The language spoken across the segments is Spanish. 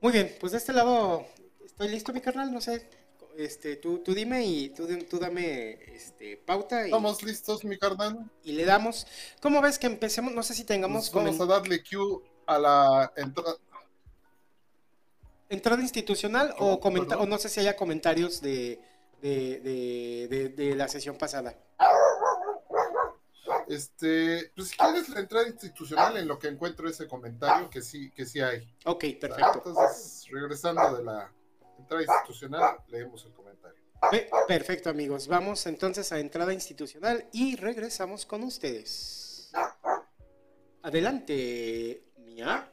Muy bien, pues de este lado estoy listo, mi carnal, no sé. Este, tú, tú dime y tú, tú dame este, pauta. Y, Estamos listos, mi carnal. Y le damos. ¿Cómo ves que empecemos? No sé si tengamos. Pues vamos a darle cue a la entrada. ¿Entrada institucional o, o no sé si haya comentarios de, de, de, de la sesión pasada? Este, pues si quieres la entrada institucional en lo que encuentro ese comentario, que sí, que sí hay. Ok, perfecto. Entonces, regresando de la entrada institucional, leemos el comentario. Perfecto, amigos. Vamos entonces a entrada institucional y regresamos con ustedes. Adelante, Mía.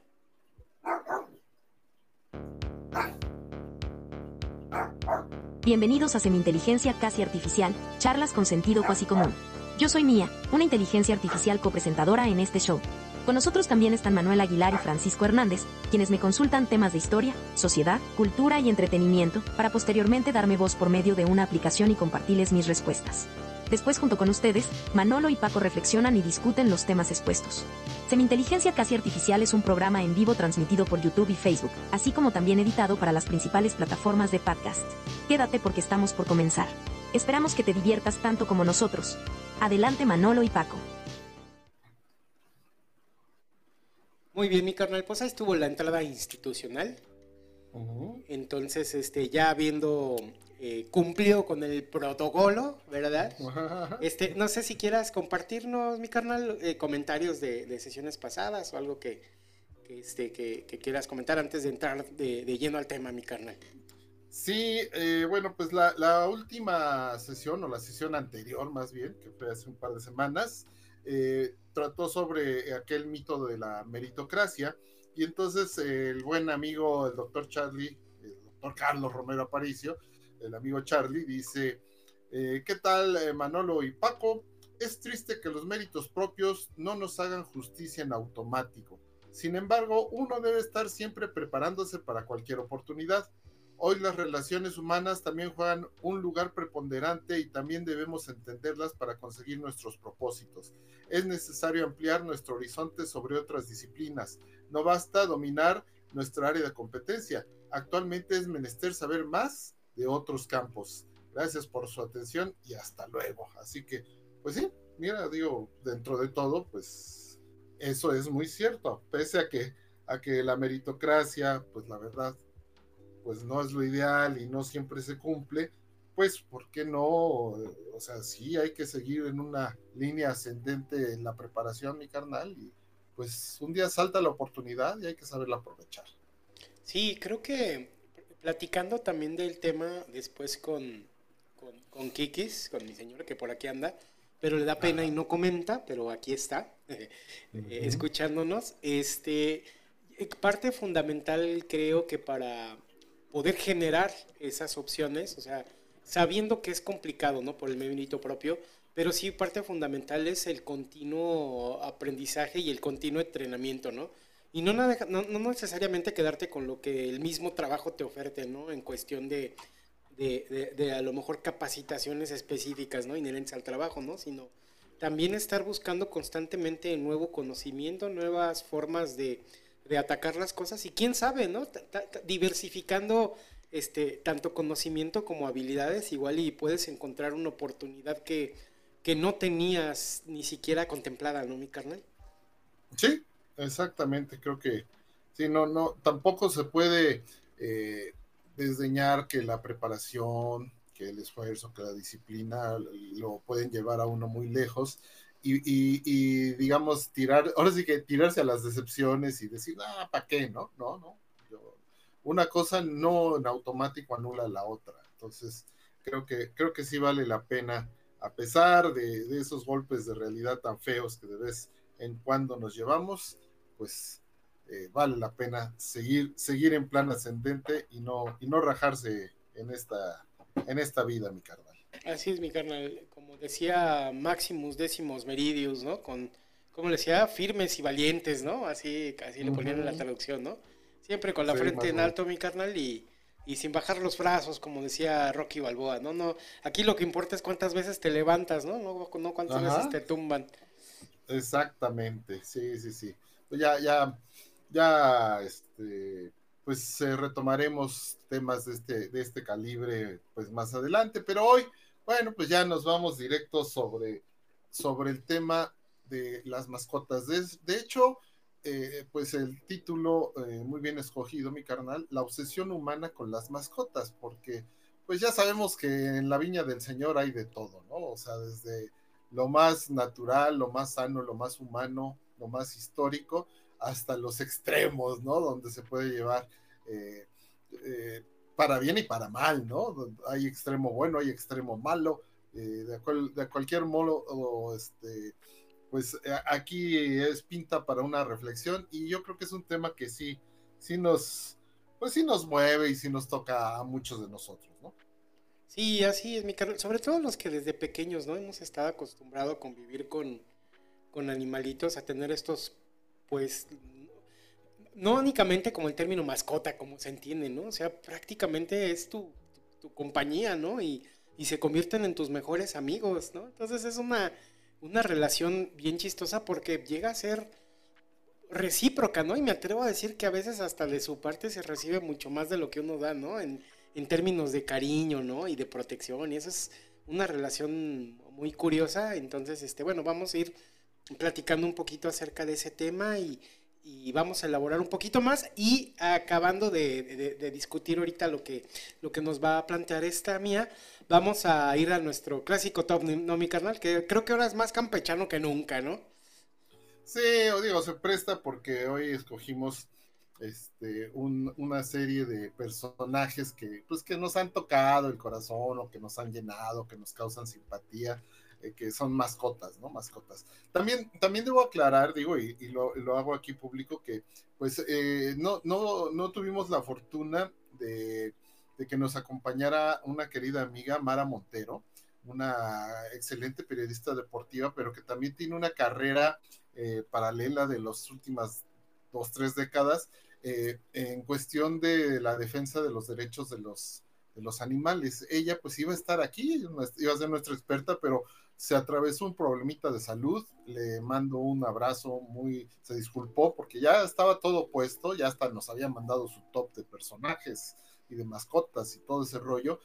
Bienvenidos a Semi-Inteligencia Casi Artificial, charlas con sentido cuasi común. Yo soy Mía, una inteligencia artificial copresentadora en este show. Con nosotros también están Manuel Aguilar y Francisco Hernández, quienes me consultan temas de historia, sociedad, cultura y entretenimiento, para posteriormente darme voz por medio de una aplicación y compartirles mis respuestas. Después, junto con ustedes, Manolo y Paco reflexionan y discuten los temas expuestos. Semi-Inteligencia Casi Artificial es un programa en vivo transmitido por YouTube y Facebook, así como también editado para las principales plataformas de podcast. Quédate porque estamos por comenzar. Esperamos que te diviertas tanto como nosotros. Adelante Manolo y Paco. Muy bien, mi carnal, pues ahí estuvo la entrada institucional. Entonces, este, ya habiendo eh, cumplido con el protocolo, ¿verdad? Este, no sé si quieras compartirnos, mi carnal, eh, comentarios de, sesiones pasadas o algo que, este, que, quieras comentar antes de entrar de, de, lleno al tema, mi carnal. Sí, eh, bueno, pues la, última sesión, o la sesión anterior más bien, que fue hace un par de semanas, eh, trató sobre aquel mito de la meritocracia. Y entonces el buen amigo, el doctor Charlie, el doctor Carlos Romero Aparicio, el amigo Charlie, dice, eh, ¿qué tal Manolo y Paco? Es triste que los méritos propios no nos hagan justicia en automático. Sin embargo, uno debe estar siempre preparándose para cualquier oportunidad. Hoy las relaciones humanas también juegan un lugar preponderante y también debemos entenderlas para conseguir nuestros propósitos. Es necesario ampliar nuestro horizonte sobre otras disciplinas. No basta dominar nuestra área de competencia. Actualmente es menester saber más de otros campos. Gracias por su atención y hasta luego. Así que, pues sí, mira, digo, dentro de todo, pues eso es muy cierto. Pese a que, a que la meritocracia, pues la verdad, pues no es lo ideal y no siempre se cumple, pues ¿por qué no? O sea, sí hay que seguir en una línea ascendente en la preparación, mi carnal, y pues un día salta la oportunidad y hay que saberla aprovechar. Sí, creo que platicando también del tema después con, con, Kikis, con mi señora que por aquí anda, pero le da pena y no comenta, pero aquí está, eh, escuchándonos. Este, parte fundamental creo que para poder generar esas opciones, o sea, sabiendo que es complicado, ¿no? Por el mérito propio, pero sí parte fundamental es el continuo aprendizaje y el continuo entrenamiento, ¿no? Y no, no, no necesariamente quedarte con lo que el mismo trabajo te oferte, ¿no? En cuestión de, de, de, a lo mejor capacitaciones específicas, ¿no? Inherentes al trabajo, ¿no? Sino también estar buscando constantemente nuevo conocimiento, nuevas formas de, de atacar las cosas y quién sabe, ¿no? diversificando este tanto conocimiento como habilidades, igual y puedes encontrar una oportunidad que, que no tenías ni siquiera contemplada, ¿no, mi carnal? Sí, exactamente, creo que sí, no, no, tampoco se puede eh, desdeñar que la preparación, que el esfuerzo, que la disciplina lo pueden llevar a uno muy lejos y, digamos, tirar, ahora sí que tirarse a las decepciones y decir, ah, ¿para qué? No, no, no. una cosa no en automático anula la otra. Entonces, creo que, creo que sí vale la pena, a pesar de, esos golpes de realidad tan feos que de vez en cuando nos llevamos, pues eh, vale la pena seguir, seguir en plan ascendente y no, y no rajarse en esta, en esta vida, mi carnal. Así es, mi carnal. Como decía Maximus Décimos Meridius, ¿no? Con, como le decía, firmes y valientes, ¿no? Así, así le ponían en la traducción, ¿no? Siempre con la frente en alto, mi carnal, y, y sin bajar los brazos, como decía Rocky Balboa, ¿no? no Aquí lo que importa es cuántas veces te levantas, ¿no? No, no cuántas veces te tumban. Exactamente, sí, sí, sí. Pues ya, ya, ya, este, pues retomaremos temas de este, de este calibre pues más adelante, pero hoy, bueno, pues ya nos vamos directo sobre, sobre el tema de las mascotas. De, hecho, eh, pues el título eh, muy bien escogido, mi carnal, la obsesión humana con las mascotas, porque pues ya sabemos que en la viña del Señor hay de todo, ¿no? O sea, desde lo más natural, lo más sano, lo más humano, lo más histórico, hasta los extremos, ¿no? Donde se puede llevar eh, para bien y para mal, ¿no? Hay extremo bueno, hay extremo malo, de, de, cualquier modo, o este pues eh, aquí es pinta para una reflexión y yo creo que es un tema que sí, sí nos, pues sí nos mueve y sí nos toca a muchos de nosotros, ¿no? Sí, así es, mi carnal. Sobre todo los que desde pequeños, ¿no? Hemos estado acostumbrados a convivir con, con animalitos, a tener estos, pues, no únicamente como el término mascota, como se entiende, ¿no? O sea, prácticamente es tu, tu compañía, ¿no? Y, y se convierten en tus mejores amigos, ¿no? Entonces es una una relación bien chistosa porque llega a ser recíproca, ¿no? Y me atrevo a decir que a veces hasta de su parte se recibe mucho más de lo que uno da, ¿no? En, en términos de cariño, ¿no? Y de protección. Y eso es una relación muy curiosa. Entonces, este, bueno, vamos a ir platicando un poquito acerca de ese tema y, y vamos a elaborar un poquito más y acabando de, discutir ahorita lo que, lo que nos va a plantear esta mía, vamos a ir a nuestro clásico top, ¿no, mi carnal? Que creo que ahora es más campechano que nunca, ¿no? Sí, o digo, se presta porque hoy escogimos este, una serie de personajes que, pues, que nos han tocado el corazón o que nos han llenado, que nos causan simpatía eh, que son mascotas, ¿no? Mascotas. También, también debo aclarar, digo, y, lo, lo, hago aquí público, que pues eh, no, no, no tuvimos la fortuna de, de, que nos acompañara una querida amiga, Mara Montero, una excelente periodista deportiva, pero que también tiene una carrera eh, paralela de las últimas dos, tres décadas en cuestión de la defensa de los derechos de los, de los animales. Ella pues iba a estar aquí, iba a ser nuestra experta, pero se atravesó un problemita de salud, le mando un abrazo muy, se disculpó porque ya estaba todo puesto, ya hasta nos había mandado su top de personajes y de mascotas y todo ese rollo,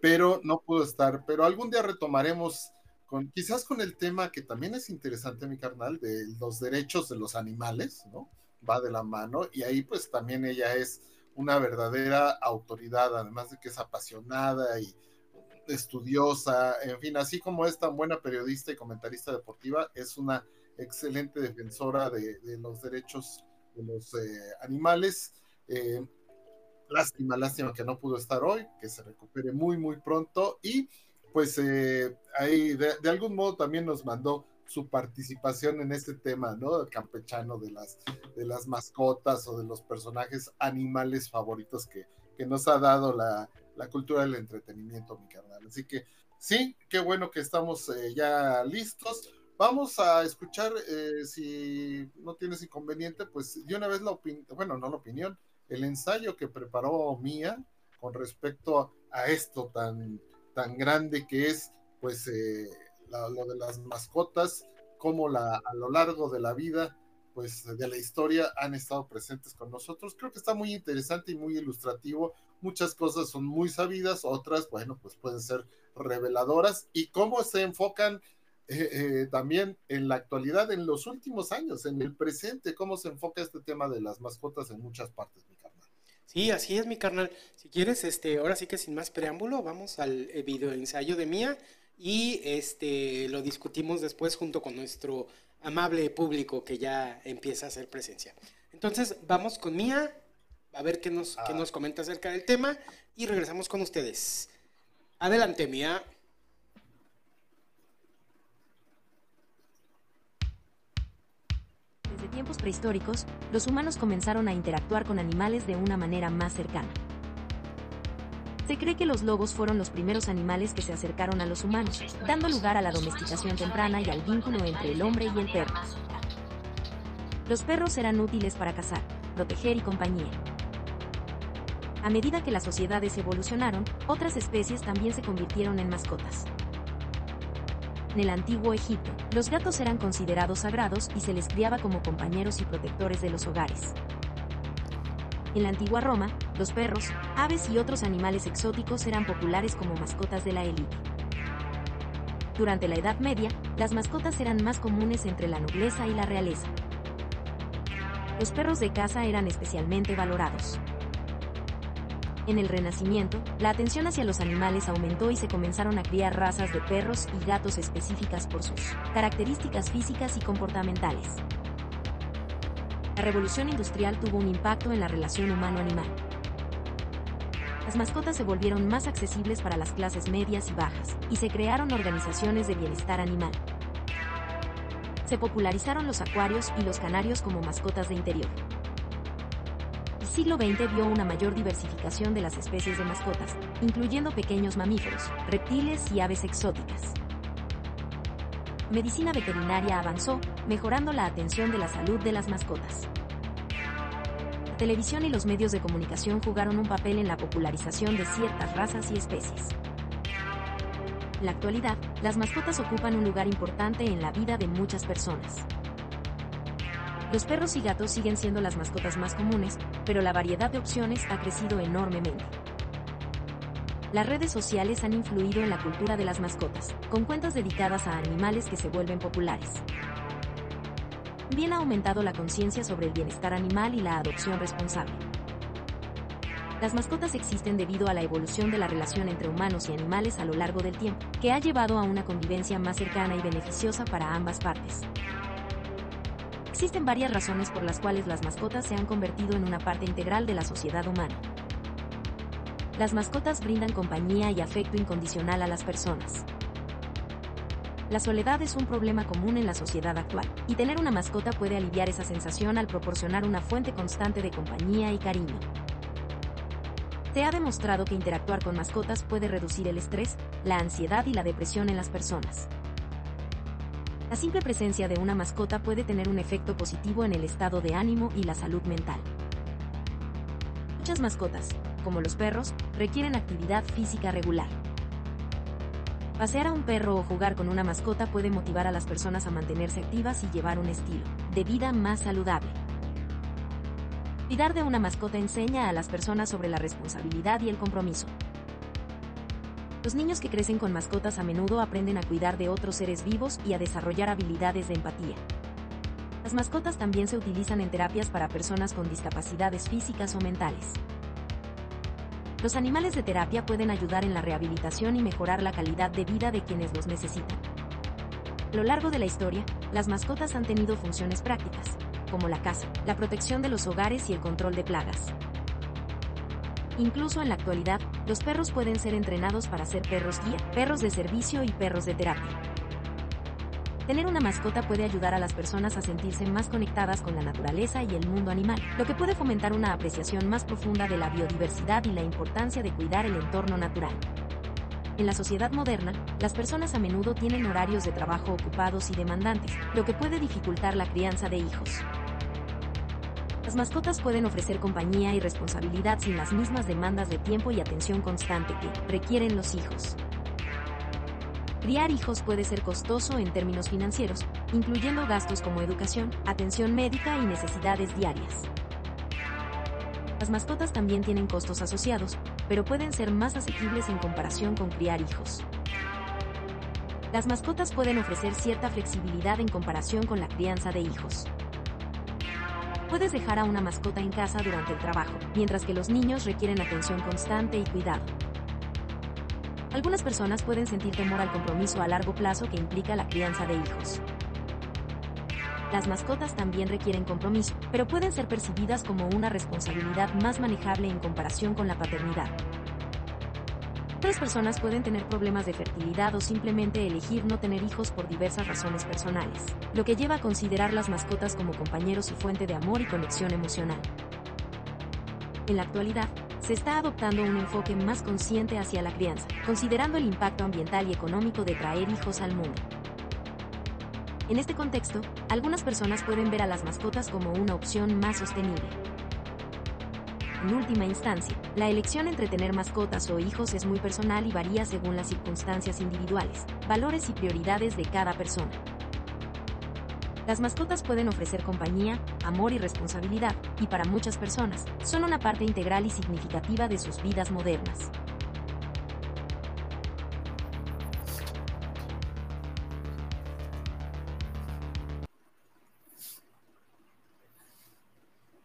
pero no pudo estar, pero algún día retomaremos con, quizás con el tema que también es interesante, mi carnal, de los derechos de los animales, ¿no? Va de la mano y ahí pues también ella es una verdadera autoridad, además de que es apasionada y estudiosa, en fin, así como es tan buena periodista y comentarista deportiva, es una excelente defensora de, los derechos de los eh, animales. Eh, lástima, lástima que no pudo estar hoy, que se recupere muy, muy pronto y pues eh, ahí de, algún modo también nos mandó su participación en este tema, ¿no? Campechano de las, de las mascotas o de los personajes animales favoritos que, que nos ha dado la, la cultura del entretenimiento, mi carnal. Así que sí, qué bueno que estamos eh, ya listos. Vamos a escuchar, eh, si no tienes inconveniente, pues de una vez la opinión, bueno, no la opinión, el ensayo que preparó Mía con respecto a, esto tan, tan grande que es, pues, eh, lo de las mascotas, como la, a lo largo de la vida pues de la historia han estado presentes con nosotros. Creo que está muy interesante y muy ilustrativo. Muchas cosas son muy sabidas, otras, bueno, pues pueden ser reveladoras y cómo se enfocan eh, eh, también en la actualidad, en los últimos años, en el presente, cómo se enfoca este tema de las mascotas en muchas partes, mi carnal. Sí, así es, mi carnal. Si quieres, este, ahora sí que sin más preámbulo, vamos al eh, video ensayo de Mía y este lo discutimos después junto con nuestro amable público que ya empieza a hacer presencia. Entonces, vamos con Mía, a ver qué nos, qué ah. nos comenta acerca del tema y regresamos con ustedes. Adelante, Mía. Desde tiempos prehistóricos, los humanos comenzaron a interactuar con animales de una manera más cercana. Se cree que los lobos fueron los primeros animales que se acercaron a los humanos, dando lugar a la domesticación temprana y al vínculo entre el hombre y el perro. Los perros eran útiles para cazar, proteger y compañía. A medida que las sociedades evolucionaron, otras especies también se convirtieron en mascotas. En el antiguo Egipto, los gatos eran considerados sagrados y se les criaba como compañeros y protectores de los hogares. En la antigua Roma, los perros, aves y otros animales exóticos eran populares como mascotas de la élite. Durante la Edad Media, las mascotas eran más comunes entre la nobleza y la realeza. Los perros de caza eran especialmente valorados. En el Renacimiento, la atención hacia los animales aumentó y se comenzaron a criar razas de perros y gatos específicas por sus características físicas y comportamentales. La revolución industrial tuvo un impacto en la relación humano-animal. Las mascotas se volvieron más accesibles para las clases medias y bajas, y se crearon organizaciones de bienestar animal. Se popularizaron los acuarios y los canarios como mascotas de interior. Siglo XX vio una mayor diversificación de las especies de mascotas, incluyendo pequeños mamíferos, reptiles y aves exóticas medicina veterinaria avanzó, mejorando la atención de la salud de las mascotas. La televisión y los medios de comunicación jugaron un papel en la popularización de ciertas razas y especies. En la actualidad, las mascotas ocupan un lugar importante en la vida de muchas personas. Los perros y gatos siguen siendo las mascotas más comunes, pero la variedad de opciones ha crecido enormemente. Las redes sociales han influido en la cultura de las mascotas, con cuentas dedicadas a animales que se vuelven populares. Bien ha aumentado la conciencia sobre el bienestar animal y la adopción responsable. Las mascotas existen debido a la evolución de la relación entre humanos y animales a lo largo del tiempo, que ha llevado a una convivencia más cercana y beneficiosa para ambas partes. Existen varias razones por las cuales las mascotas se han convertido en una parte integral de la sociedad humana. Las mascotas brindan compañía y afecto incondicional a las personas. La soledad es un problema común en la sociedad actual, y tener una mascota puede aliviar esa sensación al proporcionar una fuente constante de compañía y cariño. Se ha demostrado que interactuar con mascotas puede reducir el estrés, la ansiedad y la depresión en las personas. La simple presencia de una mascota puede tener un efecto positivo en el estado de ánimo y la salud mental. Muchas mascotas, como los perros, requieren actividad física regular. Pasear a un perro o jugar con una mascota puede motivar a las personas a mantenerse activas y llevar un estilo de vida más saludable. Cuidar de una mascota enseña a las personas sobre la responsabilidad y el compromiso. Los niños que crecen con mascotas a menudo aprenden a cuidar de otros seres vivos y a desarrollar habilidades de empatía. Las mascotas también se utilizan en terapias para personas con discapacidades físicas o mentales. Los animales de terapia pueden ayudar en la rehabilitación y mejorar la calidad de vida de quienes los necesitan. A lo largo de la historia, las mascotas han tenido funciones prácticas, como la caza, la protección de los hogares y el control de plagas. Incluso en la actualidad, los perros pueden ser entrenados para ser perros guía, perros de servicio y perros de terapia. Tener una mascota puede ayudar a las personas a sentirse más conectadas con la naturaleza y el mundo animal, lo que puede fomentar una apreciación más profunda de la biodiversidad y la importancia de cuidar el entorno natural. En la sociedad moderna, las personas a menudo tienen horarios de trabajo ocupados y demandantes, lo que puede dificultar la crianza de hijos. Las mascotas pueden ofrecer compañía y responsabilidad sin las mismas demandas de tiempo y atención constante que requieren los hijos. Criar hijos puede ser costoso en términos financieros, incluyendo gastos como educación, atención médica y necesidades diarias. Las mascotas también tienen costos asociados, pero pueden ser más asequibles en comparación con criar hijos. Las mascotas pueden ofrecer cierta flexibilidad en comparación con la crianza de hijos. Puedes dejar a una mascota en casa durante el trabajo, mientras que los niños requieren atención constante y cuidado. Algunas personas pueden sentir temor al compromiso a largo plazo que implica la crianza de hijos. Las mascotas también requieren compromiso, pero pueden ser percibidas como una responsabilidad más manejable en comparación con la paternidad. Otras personas pueden tener problemas de fertilidad o simplemente elegir no tener hijos por diversas razones personales, lo que lleva a considerar las mascotas como compañeros y fuente de amor y conexión emocional. En la actualidad, se está adoptando un enfoque más consciente hacia la crianza, considerando el impacto ambiental y económico de traer hijos al mundo. En este contexto, algunas personas pueden ver a las mascotas como una opción más sostenible. En última instancia, la elección entre tener mascotas o hijos es muy personal y varía según las circunstancias individuales, valores y prioridades de cada persona. Las mascotas pueden ofrecer compañía, amor y responsabilidad, y para muchas personas, son una parte integral y significativa de sus vidas modernas.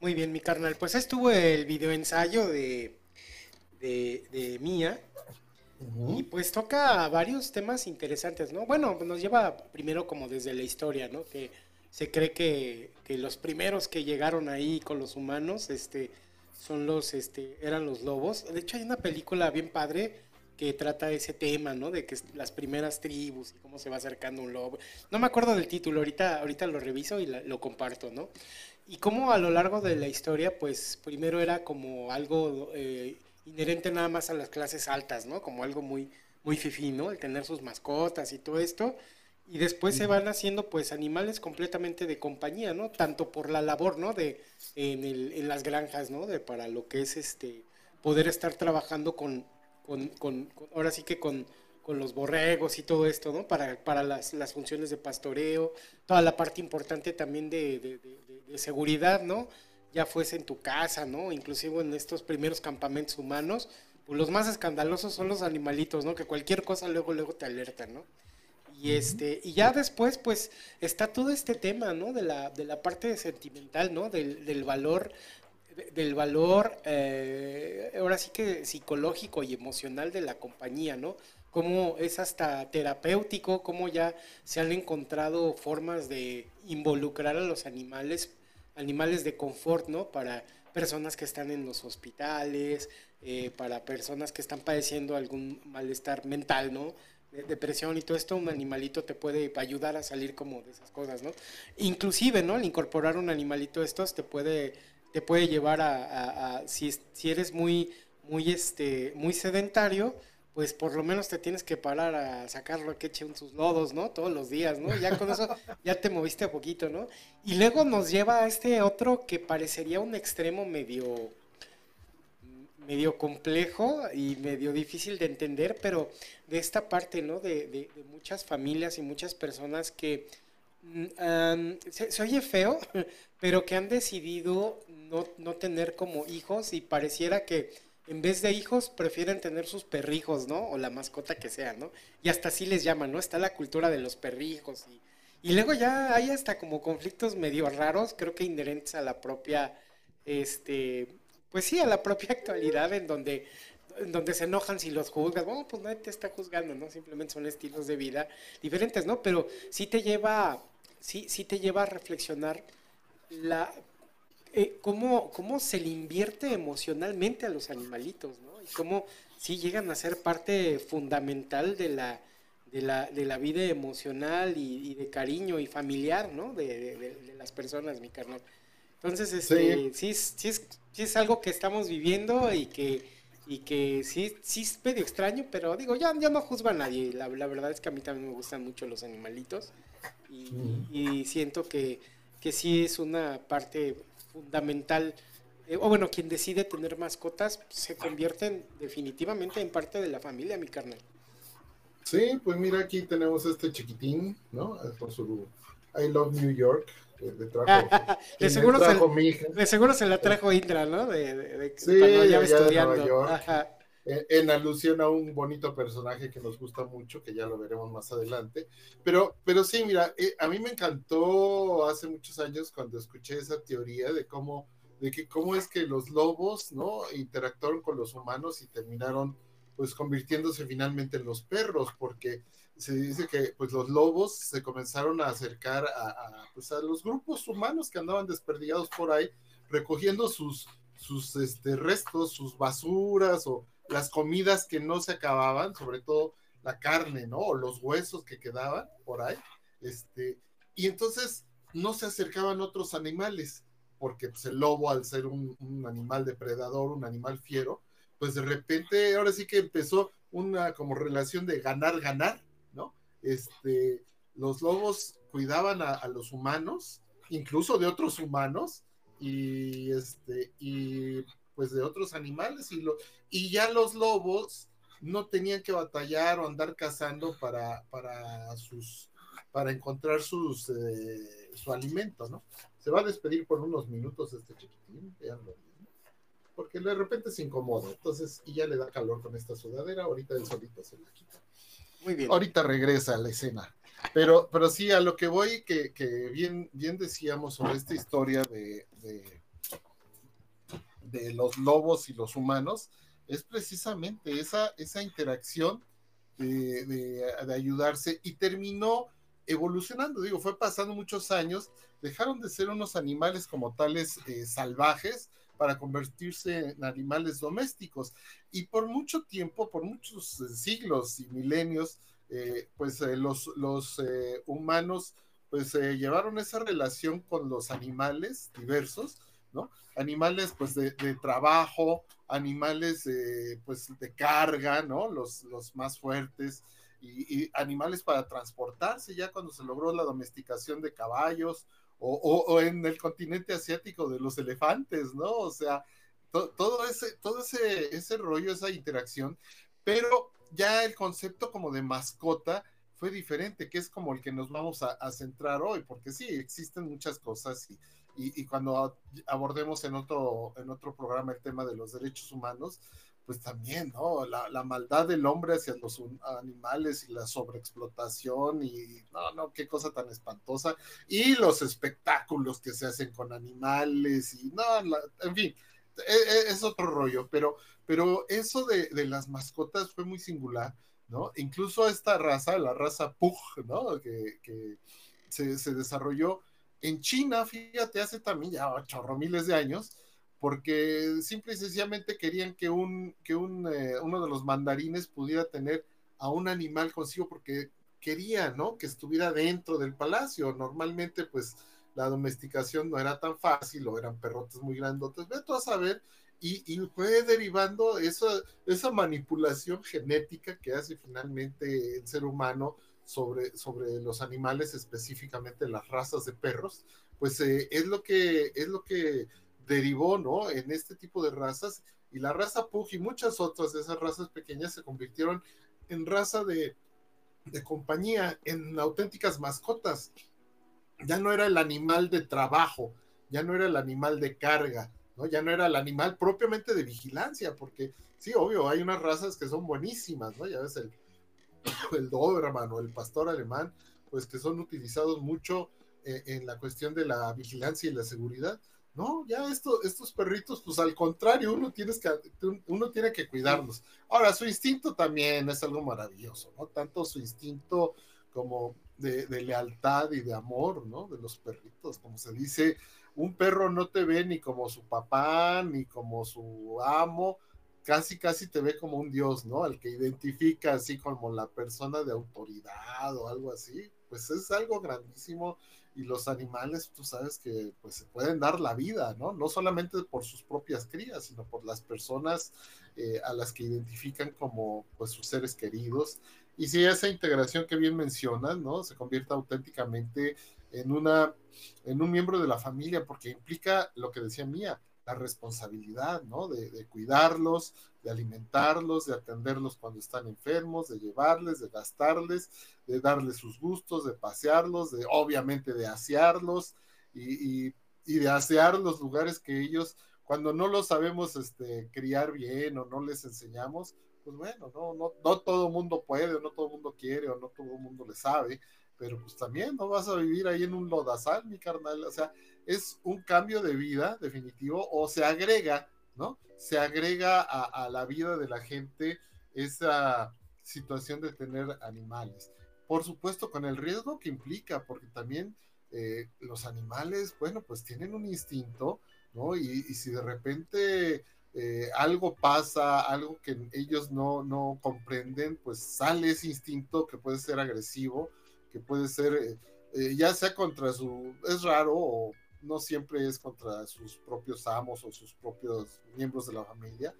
Muy bien, mi carnal. Pues estuvo el video ensayo de, de, de Mía. Y pues toca varios temas interesantes, ¿no? Bueno, nos lleva primero como desde la historia, ¿no? Que se cree que, que los primeros que llegaron ahí con los humanos, este, son los, este, eran los lobos. De hecho, hay una película bien padre que trata ese tema, ¿no? De que las primeras tribus y cómo se va acercando un lobo. No me acuerdo del título, ahorita, ahorita lo reviso y lo comparto, ¿no? Y cómo a lo largo de la historia, pues primero era como algo eh, inherente nada más a las clases altas, ¿no? Como algo muy, muy fifí, ¿no? El tener sus mascotas y todo esto. Y después se van haciendo pues animales completamente de compañía, ¿no? Tanto por la labor, ¿no? De, en, el, en las granjas, ¿no? De para lo que es este, poder estar trabajando con, con, con, ahora sí que con, con los borregos y todo esto, ¿no? Para, para las, las, funciones de pastoreo, toda la parte importante también de, de, de, de seguridad, ¿no? ya fuese en tu casa, ¿no? Inclusive en estos primeros campamentos humanos, pues los más escandalosos son los animalitos, ¿no? Que cualquier cosa luego, luego te alertan, ¿no? Y, este, y ya después, pues, está todo este tema, ¿no? De la, de la parte sentimental, ¿no? Del, del valor, del valor, eh, ahora sí que psicológico y emocional de la compañía, ¿no? Cómo es hasta terapéutico, cómo ya se han encontrado formas de involucrar a los animales animales de confort, ¿no? Para personas que están en los hospitales, eh, para personas que están padeciendo algún malestar mental, ¿no? depresión y todo esto, un animalito te puede ayudar a salir como de esas cosas, ¿no? Inclusive, ¿no? Al incorporar un animalito de estos te puede, te puede llevar a, a, a si, si, eres muy, muy, este, muy sedentario, pues por lo menos te tienes que parar a sacarlo que eche sus lodos, ¿no? Todos los días, ¿no? Ya con eso ya te moviste a poquito, ¿no? Y luego nos lleva a este otro que parecería un extremo medio medio complejo y medio difícil de entender, pero de esta parte, ¿no? De, de, de muchas familias y muchas personas que um, se, se, oye feo, pero que han decidido no, no tener como hijos y pareciera que en vez de hijos prefieren tener sus perrijos, ¿no? O la mascota que sea, ¿no? Y hasta así les llaman, ¿no? Está la cultura de los perrijos y, luego ya hay hasta como conflictos medio raros, creo que inherentes a la propia, este, pues sí, a la propia actualidad en donde, en donde se enojan si los juzgas. Bueno, pues nadie te está juzgando, ¿no? Simplemente son estilos de vida diferentes, ¿no? Pero sí te lleva, sí, sí te lleva a reflexionar la eh, cómo, cómo se le invierte emocionalmente a los animalitos, ¿no? Y cómo sí llegan a ser parte fundamental de la, de la, de la vida emocional y, y, de cariño y familiar, ¿no? De, de, de las personas, mi carnal. Entonces, este, sí. Sí, sí, es, sí es algo que estamos viviendo y que, y que sí, sí es medio extraño, pero digo, ya, ya no juzgo a nadie. La, la verdad es que a mí también me gustan mucho los animalitos y, mm. y siento que, que sí es una parte fundamental, eh, o bueno, quien decide tener mascotas se convierten definitivamente en parte de la familia, mi carnal. Sí, pues mira, aquí tenemos este chiquitín, ¿no? Por su I Love New York. Le trajo, de, seguro trajo se, de seguro se la trajo Indra, ¿no? De, de, de sí, cuando ya estudiando. En, en, alusión a un bonito personaje que nos gusta mucho, que ya lo veremos más adelante. Pero, pero sí, mira, eh, a mí me encantó hace muchos años cuando escuché esa teoría de cómo, de que cómo es que los lobos, ¿no? Interactuaron con los humanos y terminaron, pues, convirtiéndose finalmente en los perros, porque se dice que pues los lobos se comenzaron a acercar a, a, pues, a los grupos humanos que andaban desperdigados por ahí, recogiendo sus, sus este, restos, sus basuras o las comidas que no se acababan, sobre todo la carne, ¿no? O los huesos que quedaban por ahí. Este, y entonces no se acercaban otros animales, porque pues, el lobo, al ser un, animal depredador, un animal fiero, pues de repente ahora sí que empezó una como relación de ganar, ganar, este, los lobos cuidaban a, a, los humanos, incluso de otros humanos, y, este, y pues de otros animales, y, lo, y ya los lobos no tenían que batallar o andar cazando para, para sus para encontrar sus, eh, su alimento, ¿no? Se va a despedir por unos minutos este chiquitín, porque de repente se incomoda, entonces, y ya le da calor con esta sudadera, ahorita el solito se la quita. Muy bien. Ahorita regresa a la escena. Pero, pero sí, a lo que voy, que, que bien, bien decíamos sobre esta historia de, de, de, los lobos y los humanos, es precisamente esa, esa interacción de, ayudarse y terminó evolucionando, digo, fue pasando muchos años, dejaron de ser unos animales como tales eh, salvajes para convertirse en animales domésticos. Y por mucho tiempo, por muchos eh, siglos y milenios, eh, pues los, los humanos pues llevaron esa relación con los animales diversos, ¿no? Animales pues de, trabajo, animales pues de carga, ¿no? Los, los más fuertes, y, y, animales para transportarse, ya cuando se logró la domesticación de caballos o, en el continente asiático de los elefantes, ¿no? O sea, todo ese, todo ese, ese rollo, esa interacción, pero ya el concepto como de mascota fue diferente, que es como el que nos vamos a, centrar hoy, porque sí, existen muchas cosas y, y, y, cuando abordemos en otro, en otro programa el tema de los derechos humanos, pues también, ¿no? La, maldad del hombre hacia los animales y la sobreexplotación y, no, no, qué cosa tan espantosa. Y los espectáculos que se hacen con animales y, no, en fin, e, e, es, otro rollo, pero, pero eso de, las mascotas fue muy singular, ¿no? Incluso esta raza, la raza Pug, ¿no? Que, se, se desarrolló en China, fíjate, hace también ya ocho miles de años, porque simple y sencillamente querían que, un, que un, eh, uno de los mandarines pudiera tener a un animal consigo porque querían, ¿no? Que estuviera dentro del palacio. Normalmente, pues, la domesticación no era tan fácil o eran perrotes muy grandotes. Ve tú a saber, y, y, fue derivando esa, esa manipulación genética que hace finalmente el ser humano sobre, sobre los animales, específicamente las razas de perros, pues eh, es lo que es lo que derivó, ¿no? En este tipo de razas y la raza Pug y muchas otras de esas razas pequeñas se convirtieron en raza de, de compañía, en auténticas mascotas. Ya no era el animal de trabajo, ya no era el animal de carga, ¿no? Ya no era el animal propiamente de vigilancia, porque sí, obvio, hay unas razas que son buenísimas, ¿no? Ya ves el, el Doberman o el pastor alemán, pues que son utilizados mucho eh, en la cuestión de la vigilancia y la seguridad, no, ya esto, estos perritos, pues al contrario, uno, tienes que, uno tiene que cuidarlos. Ahora, su instinto también es algo maravilloso, ¿no? Tanto su instinto como de, lealtad y de amor, ¿no? De los perritos, como se dice, un perro no te ve ni como su papá, ni como su amo, casi, casi te ve como un dios, ¿no? Al que identifica así como la persona de autoridad o algo así, pues es algo grandísimo y los animales, tú sabes que pues se pueden dar la vida, ¿no? No solamente por sus propias crías, sino por las personas eh, a las que identifican como pues sus seres queridos. Y si esa integración que bien mencionas, ¿no? Se convierta auténticamente en una, en un miembro de la familia, porque implica lo que decía Mía, responsabilidad, ¿no? De, cuidarlos, de alimentarlos, de atenderlos cuando están enfermos, de llevarles, de gastarles, de darles sus gustos, de pasearlos, de obviamente de asearlos y, de asear los lugares que ellos, cuando no los sabemos este, criar bien o no les enseñamos, pues bueno, no, no, no todo mundo puede, o no todo mundo quiere, o no todo mundo le sabe, pero pues también no vas a vivir ahí en un lodazal, mi carnal, o sea, es un cambio de vida definitivo o se agrega, ¿no? Se agrega a, la vida de la gente esa situación de tener animales. Por supuesto, con el riesgo que implica, porque también eh, los animales, bueno, pues tienen un instinto, ¿no? Y, si de repente eh, algo pasa, algo que ellos no, no comprenden, pues sale ese instinto que puede ser agresivo que puede ser eh, ya sea contra su, es raro o no siempre es contra sus propios amos o sus propios miembros de la familia,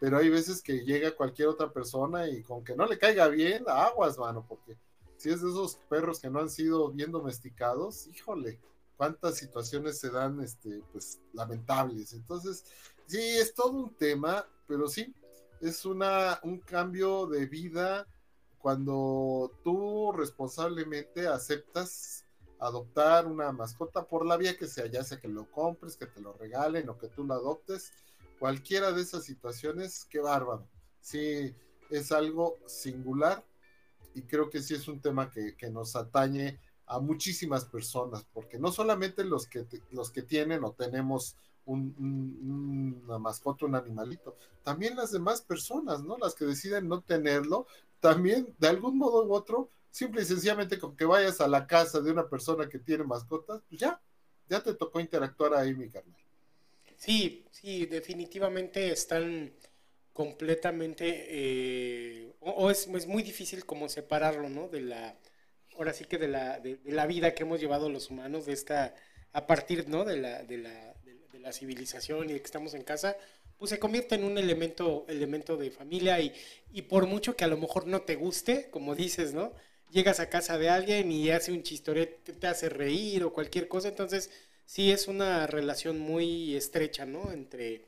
pero hay veces que llega cualquier otra persona y con que no le caiga bien, aguas, mano, porque si es de esos perros que no han sido bien domesticados, híjole, cuántas situaciones se dan, este, pues, lamentables. Entonces, sí, es todo un tema, pero sí, es una, un cambio de vida cuando tú responsablemente aceptas adoptar una mascota por la vía que sea, ya sea que lo compres, que te lo regalen o que tú lo adoptes, cualquiera de esas situaciones, qué bárbaro. Sí, es algo singular y creo que sí es un tema que, nos atañe a muchísimas personas, porque no solamente los que, los que tienen o tenemos una mascota, un animalito, también las demás personas, ¿no? Las que deciden no tenerlo, también de algún modo u otro, simple y sencillamente con que vayas a la casa de una persona que tiene mascotas, pues ya, ya te tocó interactuar ahí, mi carnal. Sí, sí, definitivamente están completamente, eh, o, es, muy difícil como separarlo, ¿no? De la, ahora sí que de la, de, la vida que hemos llevado los humanos, de esta, a partir, ¿no? De la, de la, de, la civilización y de que estamos en casa, pues se convierte en un elemento, elemento de familia y, y por mucho que a lo mejor no te guste, como dices, ¿no? Llegas a casa de alguien y hace un chistorete, te hace reír o cualquier cosa, entonces sí es una relación muy estrecha, ¿no? Entre,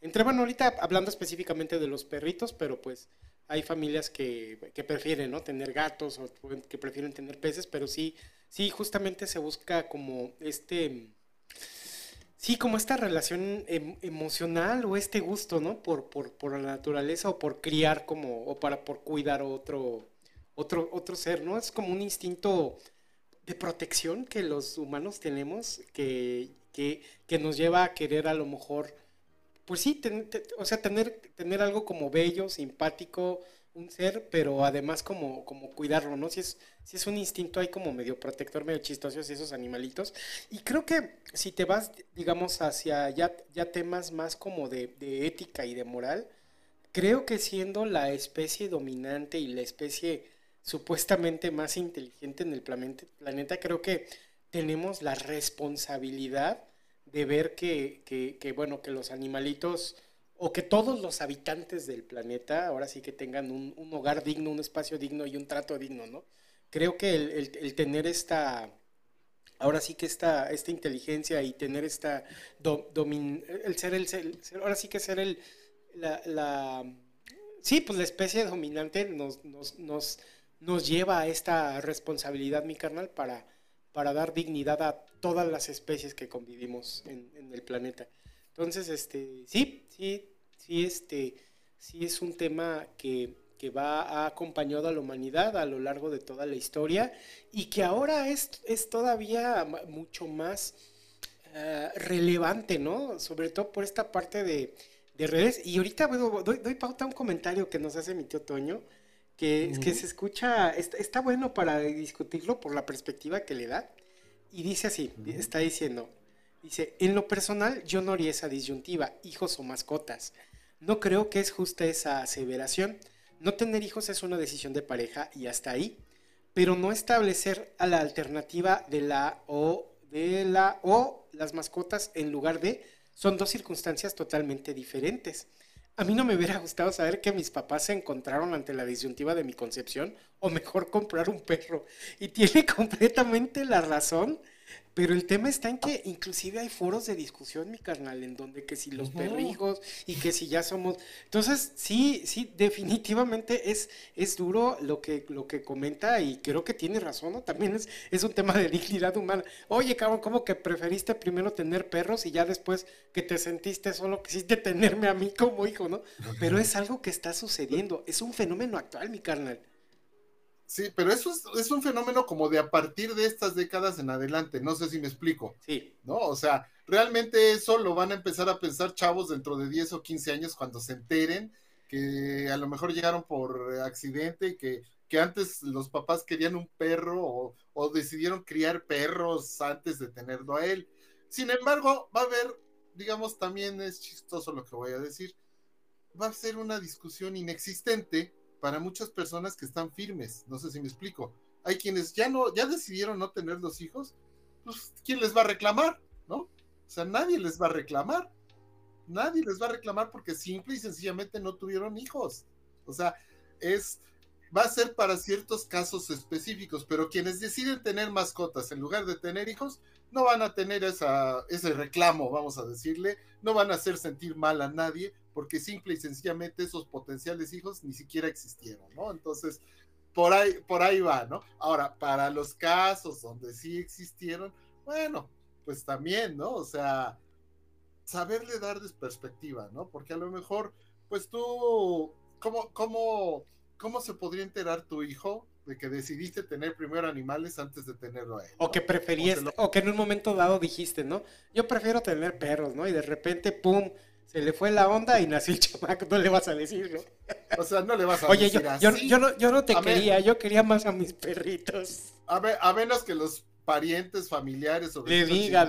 entre, bueno, ahorita hablando específicamente de los perritos, pero pues hay familias que, prefieren, ¿no? Tener gatos o que prefieren tener peces, pero sí, sí, justamente se busca como este, sí, como esta relación em, emocional o este gusto, ¿no? Por, por, por, la naturaleza o por criar como, o para, por cuidar otro, otro, otro ser, ¿no? Es como un instinto de protección que los humanos tenemos que, que, nos lleva a querer a lo mejor, pues sí, o sea, tener, tener algo como bello, simpático, un ser, pero además como, como cuidarlo, ¿no? Si es, si es un instinto ahí como medio protector, medio chistoso, esos animalitos. Y creo que si te vas, digamos, hacia ya, ya temas más como de ética y de moral, creo que siendo la especie dominante y la especie supuestamente más inteligente en el planeta, creo que tenemos la responsabilidad de ver que, bueno, que los animalitos o que todos los habitantes del planeta ahora sí que tengan un, hogar digno, un espacio digno y un trato digno, ¿no? Creo que el, tener esta, ahora sí que esta, esta inteligencia y tener esta, el ser, el ser, ahora sí que ser el, la, sí, pues la especie dominante nos, nos nos lleva a esta responsabilidad, mi carnal, para, para dar dignidad a todas las especies que convivimos en, el planeta. Entonces, este, sí, sí, sí, este, sí es un tema que, va ha acompañado a la humanidad a lo largo de toda la historia y que ahora es, es todavía mucho más eh, relevante, ¿no? Sobre todo por esta parte de, redes. Y ahorita doy, doy pauta a un comentario que nos hace mi tío Toño que, que se escucha, está, bueno para discutirlo por la perspectiva que le da. Y dice así, está diciendo, dice, en lo personal yo no haría esa disyuntiva, hijos o mascotas. No creo que es justa esa aseveración. No tener hijos es una decisión de pareja y hasta ahí, pero no establecer a la alternativa de la o de la o las mascotas en lugar de son dos circunstancias totalmente diferentes. A mí no me hubiera gustado saber que mis papás se encontraron ante la disyuntiva de mi concepción o mejor comprar un perro. Y tiene completamente la razón pero el tema está en que inclusive hay foros de discusión, mi carnal, en donde que si los perrijos y que si ya somos... Entonces, sí, sí, definitivamente es, es duro lo que, lo que comenta y creo que tiene razón, ¿no? También es, es un tema de dignidad humana. Oye, cabrón, ¿cómo que preferiste primero tener perros y ya después que te sentiste solo quisiste tenerme a mí como hijo, ¿no? Pero es algo que está sucediendo, es un fenómeno actual, mi carnal. Sí, pero eso es, un fenómeno como de a partir de estas décadas en adelante, no sé si me explico. Sí. ¿No? O sea, realmente eso lo van a empezar a pensar chavos dentro de 10 o 15 años cuando se enteren que a lo mejor llegaron por accidente y que, que antes los papás querían un perro o, o decidieron criar perros antes de tenerlo a él. Sin embargo, va a haber, digamos, también es chistoso lo que voy a decir, va a ser una discusión inexistente para muchas personas que están firmes. No sé si me explico. Hay quienes ya no, ya decidieron no tener los hijos, pues ¿quién les va a reclamar? ¿No? O sea, nadie les va a reclamar. Nadie les va a reclamar porque simple y sencillamente no tuvieron hijos. O sea, es, va a ser para ciertos casos específicos, pero quienes deciden tener mascotas en lugar de tener hijos, no van a tener ese reclamo, vamos a decirle, no van a hacer sentir mal a nadie, porque simple y sencillamente esos potenciales hijos ni siquiera existieron, ¿no? Entonces, por ahí, por ahí va, ¿no? Ahora, para los casos donde sí existieron, bueno, pues también, ¿no? O sea, saberle dar perspectiva, ¿no? Porque a lo mejor, pues tú, ¿cómo, cómo, cómo se podría enterar tu hijo de que decidiste tener primero animales antes de tenerlo a él? O que preferías, o, que en un momento dado dijiste, ¿no? Yo prefiero tener perros, ¿no? Y de repente, ¡pum! Se le fue la onda y nació el chamaco, no le vas a decir, ¿no? O sea, no le vas a Oye, decir yo, así. Yo, no, yo no te quería, yo quería más a mis perritos. A, ver, a menos que los parientes familiares o le digan,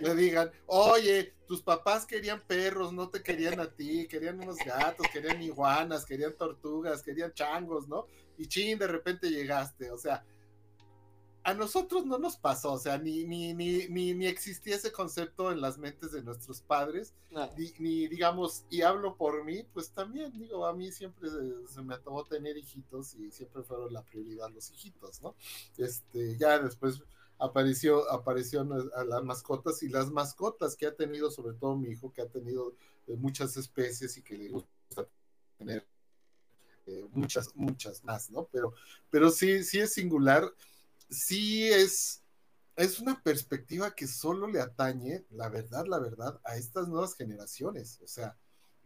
le digan, oye, tus papás querían perros, no te querían a ti, querían unos gatos, querían iguanas, querían tortugas, querían changos, ¿no? Y chin, de repente llegaste, o sea, a nosotros no nos pasó, o sea, ni, ni, ni, ni, existía ese concepto en las mentes de nuestros padres, ni, digamos, y hablo por mí, pues también, digo, a mí siempre se, me ató tener hijitos y siempre fueron la prioridad los hijitos, ¿no? Este, ya después apareció, apareció a las mascotas y las mascotas que ha tenido, sobre todo mi hijo, que ha tenido eh, muchas especies y que le gusta tener eh, muchas, muchas más, ¿no? Pero, pero sí, sí es singular, sí es, es una perspectiva que solo le atañe, la verdad, la verdad, a estas nuevas generaciones. O sea,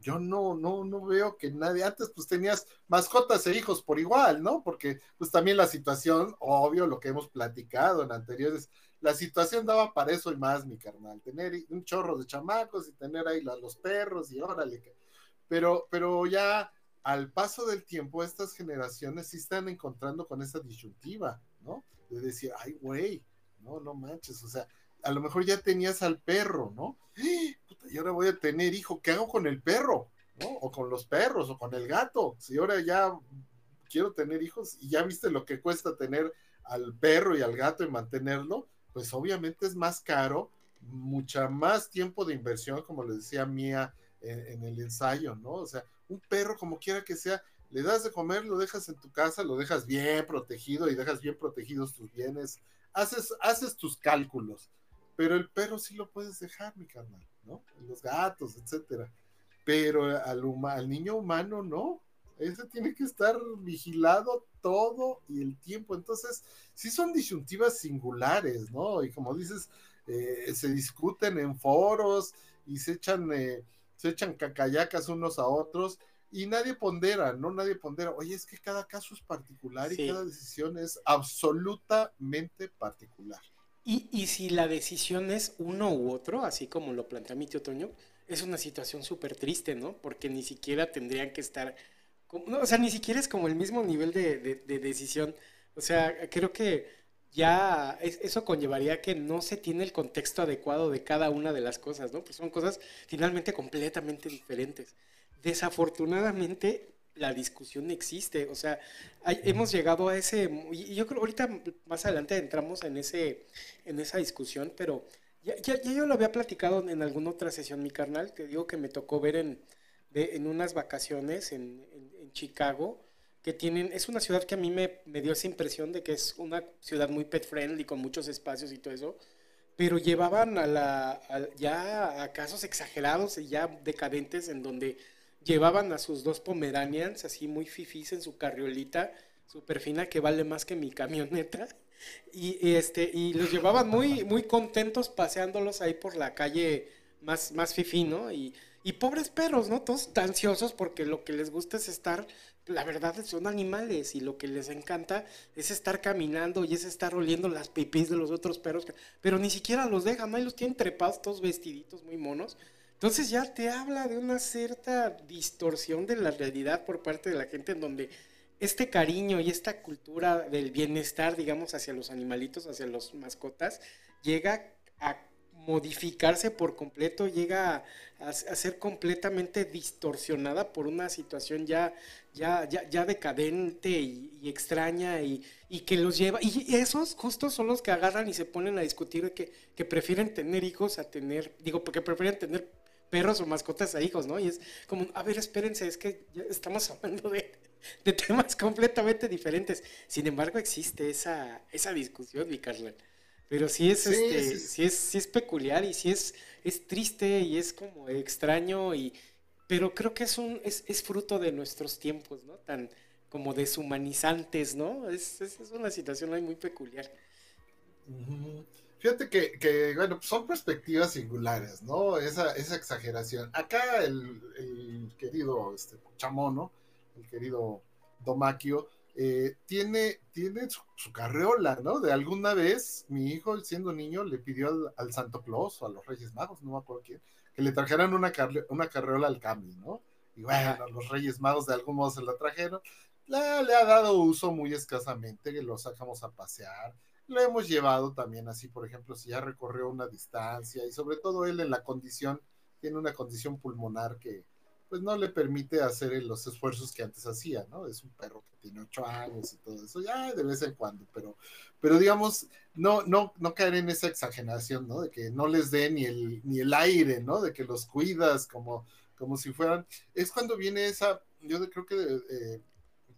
yo no, no, no veo que nadie, antes pues tenías mascotas e hijos por igual, ¿no? Porque pues también la situación, obvio, lo que hemos platicado en anteriores, la situación daba para eso y más, mi carnal, tener un chorro de chamacos y tener ahí los perros y órale, pero, pero ya al paso del tiempo estas generaciones sí están encontrando con esa disyuntiva, ¿no? De decir, ay, güey, no, no manches, o sea, a lo mejor ya tenías al perro, ¿no? y ahora voy a tener hijo, ¿qué hago con el perro? ¿no? O con los perros, o con el gato. Si ahora ya quiero tener hijos y ya viste lo que cuesta tener al perro y al gato y mantenerlo, pues obviamente es más caro, mucha más tiempo de inversión, como le decía Mía en, en el ensayo, ¿no? O sea, un perro como quiera que sea, le das de comer, lo dejas en tu casa, lo dejas bien protegido y dejas bien protegidos tus bienes, haces, haces tus cálculos pero el perro sí lo puedes dejar, mi carnal, ¿no? Los gatos, etcétera. Pero al, al niño humano no. Ese tiene que estar vigilado todo y el tiempo. Entonces, sí son disyuntivas singulares, ¿no? Y como dices, eh, se discuten en foros y se echan, eh, se echan cacayacas unos a otros y nadie pondera, ¿no? Nadie pondera. Oye, es que cada caso es particular y cada decisión es absolutamente particular. Y, si la decisión es uno u otro, así como lo plantea mi tío Toño, es una situación súper triste, ¿no? Porque ni siquiera tendrían que estar, o sea, ni siquiera es como el mismo nivel de, decisión. O sea, creo que ya eso conllevaría que no se tiene el contexto adecuado de cada una de las cosas, ¿no? Pues son cosas finalmente completamente diferentes. Desafortunadamente, la discusión existe. O sea, hemos llegado a ese, y yo creo ahorita más adelante entramos en, ese, en esa discusión, pero ya, ya, yo lo había platicado en alguna otra sesión, mi carnal, te digo que me tocó ver en, en unas vacaciones en, en, Chicago, que tienen, es una ciudad que a mí me, me, dio esa impresión de que es una ciudad muy pet friendly, con muchos espacios y todo eso, pero llevaban a la, ya a casos exagerados y ya decadentes en donde llevaban a sus dos Pomeranians, así muy fifís en su carriolita, súper fina, que vale más que mi camioneta. Y, este, y los llevaban muy, muy contentos paseándolos ahí por la calle más, más fifí, ¿no? Y, y pobres perros, ¿no? Todos ansiosos porque lo que les gusta es estar, la verdad son animales y lo que les encanta es estar caminando y es estar oliendo las pipis de los otros perros, pero ni siquiera los dejan, ahí los tienen trepados todos vestiditos muy monos entonces ya te habla de una cierta distorsión de la realidad por parte de la gente en donde este cariño y esta cultura del bienestar, digamos, hacia los animalitos, hacia los mascotas, llega a modificarse por completo, llega a, ser completamente distorsionada por una situación ya, ya, ya, decadente y, extraña y, que los lleva, y esos justos son los que agarran y se ponen a discutir que, que prefieren tener hijos a tener, digo, porque prefieren tener perros o mascotas a hijos, ¿no? Y es como, a ver, espérense, es que estamos hablando de, de temas completamente diferentes. Sin embargo, existe esa, esa discusión, mi carnal. Pero sí es, este, sí, es, sí es peculiar y sí es, es triste y es como extraño y, pero creo que es un, es, es fruto de nuestros tiempos, ¿no? Tan, como deshumanizantes, ¿no? Es, es, una situación muy peculiar. Fíjate que, bueno, son perspectivas singulares, ¿no? Esa, esa exageración. Acá el, querido este, Chamono, el querido Domaquio, eh, tiene, tiene su, carreola, ¿no? De alguna vez mi hijo, siendo niño, le pidió al, Santo Claus o a los Reyes Magos, no me acuerdo quién, que le trajeran una, una carreola al cambio, ¿no? Y bueno, los Reyes Magos de algún modo se la trajeron. le ha dado uso muy escasamente, que lo sacamos a pasear lo hemos llevado también así, por ejemplo, si ya recorrió una distancia y sobre todo él en la condición, tiene una condición pulmonar que pues no le permite hacer los esfuerzos que antes hacía, ¿no? Es un perro que tiene ocho años y todo eso, ya de vez en cuando, pero, pero digamos, no, no, no caer en esa exageración, ¿no? De que no les dé ni el, ni el aire, ¿no? De que los cuidas como, como si fueran, es cuando viene esa, yo creo que, eh,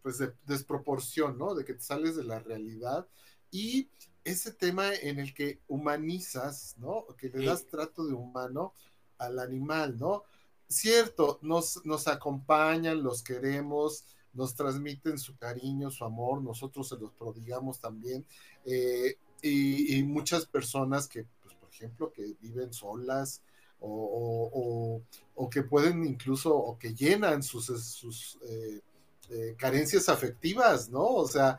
pues de desproporción, ¿no? De que te sales de la realidad y ese tema en el que humanizas, ¿no? Que le das trato de humano al animal, ¿no? Cierto, nos, nos acompañan, los queremos, nos transmiten su cariño, su amor, nosotros se los prodigamos también. Eh, y, muchas personas que, pues, por ejemplo, que viven solas o, que pueden incluso, o que llenan sus, sus eh, eh, carencias afectivas, ¿no? O sea,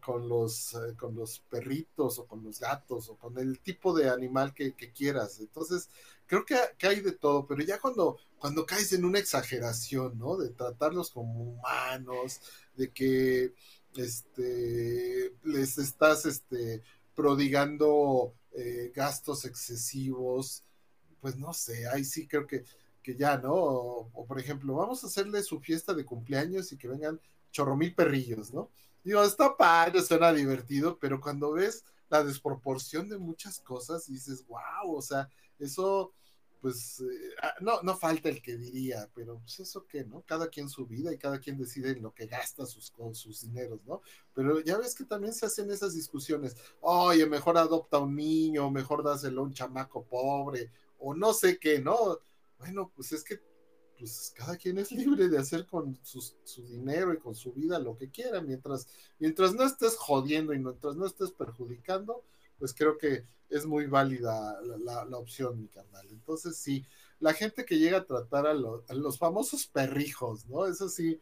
con, los, eh, con los perritos o con los gatos o con el tipo de animal que, quieras. Entonces, creo que, hay de todo, pero ya cuando, cuando caes en una exageración, ¿no? De tratarlos como humanos, de que este, les estás este, prodigando eh, gastos excesivos, pues no sé, ahí sí creo que, que ya, ¿no? O, por ejemplo, vamos a hacerle su fiesta de cumpleaños y que vengan chorro mil perrillos, ¿no? Digo, está padre, suena divertido, pero cuando ves la desproporción de muchas cosas, dices, wow, o sea, eso, pues, eh, ah, no, no falta el que diría, pero pues eso qué, ¿no? Cada quien su vida y cada quien decide en lo que gasta sus, con sus dineros, ¿no? Pero ya ves que también se hacen esas discusiones, oye, mejor adopta un niño, mejor dáselo a un chamaco pobre, o no sé qué, ¿no? Bueno, pues es que pues cada quien es libre de hacer con su dinero y con su vida lo que quiera, mientras, mientras no estés jodiendo y mientras no estés perjudicando, pues creo que es muy válida la, opción, mi carnal. Entonces, sí, la gente que llega a tratar a, los famosos perrijos, ¿no? Eso sí,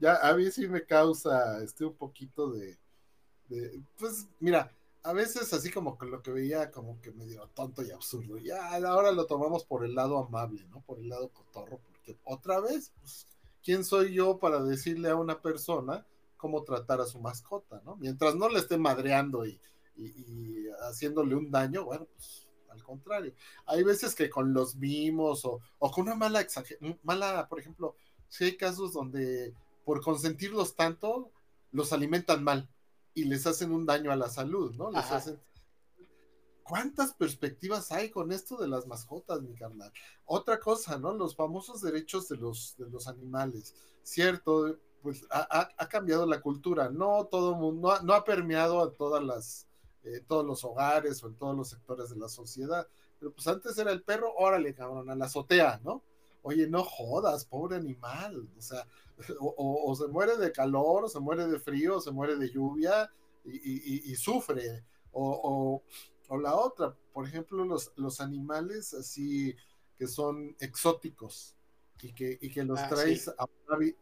ya a mí sí me causa este un poquito de, pues mira, a veces así como que lo que veía como que medio tonto y absurdo. Ya ahora lo tomamos por el lado amable, ¿no? Por el lado cotorro, otra vez, pues, ¿quién soy yo para decirle a una persona cómo tratar a su mascota, ¿no? Mientras no le esté madreando y, haciéndole un daño, bueno, pues al contrario. Hay veces que con los mimos o, con una mala mala, por ejemplo, si hay casos donde por consentirlos tanto, los alimentan mal y les hacen un daño a la salud, ¿no? Les hacen ¿Cuántas perspectivas hay con esto de las mascotas, mi carnal? Otra cosa, ¿no? Los famosos derechos de los, de los animales. Cierto, pues ha, cambiado la cultura. No todo mundo, no, ha permeado a todas las, eh, todos los hogares o en todos los sectores de la sociedad. Pero pues antes era el perro, órale, cabrón, a la azotea, ¿no? Oye, no jodas, pobre animal. O sea, o, se muere de calor, o se muere de frío, o se muere de lluvia y, y sufre. o, o la otra, por ejemplo, los, los animales así que son exóticos y que, y que los, ah, traes a,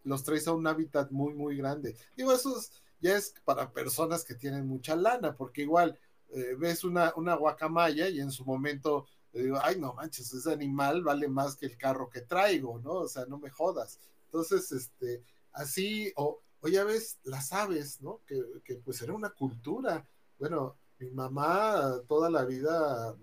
los traes a un hábitat muy, muy grande. Digo, eso ya es para personas que tienen mucha lana, porque igual eh, ves una, una guacamaya y en su momento digo, ay, no manches, ese animal vale más que el carro que traigo, ¿no? O sea, no me jodas. Entonces, este, así, o, o ya ves las aves, ¿no? Que, que pues era una cultura. Bueno, mi mamá toda la vida,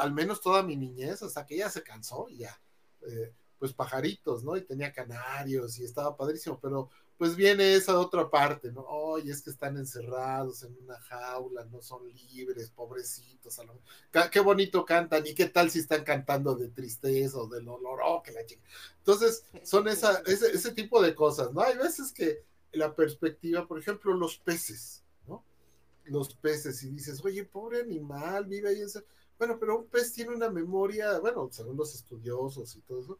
al menos toda mi niñez, hasta que ella se cansó ya, eh, pues pajaritos, ¿no? Y tenía canarios y estaba padrísimo, pero pues viene esa otra parte, ¿no? Oye, es que están encerrados en una jaula, no son libres, pobrecitos. Qué bonito cantan y qué tal si están cantando de tristeza o del dolor, oh, que la chica. Entonces, son esa, ese, ese tipo de cosas, ¿no? Hay veces que la perspectiva, por ejemplo, los peces los peces y dices, oye, pobre animal, vive ahí. Bueno, pero un pez tiene una memoria, bueno, según los estudiosos y todo eso,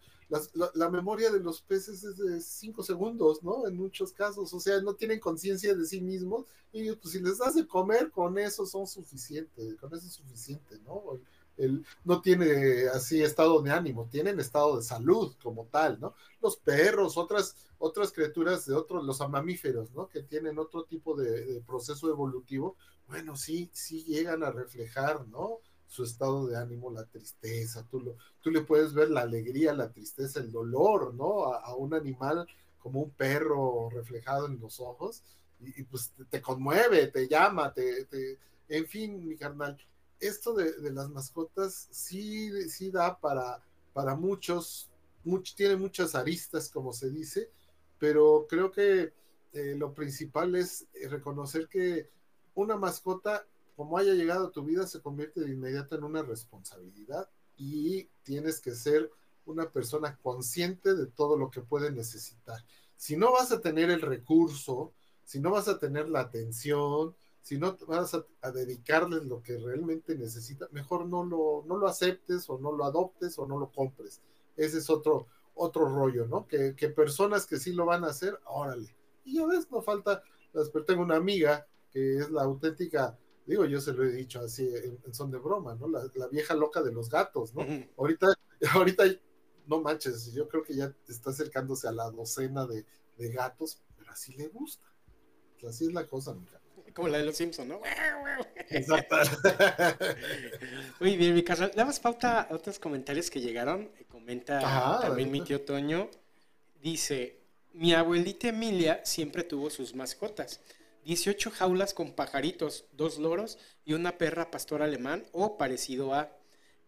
la, memoria de los peces es de cinco segundos, ¿no? En muchos casos, o sea, no tienen conciencia de sí mismos y pues si les das de comer, con eso son suficientes, con eso es suficiente, ¿no? Él no tiene así estado de ánimo, tienen estado de salud como tal, ¿no? Los perros, otras, otras criaturas de otros, los mamíferos, ¿no? Que tienen otro tipo de, de proceso evolutivo, bueno, sí, sí llegan a reflejar, ¿no? Su estado de ánimo, la tristeza, tú, lo, tú le puedes ver la alegría, la tristeza, el dolor, ¿no? A, un animal como un perro reflejado en los ojos y, pues te, conmueve, te llama, te, en fin, mi carnal, esto de, las mascotas sí, sí da para, para muchos, tiene muchas aristas, como se dice, pero creo que eh, lo principal es reconocer que una mascota como haya llegado a tu vida, se convierte de inmediato en una responsabilidad y tienes que ser una persona consciente de todo lo que puede necesitar. Si no vas a tener el recurso, si no vas a tener la atención, si no vas a, dedicarles lo que realmente necesita, mejor no lo, no lo aceptes o no lo adoptes o no lo compres. Ese es otro, otro rollo, ¿no? Que, personas que sí lo van a hacer, órale. Y ya ves, no falta, pero tengo una amiga que es la auténtica Digo, yo se lo he dicho así en, son de broma, ¿no? La, vieja loca de los gatos, ¿no? Ahorita, ahorita, no manches, yo creo que ya está acercándose a la docena de, gatos, pero así le gusta. Así es la cosa, mija. Como la de los Simpsons, ¿no? Exacto. Muy bien, mi casa. Damos pauta a otros comentarios que llegaron. Comenta también mi tío Toño. Dice, mi abuelita Emilia siempre tuvo sus mascotas. 18 jaulas con pajaritos, dos loros y una perra pastor alemán o parecido a.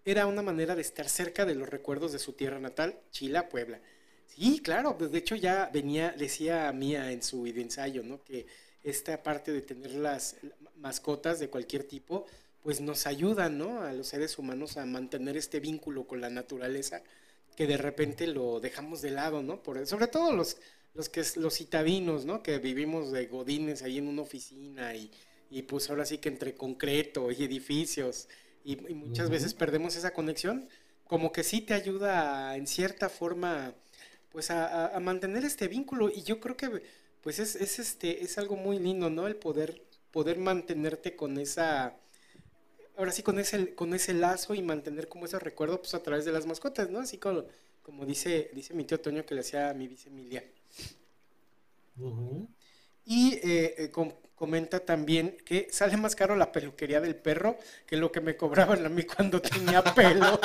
Era una manera de estar cerca de los recuerdos de su tierra natal, Chila, Puebla. Sí, claro, pues de hecho ya venía, decía Mía en su ensayo, ¿no? Que esta parte de tener las mascotas de cualquier tipo, pues nos ayuda, ¿no? A los seres humanos a mantener este vínculo con la naturaleza que de repente lo dejamos de lado, ¿no? Por, sobre todo los, los que los citadinos, ¿no? Que vivimos de godines ahí en una oficina y, y pues ahora sí que entre concreto y edificios y, muchas veces perdemos esa conexión, como que sí te ayuda en cierta forma pues a, mantener este vínculo y yo creo que pues es, es, este, es algo muy lindo, ¿no? El poder, poder mantenerte con esa, ahora sí con ese, con ese lazo y mantener como ese recuerdo pues a través de las mascotas, ¿no? Así como, como dice, dice mi tío Toño que le hacía a mi vice Emilia. Y eh, eh, comenta también que sale más caro la peluquería del perro que lo que me cobraban a mí cuando tenía pelo.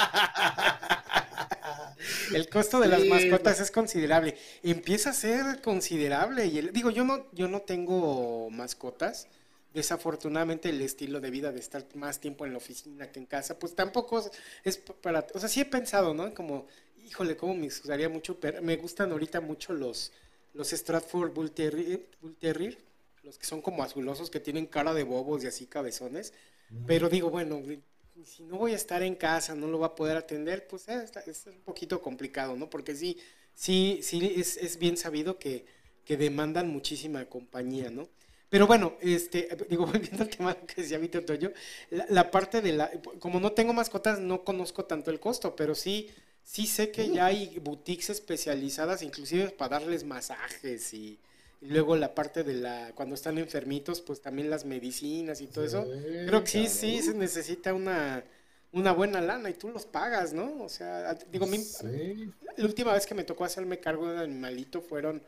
el costo de las mascotas es considerable. Empieza a ser considerable. Y digo, yo no, yo no tengo mascotas. Desafortunadamente el estilo de vida de estar más tiempo en la oficina que en casa, pues tampoco es para... O sea, sí he pensado, ¿no? Como, híjole, cómo me gustaría mucho, pero me gustan ahorita mucho los, los Stratford Bull Terrier, los que son como azulosos, que tienen cara de bobos y así cabezones. Pero digo, bueno, si no voy a estar en casa, no lo va a poder atender, pues eh, es, un poquito complicado, ¿no? Porque sí, sí, sí es, bien sabido que, que, demandan muchísima compañía, ¿no? Pero bueno, este, digo, volviendo al tema que decía Víctor Toyo, la, la, parte de la, como no tengo mascotas, no conozco tanto el costo, pero sí, Sí sé que ya hay boutiques especializadas, inclusive para darles masajes y, luego la parte de la, cuando están enfermitos, pues también las medicinas y todo eso. Creo que sí, sí, se necesita una, una buena lana y tú los pagas, ¿no? O sea, digo, la última vez que me tocó hacerme cargo de un animalito fueron,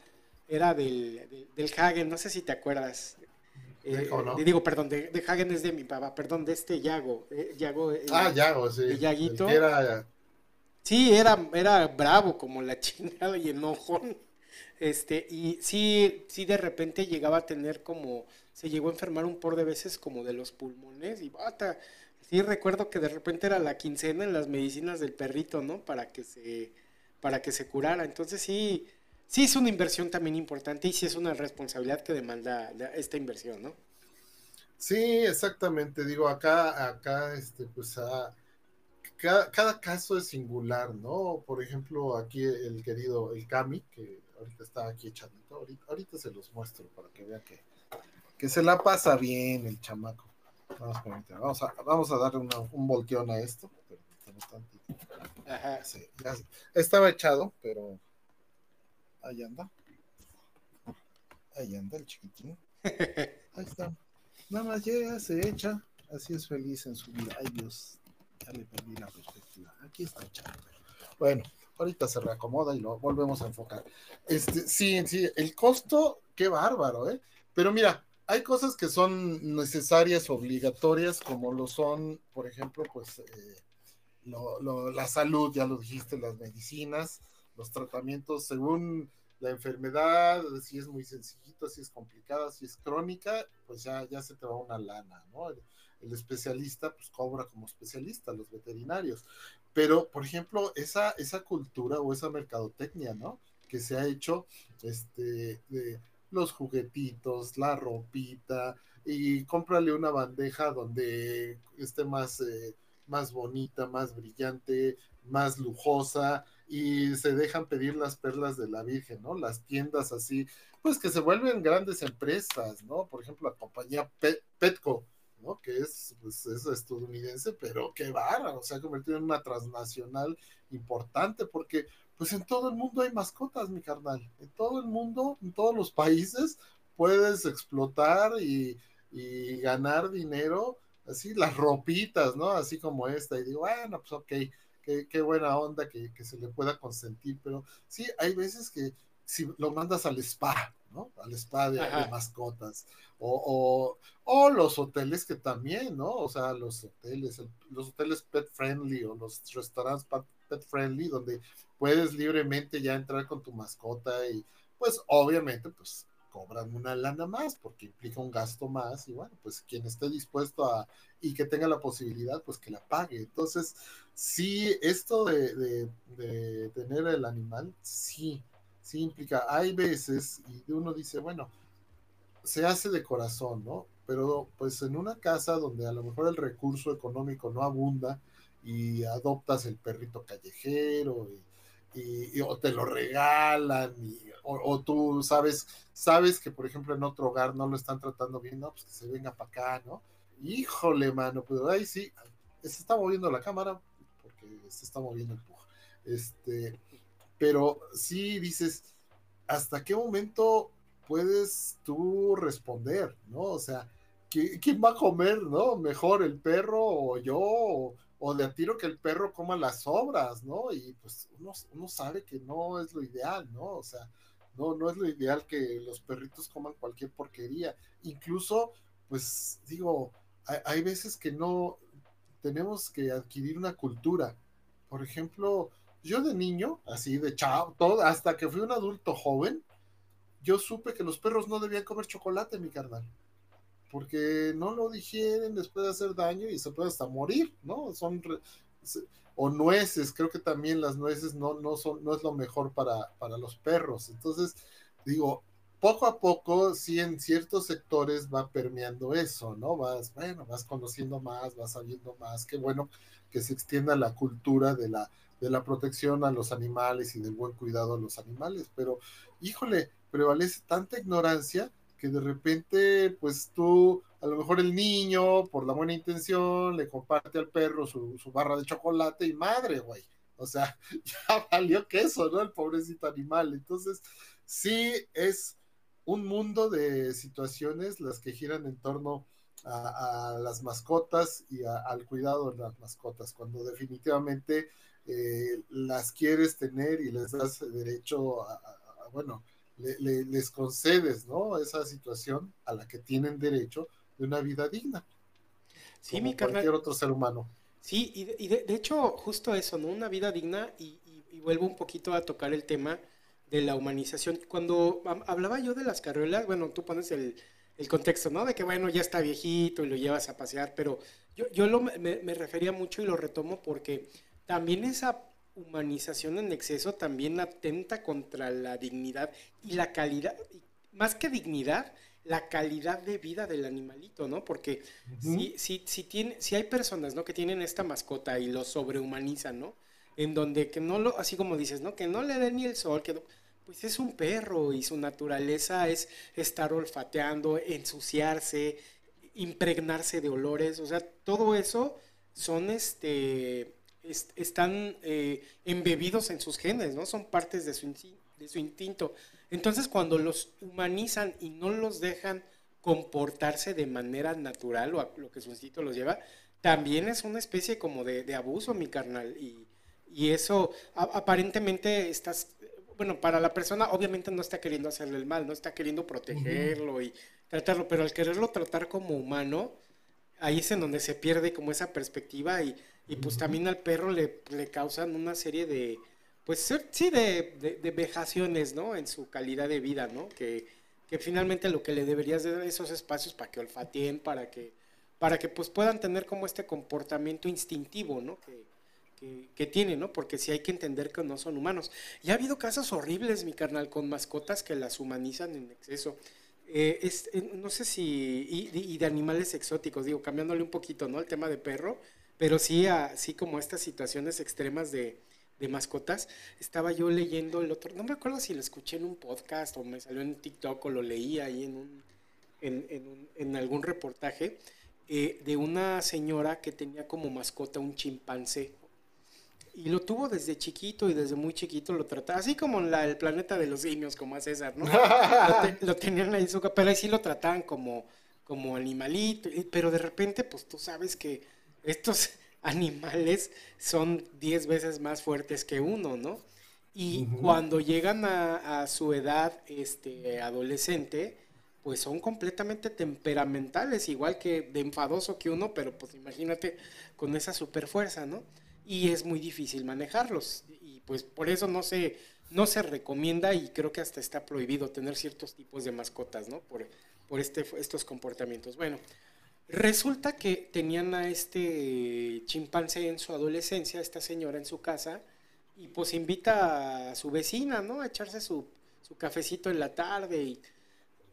era del, del, Hagen, no sé si te acuerdas. Eh, digo, perdón, de, Hagen es de mi papá, perdón, de este Yago. Eh, Yago eh, ah, Yago, sí. El Yaguito. era Sí, era, era bravo como la chingada y enojón. Este, y sí, sí de repente llegaba a tener como, se llegó a enfermar un por de veces como de los pulmones y bata. Sí recuerdo que de repente era la quincena en las medicinas del perrito, ¿no? Para que se, para que se curara. Entonces sí, sí es una inversión también importante y sí es una responsabilidad que demanda esta inversión, ¿no? Sí, exactamente. Digo, acá, acá, este, pues a cada, caso es singular, ¿no? Por ejemplo, aquí el querido, el Cami, que ahorita está aquí echadito, ahorita, se los muestro para que vean que, que se la pasa bien el chamaco. Vamos, a, vamos a darle un volteón a esto. estaba echado, pero ahí anda. Ahí anda el chiquitín. Ahí está. Nada más llega, se echa. Así es feliz en su vida. Ay Dios, ya le perdí la perspectiva. Aquí está echado. Bueno, ahorita se reacomoda y lo volvemos a enfocar. Este, sí, sí, el costo, qué bárbaro, ¿eh? Pero mira, hay cosas que son necesarias, obligatorias, como lo son, por ejemplo, pues eh, la salud, ya lo dijiste, las medicinas, los tratamientos según la enfermedad, si es muy sencillito, si es complicada, si es crónica, pues ya, ya se te va una lana, ¿no? El, especialista pues cobra como especialista, los veterinarios. Pero, por ejemplo, esa, esa cultura o esa mercadotecnia, ¿no? Que se ha hecho, este, de los juguetitos, la ropita, y cómprale una bandeja donde esté más, eh, más bonita, más brillante, más lujosa, y se dejan pedir las perlas de la Virgen, ¿no? Las tiendas así, pues que se vuelven grandes empresas, ¿no? Por ejemplo, la compañía Petco, ¿no? Que es, pues, es estadounidense, pero qué barra, o sea, ha convertido en una transnacional importante, porque pues en todo el mundo hay mascotas, mi carnal. En todo el mundo, en todos los países, puedes explotar y, ganar dinero, así las ropitas, ¿no? Así como esta. Y digo, bueno, pues ok, qué, buena onda que, se le pueda consentir, pero sí, hay veces que si lo mandas al spa, ¿no? Al spa de, mascotas. O, o, los hoteles que también, ¿no? O sea, los hoteles, los hoteles pet friendly o los restaurantes pet friendly, donde puedes libremente ya entrar con tu mascota y pues obviamente pues cobran una lana más porque implica un gasto más y bueno, pues quien esté dispuesto a y que tenga la posibilidad pues que la pague. Entonces, sí, esto de, de, tener el animal, sí, sí implica, hay veces y uno dice, bueno, se hace de corazón, ¿no? Pero pues en una casa donde a lo mejor el recurso económico no abunda y adoptas el perrito callejero y o te lo regalan, o, tú sabes, sabes que por ejemplo en otro hogar no lo están tratando bien, no, pues que se venga para acá, ¿no? Híjole, mano, pues ahí sí, se está moviendo la cámara, porque se está moviendo el pujo. Este, pero sí dices, ¿hasta qué momento puedes tú responder, ¿no? O sea, ¿quién va a comer, ¿no? Mejor el perro o yo, o de a tiro que el perro coma las sobras, ¿no? Y pues uno, sabe que no es lo ideal, ¿no? O sea, no, no es lo ideal que los perritos coman cualquier porquería. Incluso, pues digo, hay, veces que no tenemos que adquirir una cultura. Por ejemplo, yo de niño, así de chao, todo, hasta que fui un adulto joven, yo supe que los perros no debían comer chocolate, mi carnal porque no lo digieren, les puede hacer daño y se puede hasta morir, ¿no? Son o nueces, creo que también las nueces no, no son, no es lo mejor para, para los perros. Entonces, digo, poco a poco, sí en ciertos sectores va permeando eso, ¿no? Vas, bueno, vas conociendo más, vas sabiendo más, qué bueno que se extienda la cultura de la, de la protección a los animales y del buen cuidado a los animales, pero híjole, prevalece tanta ignorancia que de repente, pues tú, a lo mejor el niño, por la buena intención, le comparte al perro su, barra de chocolate y madre, güey. O sea, ya valió queso, ¿no? El pobrecito animal. Entonces, sí es un mundo de situaciones las que giran en torno a, las mascotas y al cuidado de las mascotas, cuando definitivamente eh, las quieres tener y les das derecho a bueno, les concedes, ¿no? Esa situación a la que tienen derecho de una vida digna. Sí, como mi cualquier otro ser humano. Sí, y, de, hecho, justo eso, ¿no? Una vida digna, y, vuelvo un poquito a tocar el tema de la humanización. Cuando hablaba yo de las carreras, bueno, tú pones el, contexto, ¿no? De que, bueno, ya está viejito y lo llevas a pasear, pero yo, yo lo, me, me refería mucho y lo retomo porque también esa humanización en exceso también atenta contra la dignidad y la calidad, más que dignidad, la calidad de vida del animalito, ¿no? Porque si, si, si, tiene, si hay personas, ¿no? Que tienen esta mascota y lo sobrehumanizan, ¿no? En donde que no lo, así como dices, ¿no? Que no le den ni el sol, que pues es un perro y su naturaleza es estar olfateando, ensuciarse, impregnarse de olores, o sea, todo eso son este están eh, embebidos en sus genes, ¿no? Son partes de su, de su instinto. Entonces, cuando los humanizan y no los dejan comportarse de manera natural o a lo que su instinto los lleva, también es una especie como de, abuso, mi carnal. Y, eso aparentemente estás, bueno, para la persona obviamente no está queriendo hacerle el mal, no está queriendo protegerlo y tratarlo, pero al quererlo tratar como humano, ahí es en donde se pierde como esa perspectiva y, pues también al perro le, le, causan una serie de, pues sí, de, de, vejaciones, ¿no? En su calidad de vida, ¿no? Que, que finalmente lo que le deberías dar esos espacios para que olfateen, para que para que pues puedan tener como este comportamiento instintivo, ¿no? Que, que, tienen, ¿no? Porque sí hay que entender que no son humanos. Y ha habido casos horribles, mi carnal, con mascotas que las humanizan en exceso. Eh, eh, no sé si, y, de animales exóticos, digo, cambiándole un poquito, ¿no? El tema de perro, pero sí, así como estas situaciones extremas de, de mascotas. Estaba yo leyendo el otro, no me acuerdo si lo escuché en un podcast o me salió en TikTok o lo leí ahí en, un, en, en, en algún reportaje eh, de una señora que tenía como mascota un chimpancé. Y lo tuvo desde chiquito y desde muy chiquito lo trataba, así como en la, el planeta de los simios, como a César, ¿no? lo, tenían ahí su pero ahí sí lo trataban como, como animalito, pero de repente, pues tú sabes que estos animales son 10 veces más fuertes que uno, ¿no? Y cuando llegan a, a, su edad este, adolescente, pues son completamente temperamentales, igual que de enfadoso que uno, pero pues imagínate con esa super fuerza, ¿no? Y es muy difícil manejarlos. Y pues por eso no se, no se recomienda y creo que hasta está prohibido tener ciertos tipos de mascotas, ¿no? Por, por este, estos comportamientos. Bueno, resulta que tenían a este chimpancé en su adolescencia, esta señora en su casa, y pues invita a su vecina, ¿no? A echarse su, su cafecito en la tarde y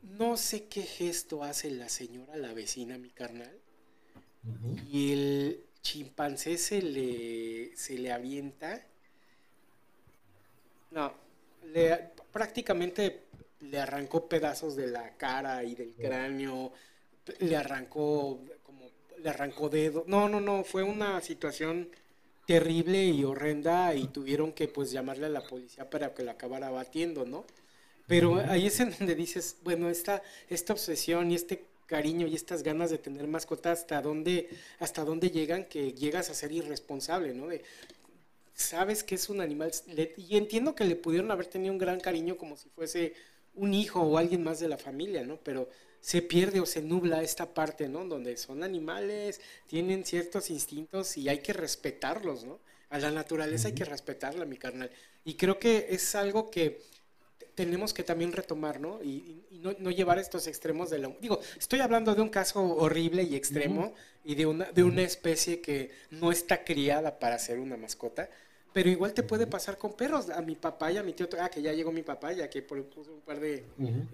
no sé qué gesto hace la señora, la vecina, mi carnal. Y el chimpancé se le, se le avienta. No, le, prácticamente le arrancó pedazos de la cara y del cráneo, le arrancó como le arrancó dedo. No, no, no, fue una situación terrible y horrenda y tuvieron que pues llamarle a la policía para que la acabara batiendo, ¿no? Pero ahí es en donde dices, bueno, esta, esta obsesión y este cariño y estas ganas de tener mascota, hasta dónde, hasta dónde llegan que llegas a ser irresponsable, ¿no? De, sabes que es un animal, y entiendo que le pudieron haber tenido un gran cariño como si fuese un hijo o alguien más de la familia, ¿no? Pero se pierde o se nubla esta parte, ¿no? Donde son animales, tienen ciertos instintos y hay que respetarlos, ¿no? A la naturaleza hay que respetarla, mi carnal. Y creo que es algo que tenemos que también retomar, ¿no? Y, no, llevar estos extremos de la... Digo, estoy hablando de un caso horrible y extremo y de una, de una especie que no está criada para ser una mascota, pero igual te puede pasar con perros. A mi papá y a mi tío, ah, que ya llegó mi papá, ya que puso un par de,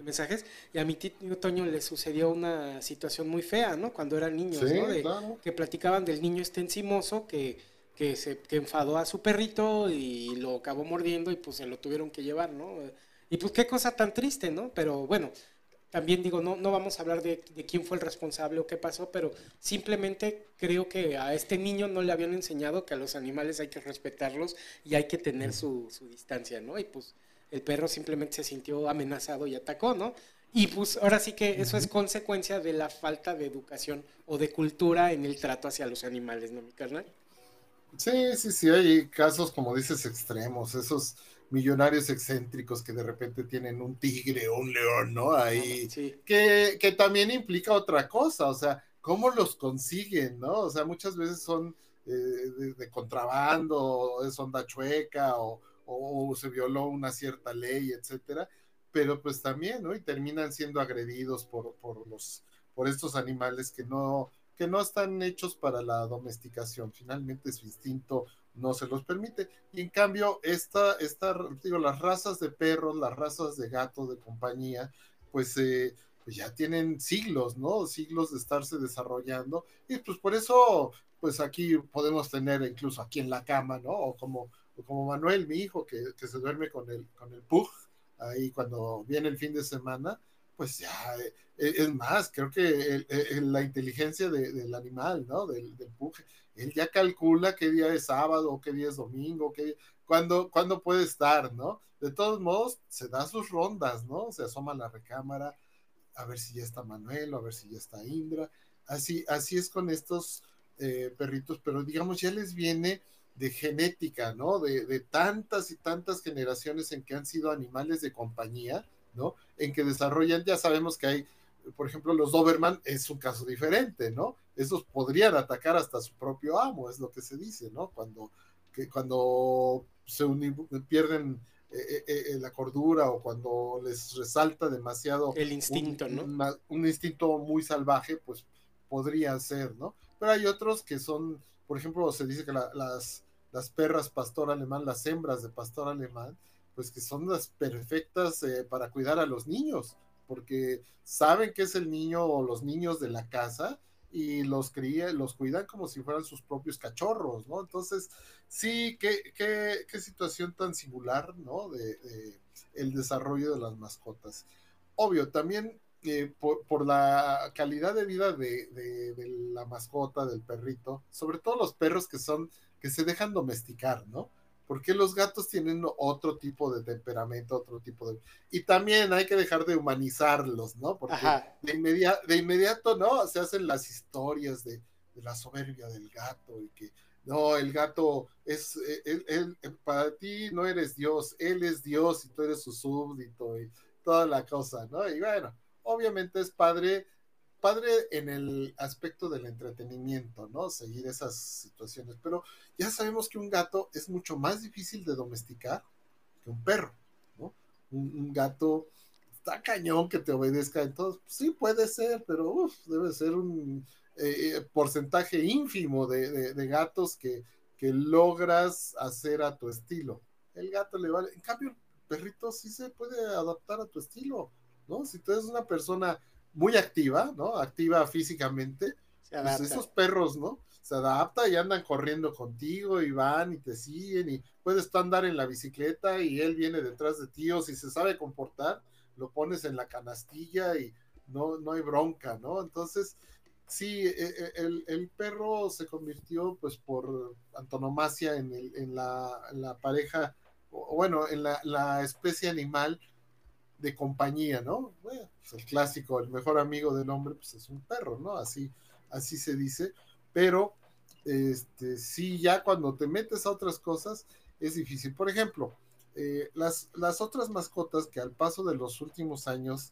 mensajes, y a mi tío Toño le sucedió una situación muy fea, ¿no? Cuando eran niños, ¿no? Que platicaban del niño este encimoso que, que, se, que enfadó a su perrito y lo acabó mordiendo y pues se lo tuvieron que llevar, ¿no? Y pues qué cosa tan triste, ¿no? Pero bueno, también digo, no, no vamos a hablar de, quién fue el responsable o qué pasó, pero simplemente creo que a este niño no le habían enseñado que a los animales hay que respetarlos y hay que tener su, distancia, ¿no? Y pues el perro simplemente se sintió amenazado y atacó, ¿no? Y pues ahora sí que eso es consecuencia de la falta de educación o de cultura en el trato hacia los animales, ¿no, mi carnal? Sí, sí, sí, hay casos, como dices, extremos, esos millonarios excéntricos que de repente tienen un tigre o un león, ¿no? Ahí, que, que, también implica otra cosa, o sea, cómo los consiguen, ¿no? O sea, muchas veces son eh, de, contrabando, es onda chueca o, o, se violó una cierta ley, etcétera, pero pues también, ¿no? Y terminan siendo agredidos por, por los, por estos animales que no, que no están hechos para la domesticación. Finalmente su instinto no se los permite. Y en cambio, esta, esta, digo, las razas de perros, las razas de gatos de compañía, pues, eh, pues, ya tienen siglos, ¿no? Siglos de estarse desarrollando. Y pues por eso, pues aquí podemos tener incluso aquí en la cama, ¿no? O como, como Manuel, mi hijo, que, se duerme con el, con el pug, ahí cuando viene el fin de semana, pues ya, eh, es más, creo que la inteligencia del animal, ¿no? Del, del puje, él ya calcula qué día es sábado, qué día es domingo, qué cuándo, puede estar, ¿no? De todos modos, se da sus rondas, ¿no? Se asoma a la recámara a ver si ya está Manuel, a ver si ya está Indra. Así, así es con estos eh, perritos, pero digamos, ya les viene de genética, ¿no? De, de, tantas y tantas generaciones en que han sido animales de compañía, ¿no? En que desarrollan, ya sabemos que hay, por ejemplo, los Doberman es un caso diferente, ¿no? Esos podrían atacar hasta su propio amo, es lo que se dice, ¿no? Cuando, que, cuando se pierden eh, eh, eh, la cordura o cuando les resalta demasiado el instinto, un, ¿no? un instinto muy salvaje, pues podría ser, ¿no? Pero hay otros que son, por ejemplo, se dice que las, las perras pastor alemán, las hembras de pastor alemán, pues que son las perfectas para cuidar a los niños, porque saben que es el niño o los niños de la casa y los cría, los cuidan como si fueran sus propios cachorros, ¿no? Entonces, sí, qué, qué, qué situación tan singular, ¿no? De, el desarrollo de las mascotas. Obvio, también eh, por, por, la calidad de vida de, de, de, la mascota, del perrito, sobre todo los perros que son, que se dejan domesticar, ¿no? Porque los gatos tienen otro tipo de temperamento, otro tipo de... Y también hay que dejar de humanizarlos, ¿no? Porque de, inmediato, de inmediato, ¿no? Se hacen las historias de, de, la soberbia del gato y que, no, el gato es, eh, él, él, eh, para ti no eres Dios, él es Dios y tú eres su súbdito y toda la cosa, ¿no? Y bueno, obviamente es padre padre en el aspecto del entretenimiento, ¿no? Seguir esas situaciones, pero ya sabemos que un gato es mucho más difícil de domesticar que un perro, ¿no? Un, gato está cañón que te obedezca, entonces sí puede ser, pero uf, debe ser un eh, eh, porcentaje ínfimo de, gatos que, que, logras hacer a tu estilo. El gato le vale, en cambio el perrito sí se puede adaptar a tu estilo, ¿no? Si tú eres una persona muy activa, ¿no? Activa físicamente. Pues esos perros, ¿no? Se adapta y andan corriendo contigo y van y te siguen y puedes tú andar en la bicicleta y él viene detrás de ti o si se sabe comportar, lo pones en la canastilla y no, no hay bronca, ¿no? Entonces, sí, e, e, el, el perro se convirtió pues por antonomasia en, el, en, la, en la, pareja, bueno, en la, la especie animal de compañía, ¿no? Bueno, pues el clásico, el mejor amigo del hombre, pues es un perro, ¿no? Así, así se dice, pero este, sí, ya cuando te metes a otras cosas es difícil. Por ejemplo, eh, las, las otras mascotas que al paso de los últimos años,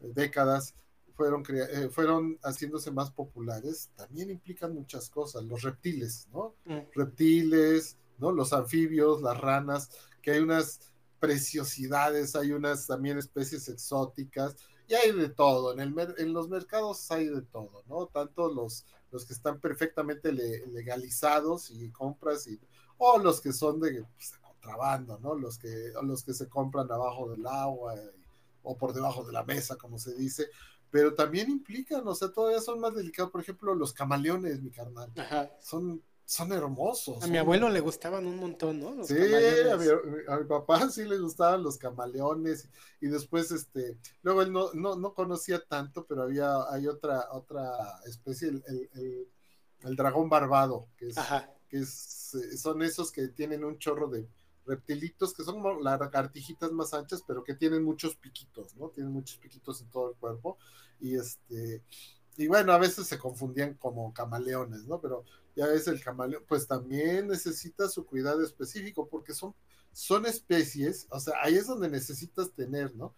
eh, décadas, fueron, eh, fueron haciéndose más populares, también implican muchas cosas. Los reptiles, ¿no? Mm. Reptiles, ¿no? Los anfibios, las ranas, que hay unas preciosidades, hay unas también especies exóticas, y hay de todo, en, el, en los mercados hay de todo, ¿no? Tanto los, los que están perfectamente le, legalizados y compras, y, o los que son de, pues, de contrabando, ¿no? Los que, los que se compran abajo del agua y, o por debajo de la mesa, como se dice, pero también implican, o sea, todavía son más delicados, por ejemplo, los camaleones, mi carnal, Ajá. son son hermosos. A mi abuelo le gustaban un montón, ¿no? Los sí, a mi, a mi, papá sí le gustaban los camaleones y después, este, luego él no, no, no conocía tanto, pero había, hay otra, otra especie, el, el, el, dragón barbado, que es, que es, eh, son esos que tienen un chorro de reptilitos, que son lagartijitas más anchas, pero que tienen muchos piquitos, ¿no? Tienen muchos piquitos en todo el cuerpo y este, y bueno, a veces se confundían como camaleones, ¿no? Pero ya ves el camaleón, pues también necesita su cuidado específico porque son, son especies, o sea, ahí es donde necesitas tener, ¿no?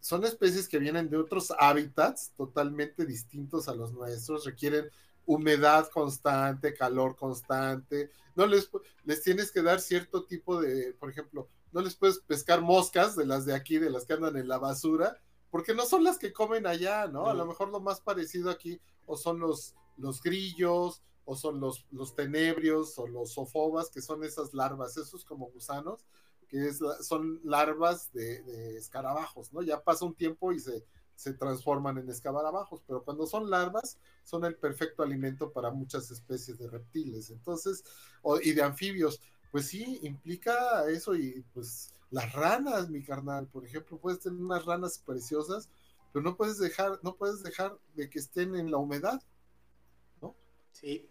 Son especies que vienen de otros hábitats totalmente distintos a los nuestros, requieren humedad constante, calor constante, no les, les tienes que dar cierto tipo de, por ejemplo, no les puedes pescar moscas de las de aquí, de las que andan en la basura, porque no son las que comen allá, ¿no? A lo mejor lo más parecido aquí o son los, los grillos, o son los, los tenebrios o los sofobas, que son esas larvas, esos como gusanos, que son larvas de, escarabajos, ¿no? Ya pasa un tiempo y se, se transforman en escarabajos, pero cuando son larvas, son el perfecto alimento para muchas especies de reptiles, entonces, y de anfibios, pues sí, implica eso y pues las ranas, mi carnal, por ejemplo, puedes tener unas ranas preciosas pero no puedes dejar, no puedes dejar de que estén en la humedad.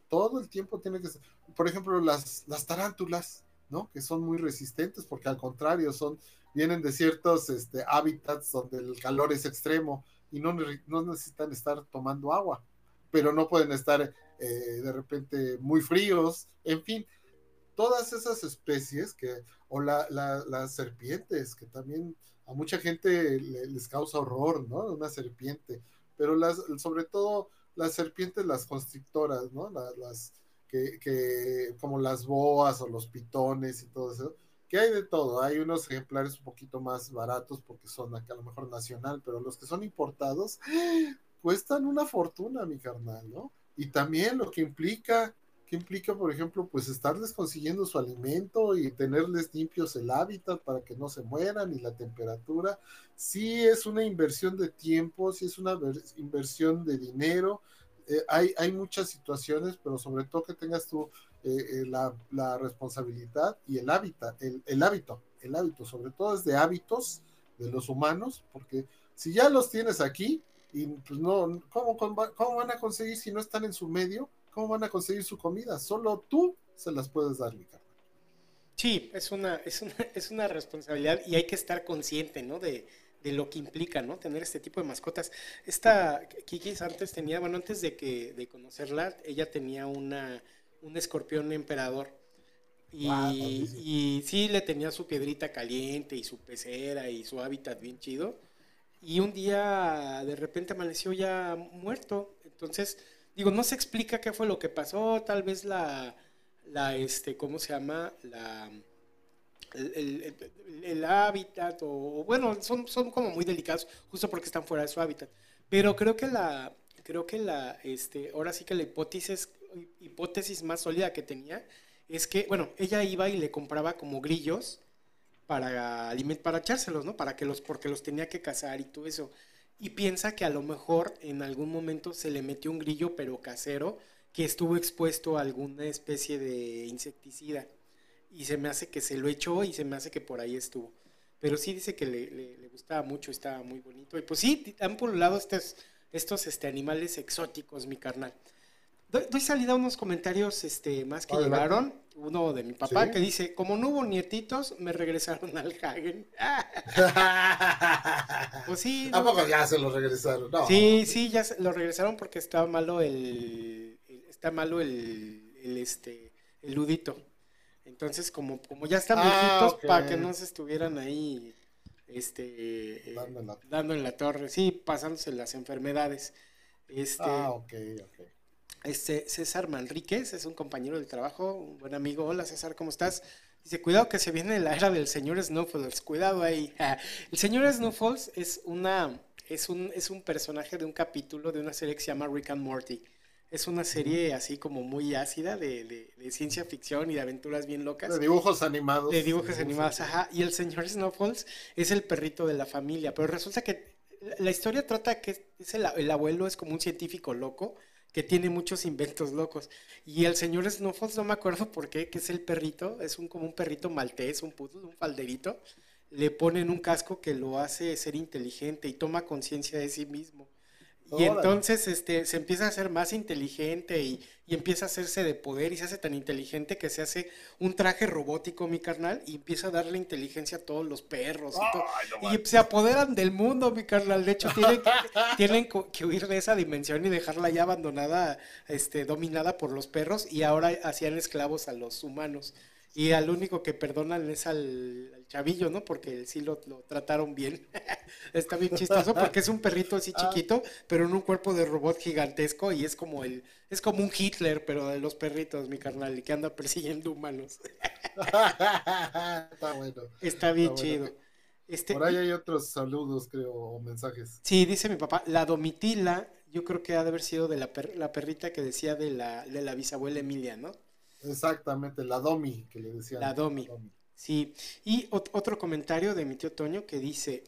Todo el tiempo tiene que ser, por ejemplo, las, las tarántulas, ¿no? Que son muy resistentes porque al contrario son, vienen de ciertos este, hábitats donde el calor es extremo y no, no necesitan estar tomando agua, pero no pueden estar eh, de repente muy fríos, en fin, todas esas especies que, o la, la, las serpientes, que también a mucha gente le, les causa horror, ¿no? Una serpiente, pero las, sobre todo las serpientes, las constrictoras, ¿no? Las, que, que, como las boas o los pitones y todo eso, que hay de todo, hay unos ejemplares un poquito más baratos porque son acá a lo mejor nacional, pero los que son importados cuestan una fortuna, mi carnal, ¿no? Y también lo que implica ¿Qué implica, por ejemplo, pues estarles consiguiendo su alimento y tenerles limpios el hábitat para que no se mueran y la temperatura? Sí es una inversión de tiempo, sí es una inversión de dinero. Eh, hay, hay muchas situaciones, pero sobre todo que tengas tú eh, eh, la, la, responsabilidad y el hábitat, el, el hábito, el hábito, sobre todo es de hábitos de los humanos, porque si ya los tienes aquí, y pues no, ¿cómo, cómo van a conseguir si no están en su medio? ¿Cómo van a conseguir su comida? Solo tú se las puedes dar, mi carnal. Sí, es una, es una, es una responsabilidad y hay que estar consciente, ¿no? De, de lo que implica, ¿no? Tener este tipo de mascotas. Esta Kikis antes tenía, bueno, antes de que de conocerla, ella tenía una, un escorpión emperador. Y, wow, y sí le tenía su piedrita caliente y su pecera y su hábitat bien chido. Y un día de repente amaneció ya muerto. Entonces, digo, no se explica qué fue lo que pasó, tal vez la, la este, ¿cómo se llama? La, el, hábitat, o, bueno, son, son como muy delicados, justo porque están fuera de su hábitat. Pero creo que la, creo que la, este, ahora sí que la hipótesis, hipótesis más sólida que tenía es que, bueno, ella iba y le compraba como grillos para, para echárselos, ¿no? Para que los, porque los tenía que cazar y todo eso y piensa que a lo mejor en algún momento se le metió un grillo pero casero que estuvo expuesto a alguna especie de insecticida y se me hace que se lo echó y se me hace que por ahí estuvo. Pero sí dice que le, le, le gustaba mucho, estaba muy bonito. Y pues sí, han lado estos, estos este, animales exóticos, mi carnal. Doy, doy, salida a unos comentarios este, más que Adelante. llegaron. Uno de mi papá ¿Sí? que dice, como no hubo nietitos, me regresaron al Hagen. pues sí. ¿A poco ya se lo regresaron? No. Sí, sí, ya se lo regresaron porque estaba malo el, está malo el, el, este, el ludito. Entonces, como, como ya están ah, viejitos, okay. para que no se estuvieran ahí este, dando, en la... dando en la torre, sí, pasándose las enfermedades. Este, ah, ok, ok. Este César Manríquez es un compañero del trabajo, un buen amigo. Hola César, ¿cómo estás? Dice, cuidado que se viene la era del señor Snuffles, cuidado ahí. El señor Snuffles es, una, es, un, es un personaje de un capítulo de una serie que se llama Rick and Morty. Es una serie así como muy ácida de, de, de ciencia ficción y de aventuras bien locas. De dibujos animados. De dibujos, de dibujos animados, ajá. Y el señor Snuffles es el perrito de la familia, pero resulta que la historia trata que es el, el abuelo es como un científico loco que tiene muchos inventos locos. Y el señor Snuffles, no me acuerdo por qué, que es el perrito, es un, como un perrito maltés, un puto, un falderito, le ponen un casco que lo hace ser inteligente y toma conciencia de sí mismo. Y Órale. entonces este, se empieza a ser más inteligente y, y, empieza a hacerse de poder y se hace tan inteligente que se hace un traje robótico, mi carnal, y empieza a darle inteligencia a todos los perros. Y, no y se apoderan del mundo, mi carnal. De hecho, tienen que, tienen que huir de esa dimensión y dejarla ya abandonada, este, dominada por los perros y ahora hacían esclavos a los humanos. Y al único que perdonan es al, chavillo, ¿no? Porque sí lo, lo trataron bien. Está bien chistoso porque es un perrito así chiquito, pero en un cuerpo de robot gigantesco y es como el, es como un Hitler, pero de los perritos, mi carnal, y que anda persiguiendo humanos. Está bueno. Está bien Está chido. Bueno. Este, Por ahí hay otros saludos, creo, o mensajes. Sí, dice mi papá, la domitila, yo creo que ha de haber sido de la, per, la perrita que decía de la, de la bisabuela Emilia, ¿no? Exactamente, la Domi, que le decían. La Domi. La Domi. Sí. Y otro comentario de mi tío Toño que dice,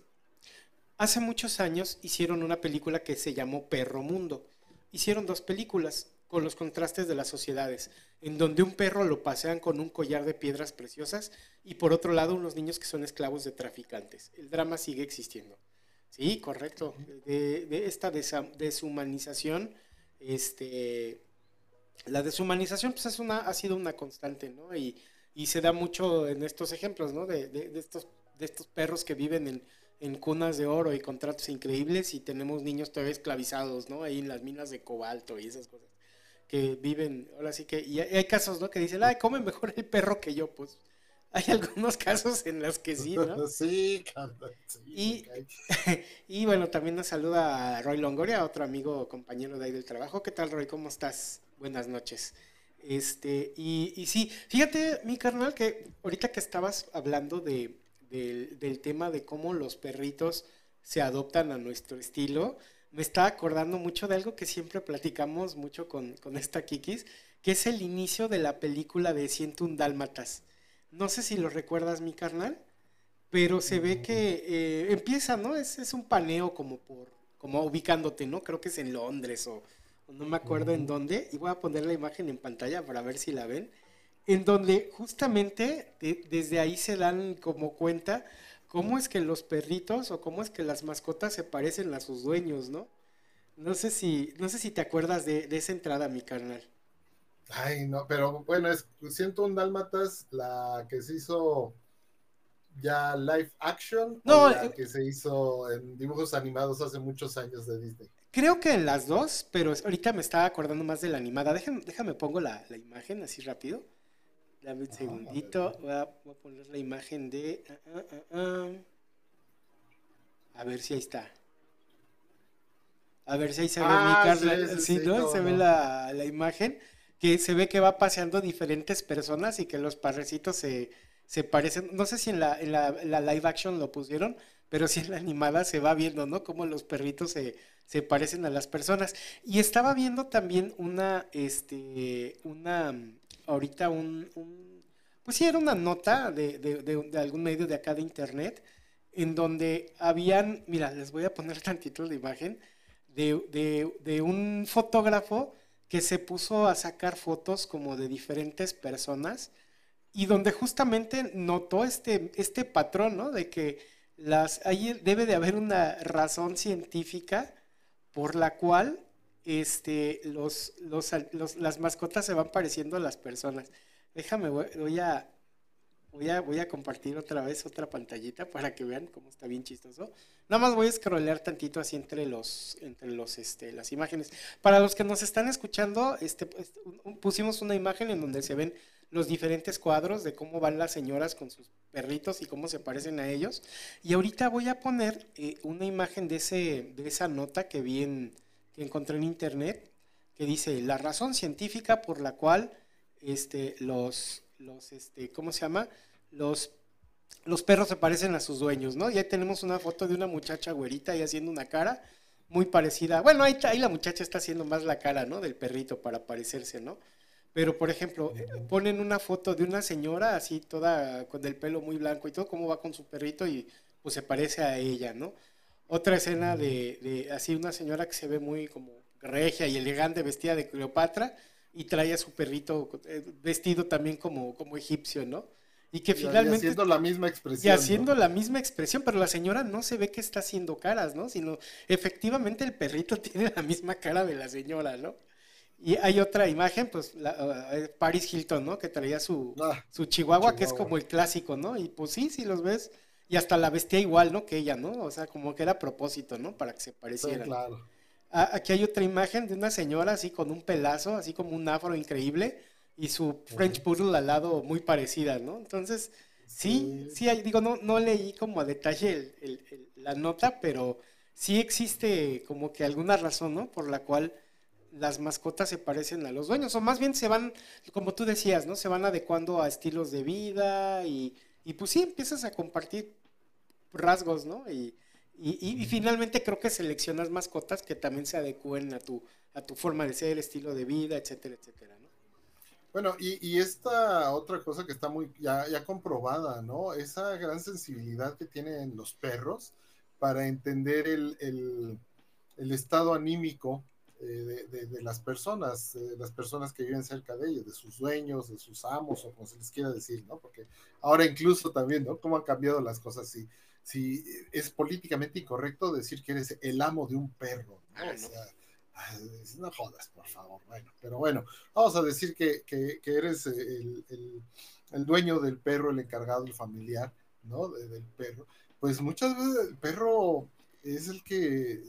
hace muchos años hicieron una película que se llamó Perro Mundo. Hicieron dos películas con los contrastes de las sociedades, en donde un perro lo pasean con un collar de piedras preciosas y por otro lado unos niños que son esclavos de traficantes. El drama sigue existiendo. Sí, correcto. De, esta deshumanización, este, la deshumanización pues es una, ha sido una constante, ¿no? Y, se da mucho en estos ejemplos, ¿no? De, estos, de estos perros que viven en, en, cunas de oro y contratos increíbles y tenemos niños todavía esclavizados, ¿no? Ahí en las minas de cobalto y esas cosas que viven, ahora sí que, y hay casos, ¿no? Que dicen, ay, come mejor el perro que yo, pues hay algunos casos en los que sí, ¿no? sí, y, y, bueno, también nos saluda a Roy Longoria, otro amigo, compañero de ahí del trabajo. ¿Qué tal, Roy? ¿Cómo estás? Buenas noches. Este, y, y sí, fíjate, mi carnal, que ahorita que estabas hablando de, del tema de cómo los perritos se adoptan a nuestro estilo, me estaba acordando mucho de algo que siempre platicamos mucho con, con esta Kikis, que es el inicio de la película de 101 Dálmatas. No sé si lo recuerdas, mi carnal, pero se ve que eh, empieza, ¿no? Es, es, un paneo como por, como ubicándote, ¿no? Creo que es en Londres o, no me acuerdo en dónde. Y voy a poner la imagen en pantalla para ver si la ven. En donde justamente desde ahí se dan como cuenta cómo es que los perritos o cómo es que las mascotas se parecen a sus dueños, ¿no? No sé si, no sé si te acuerdas de, de esa entrada, mi carnal. Ay, no, pero bueno, es un Dálmatas, la que se hizo ya live action, no, la eh, que se hizo en dibujos animados hace muchos años de Disney. Creo que en las dos, pero ahorita me estaba acordando más de la animada. Déjame, déjame pongo la, imagen así rápido. Dame un ah, segundito. Voy a, poner la imagen de. Ah, ah, a ver si ahí está. A ver si ahí se ve mi Carla. Sí, ¿no? Se ve la, la imagen que se ve que va paseando diferentes personas y que los parrecitos se, se parecen, no sé si en la, en la, live action lo pusieron, pero sí en la animada se va viendo, ¿no? Cómo los perritos se, se parecen a las personas. Y estaba viendo también una, este, una, ahorita un, pues sí, era una nota de, de, de, algún medio de acá de internet, en donde habían, mira, les voy a poner tantito la imagen, de, de un fotógrafo que se puso a sacar fotos como de diferentes personas y donde justamente notó este, este patrón, ¿no? De que las, ahí debe de haber una razón científica por la cual este, los, los, las mascotas se van pareciendo a las personas. Déjame, voy a, Voy a, voy a compartir otra vez otra pantallita para que vean cómo está bien chistoso. Nada más voy a scrollear tantito así entre los, entre los, este, las imágenes. Para los que nos están escuchando, este, pues, pusimos una imagen en donde se ven los diferentes cuadros de cómo van las señoras con sus perritos y cómo se parecen a ellos. Y ahorita voy a poner eh, una imagen de, ese, de esa nota que vi en, que encontré en internet, que dice la razón científica por la cual este, los, los este, ¿cómo se llama? los, los perros se parecen a sus dueños, ¿no? Y ahí tenemos una foto de una muchacha güerita ahí haciendo una cara muy parecida. Bueno, ahí, ahí la muchacha está haciendo más la cara, ¿no? Del perrito para parecerse, ¿no? Pero, por ejemplo, eh, ponen una foto de una señora así toda con el pelo muy blanco y todo, cómo va con su perrito y pues se parece a ella, ¿no? Otra escena de, de así una señora que se ve muy como regia y elegante, vestida de Cleopatra y trae a su perrito eh, vestido también como, como egipcio, ¿no? Y que finalmente... Y haciendo la misma expresión. Y haciendo la misma expresión, pero la señora no se ve que está haciendo caras, ¿no? Sino efectivamente el perrito tiene la misma cara de la señora, ¿no? Y hay otra imagen, pues, la, uh, Paris Hilton, ¿no? Que traía su, ah, su chihuahua, que es como el clásico, ¿no? Y pues sí, sí los ves. Y hasta la vestía igual, ¿no? Que ella, ¿no? O sea, como que era a propósito, ¿no? Para que se parecieran. Sí, claro. Ah, aquí hay otra imagen de una señora así con un pelazo, así como un afro increíble y su French Poodle al lado muy parecida, ¿no? Entonces, sí, sí, digo, no, no leí como a detalle la nota, pero sí existe como que alguna razón, ¿no? Por la cual las mascotas se parecen a los dueños, o más bien se van, como tú decías, ¿no? Se van adecuando a estilos de vida y, y pues sí, empiezas a compartir rasgos, ¿no? Y, y, y, finalmente creo que seleccionas mascotas que también se adecúen a tu, a tu forma de ser, estilo de vida, etcétera, etcétera, ¿no? Bueno, y, esta otra cosa que está muy ya, ya, comprobada, ¿no? Esa gran sensibilidad que tienen los perros para entender el, el, estado anímico eh, de, las personas, las personas que viven cerca de ellos, de sus dueños, de sus amos, o como se les quiera decir, ¿no? Porque ahora incluso también, ¿no? Cómo han cambiado las cosas. Si, si es políticamente incorrecto decir que eres el amo de un perro. ¿no? Ah, O sea, ay, no jodas, por favor. Bueno, pero bueno, vamos a decir que, que- que eres el, el- el dueño del perro, el encargado, el familiar, ¿no? De- del perro. Pues muchas veces el perro es el que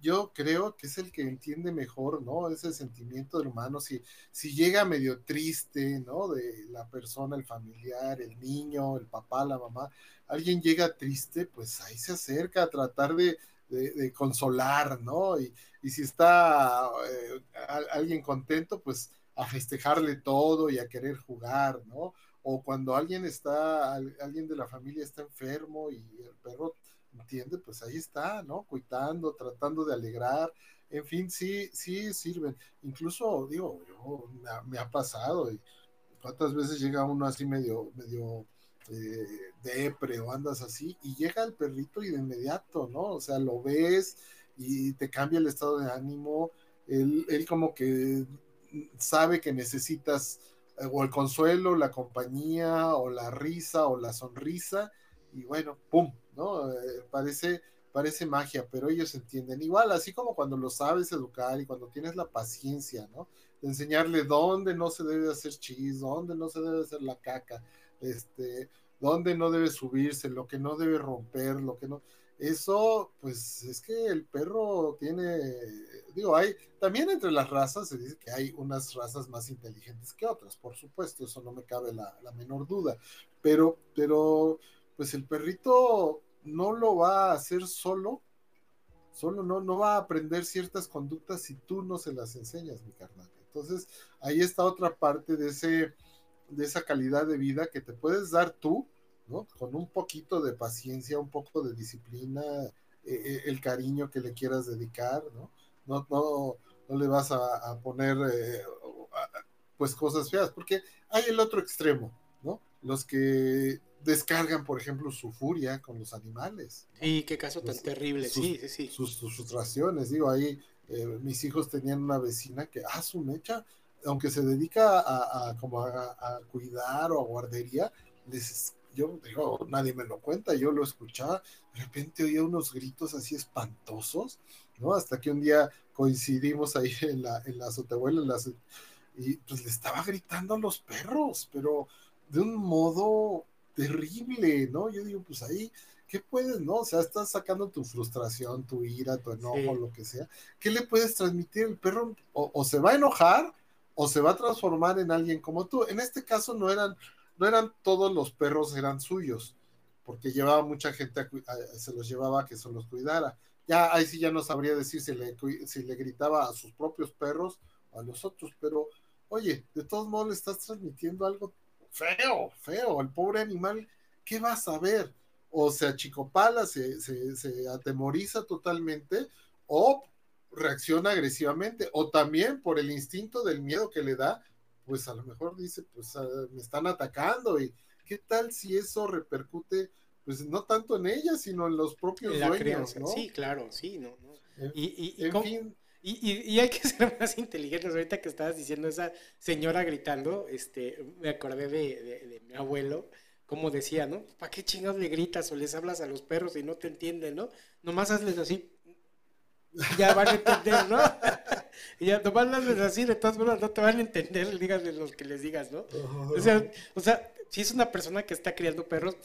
yo creo que es el que entiende mejor, ¿no? Ese sentimiento del humano. Si, si llega medio triste, ¿no? De la persona, el familiar, el niño, el papá, la mamá, alguien llega triste, pues ahí se acerca a tratar de, de- consolar, ¿no? Y, y si está eh, alguien contento, pues a festejarle todo y a querer jugar, ¿no? O cuando alguien está, al- alguien de la familia está enfermo y el perro entiende, pues ahí está, ¿no? Cuidando, tratando de alegrar, en fin, sí, sí sirven. Incluso, digo, yo, me, ha, me ha pasado y cuántas veces llega uno así medio, medio eh, depre o andas así y llega el perrito y de inmediato, ¿no? O sea, lo ves y te cambia el estado de ánimo, él, él como que sabe que necesitas eh, o el consuelo, la compañía, o la risa, o la sonrisa, y bueno, ¡pum! ¿no? Eh, parece, parece magia, pero ellos entienden. Igual, así como cuando lo sabes educar y cuando tienes la paciencia, ¿no? De enseñarle dónde no se debe hacer chis, dónde no se debe hacer la caca, este, dónde no debe subirse, lo que no debe romper, lo que no. Eso, pues es que el perro tiene, digo, hay, también entre las razas se dice que hay unas razas más inteligentes que otras, por supuesto, eso no me cabe la, la menor duda, pero, pero, pues el perrito no lo va a hacer solo, solo no, no va a aprender ciertas conductas si tú no se las enseñas, mi carnal. Entonces, ahí está otra parte de ese, de esa calidad de vida que te puedes dar tú, ¿no? Con un poquito de paciencia, un poco de disciplina, eh, el cariño que le quieras dedicar, ¿no? No, no, no le vas a, a poner eh, pues cosas feas, porque hay el otro extremo, ¿no? Los que descargan, por ejemplo, su furia con los animales. Sí, qué caso tan Sus, terrible, sus, sí, sí, sí. Sus, sus frustraciones, digo, ahí eh, mis hijos tenían una vecina que, ah, su mecha, aunque se dedica a, a como a, a, cuidar o a guardería, les, yo digo, nadie me lo cuenta, yo lo escuchaba, de repente oía unos gritos así espantosos, ¿no? Hasta que un día coincidimos ahí en la, en la azotehuela, en y pues le estaba gritando a los perros, pero de un modo terrible, ¿no? Yo digo, pues ahí, ¿qué puedes, no? O sea, estás sacando tu frustración, tu ira, tu enojo, sí. lo que sea. ¿Qué le puedes transmitir? El perro o, o, se va a enojar o se va a transformar en alguien como tú. En este caso no eran, no eran todos los perros, eran suyos, porque llevaba mucha gente, a, a, se los llevaba a que se los cuidara. Ya ahí sí ya no sabría decir si le, si le gritaba a sus propios perros o a los otros, pero oye, de todos modos le estás transmitiendo algo feo, feo. El pobre animal, ¿qué va a saber? O se achicopala, se, se, se atemoriza totalmente, o reacciona agresivamente, o también por el instinto del miedo que le da, pues a lo mejor dice, pues uh, me están atacando, y qué tal si eso repercute, pues no tanto en ella, sino en los propios la dueños, crianza. ¿no? Sí, claro, sí, no, no. En, y, y, en ¿cómo? fin. Y, y, y, hay que ser más inteligentes. Ahorita que estabas diciendo esa señora gritando, este, me acordé de, de, de mi abuelo, como decía, ¿no? ¿Para qué chingados le gritas o les hablas a los perros y no te entienden, ¿no? Nomás hazles así. Ya van a entender, ¿no? y ya nomás hazles así, de todas formas no te van a entender, díganle los que les digas, ¿no? O sea, o sea, si es una persona que está criando perros,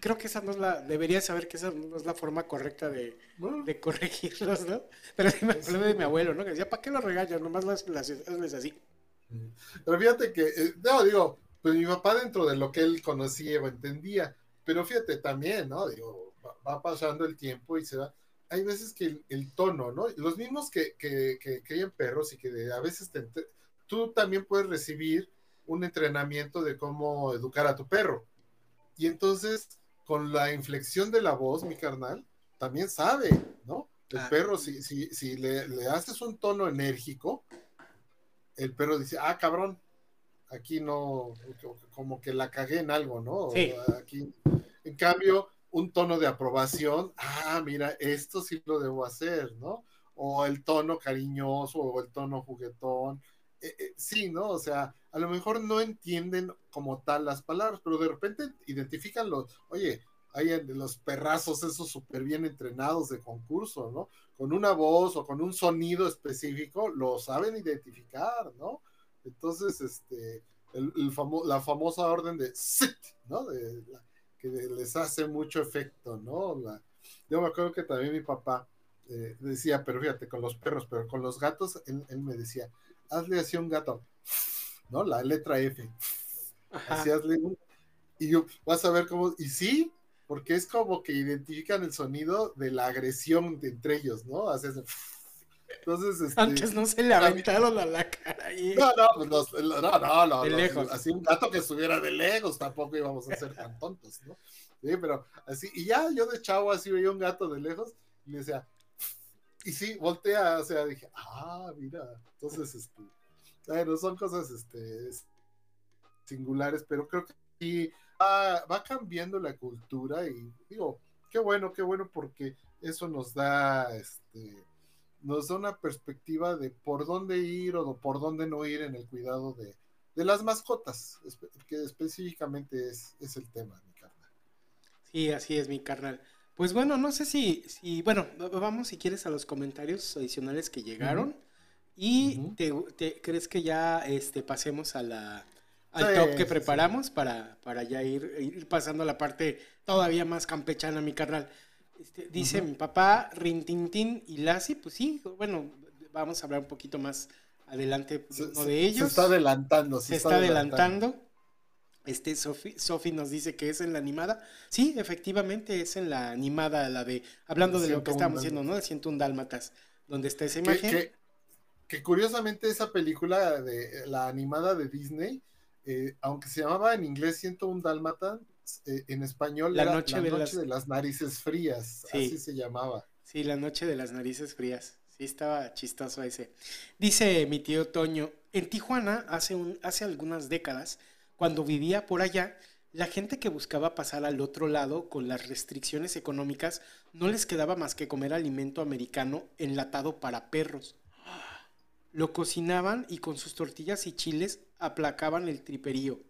creo que esa no es la, debería saber que esa no es la forma correcta de, bueno. de corregirlos, ¿no? Pero sí me acuerdo de mi abuelo, ¿no? Que decía, ¿para qué los regañas? Nomás las, las, hazles así. Pero fíjate que, eh, no, digo, pues mi papá dentro de lo que él conocía o entendía, pero fíjate también, ¿no? Digo, va, pasando el tiempo y se va. Hay veces que el, el tono, ¿no? Los mismos que, que, que crían perros y que de, a veces te, tú también puedes recibir un entrenamiento de cómo educar a tu perro. Y entonces con la inflexión de la voz, mi carnal, también sabe, ¿no? El ah. perro, si, si, si le, le, haces un tono enérgico, el perro dice, ah, cabrón, aquí no, como que la cagué en algo, ¿no? Sí. Aquí, en cambio, un tono de aprobación, ah, mira, esto sí lo debo hacer, ¿no? O el tono cariñoso, o el tono juguetón, eh, eh, sí, ¿no? O sea, a lo mejor no entienden como tal las palabras, pero de repente identifican los, oye, hay los perrazos esos súper bien entrenados de concurso, ¿no? Con una voz o con un sonido específico, lo saben identificar, ¿no? Entonces, este, el, la famosa orden de sit, ¿no? De, que les hace mucho efecto, ¿no? yo me acuerdo que también mi papá eh, decía, pero fíjate, con los perros, pero con los gatos, él, me decía, hazle así un gato, ¿no? La letra F. Así hazle un... Y yo, vas a ver cómo, y sí, porque es como que identifican el sonido de la agresión entre ellos, ¿no? Así entonces, este, Antes no se le aventaron a la cara ahí. No, no, pues no, no, no, de lejos. así un gato que estuviera de lejos, tampoco íbamos a ser tan tontos, ¿no? Sí, pero así, y ya yo de chavo así veía un gato de lejos y me decía, y sí, voltea, o sea, dije, ah, mira, entonces, este, bueno, son cosas, este, singulares, pero creo que sí, va, va cambiando la cultura y digo, qué bueno, qué bueno, porque eso nos da, este, nos da una perspectiva de por dónde ir o por dónde no ir en el cuidado de, las mascotas, que específicamente es, es, el tema, mi carnal. Sí, así es, mi carnal. Pues bueno, no sé si, si bueno, vamos si quieres a los comentarios adicionales que llegaron. Y te, crees que ya este, pasemos a la, al top que preparamos para, para ya ir, ir pasando a la parte todavía más campechana, mi carnal. Este, dice mi papá, Rintintín y Lassie, pues sí, bueno, vamos a hablar un poquito más adelante uno de ellos. Se está adelantando, se, está, adelantando. Este, Sofi, nos dice que es en la animada. Sí, efectivamente es en la animada, la de, hablando de lo que estamos diciendo, ¿no? De un Dálmatas, donde está esa imagen. Que, curiosamente esa película de la animada de Disney, eh, aunque se llamaba en inglés un Dálmatas, eh, en español la noche, de, las... narices frías, así se llamaba. Sí, la noche de las narices frías. Sí, estaba chistoso ese. Dice mi tío Toño, en Tijuana hace, un, hace algunas décadas, cuando vivía por allá, la gente que buscaba pasar al otro lado con las restricciones económicas no les quedaba más que comer alimento americano enlatado para perros. Lo cocinaban y con sus tortillas y chiles aplacaban el triperío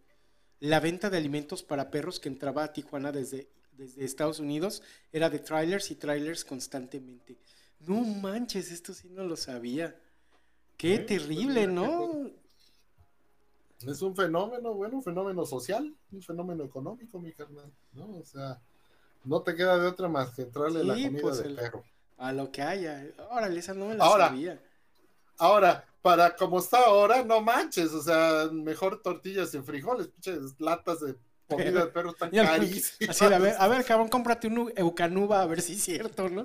la venta de alimentos para perros que entraba a Tijuana desde, desde Estados Unidos era de trailers y trailers constantemente. No manches, esto sí no lo sabía. Qué terrible, ¿no? Es un fenómeno, bueno, un fenómeno social, un fenómeno económico, mi carnal, ¿no? O sea, no te queda de otra más que entrarle la comida pues del perro. A lo que haya. Órale, esa no me la sabía. Ahora, para como está ahora, no manches, o sea, mejor tortillas y frijoles, pinches latas de comida de perro están carísimas. Así, a ver, a ver, cabrón, cómprate un Eucanuba a ver si es cierto, ¿no?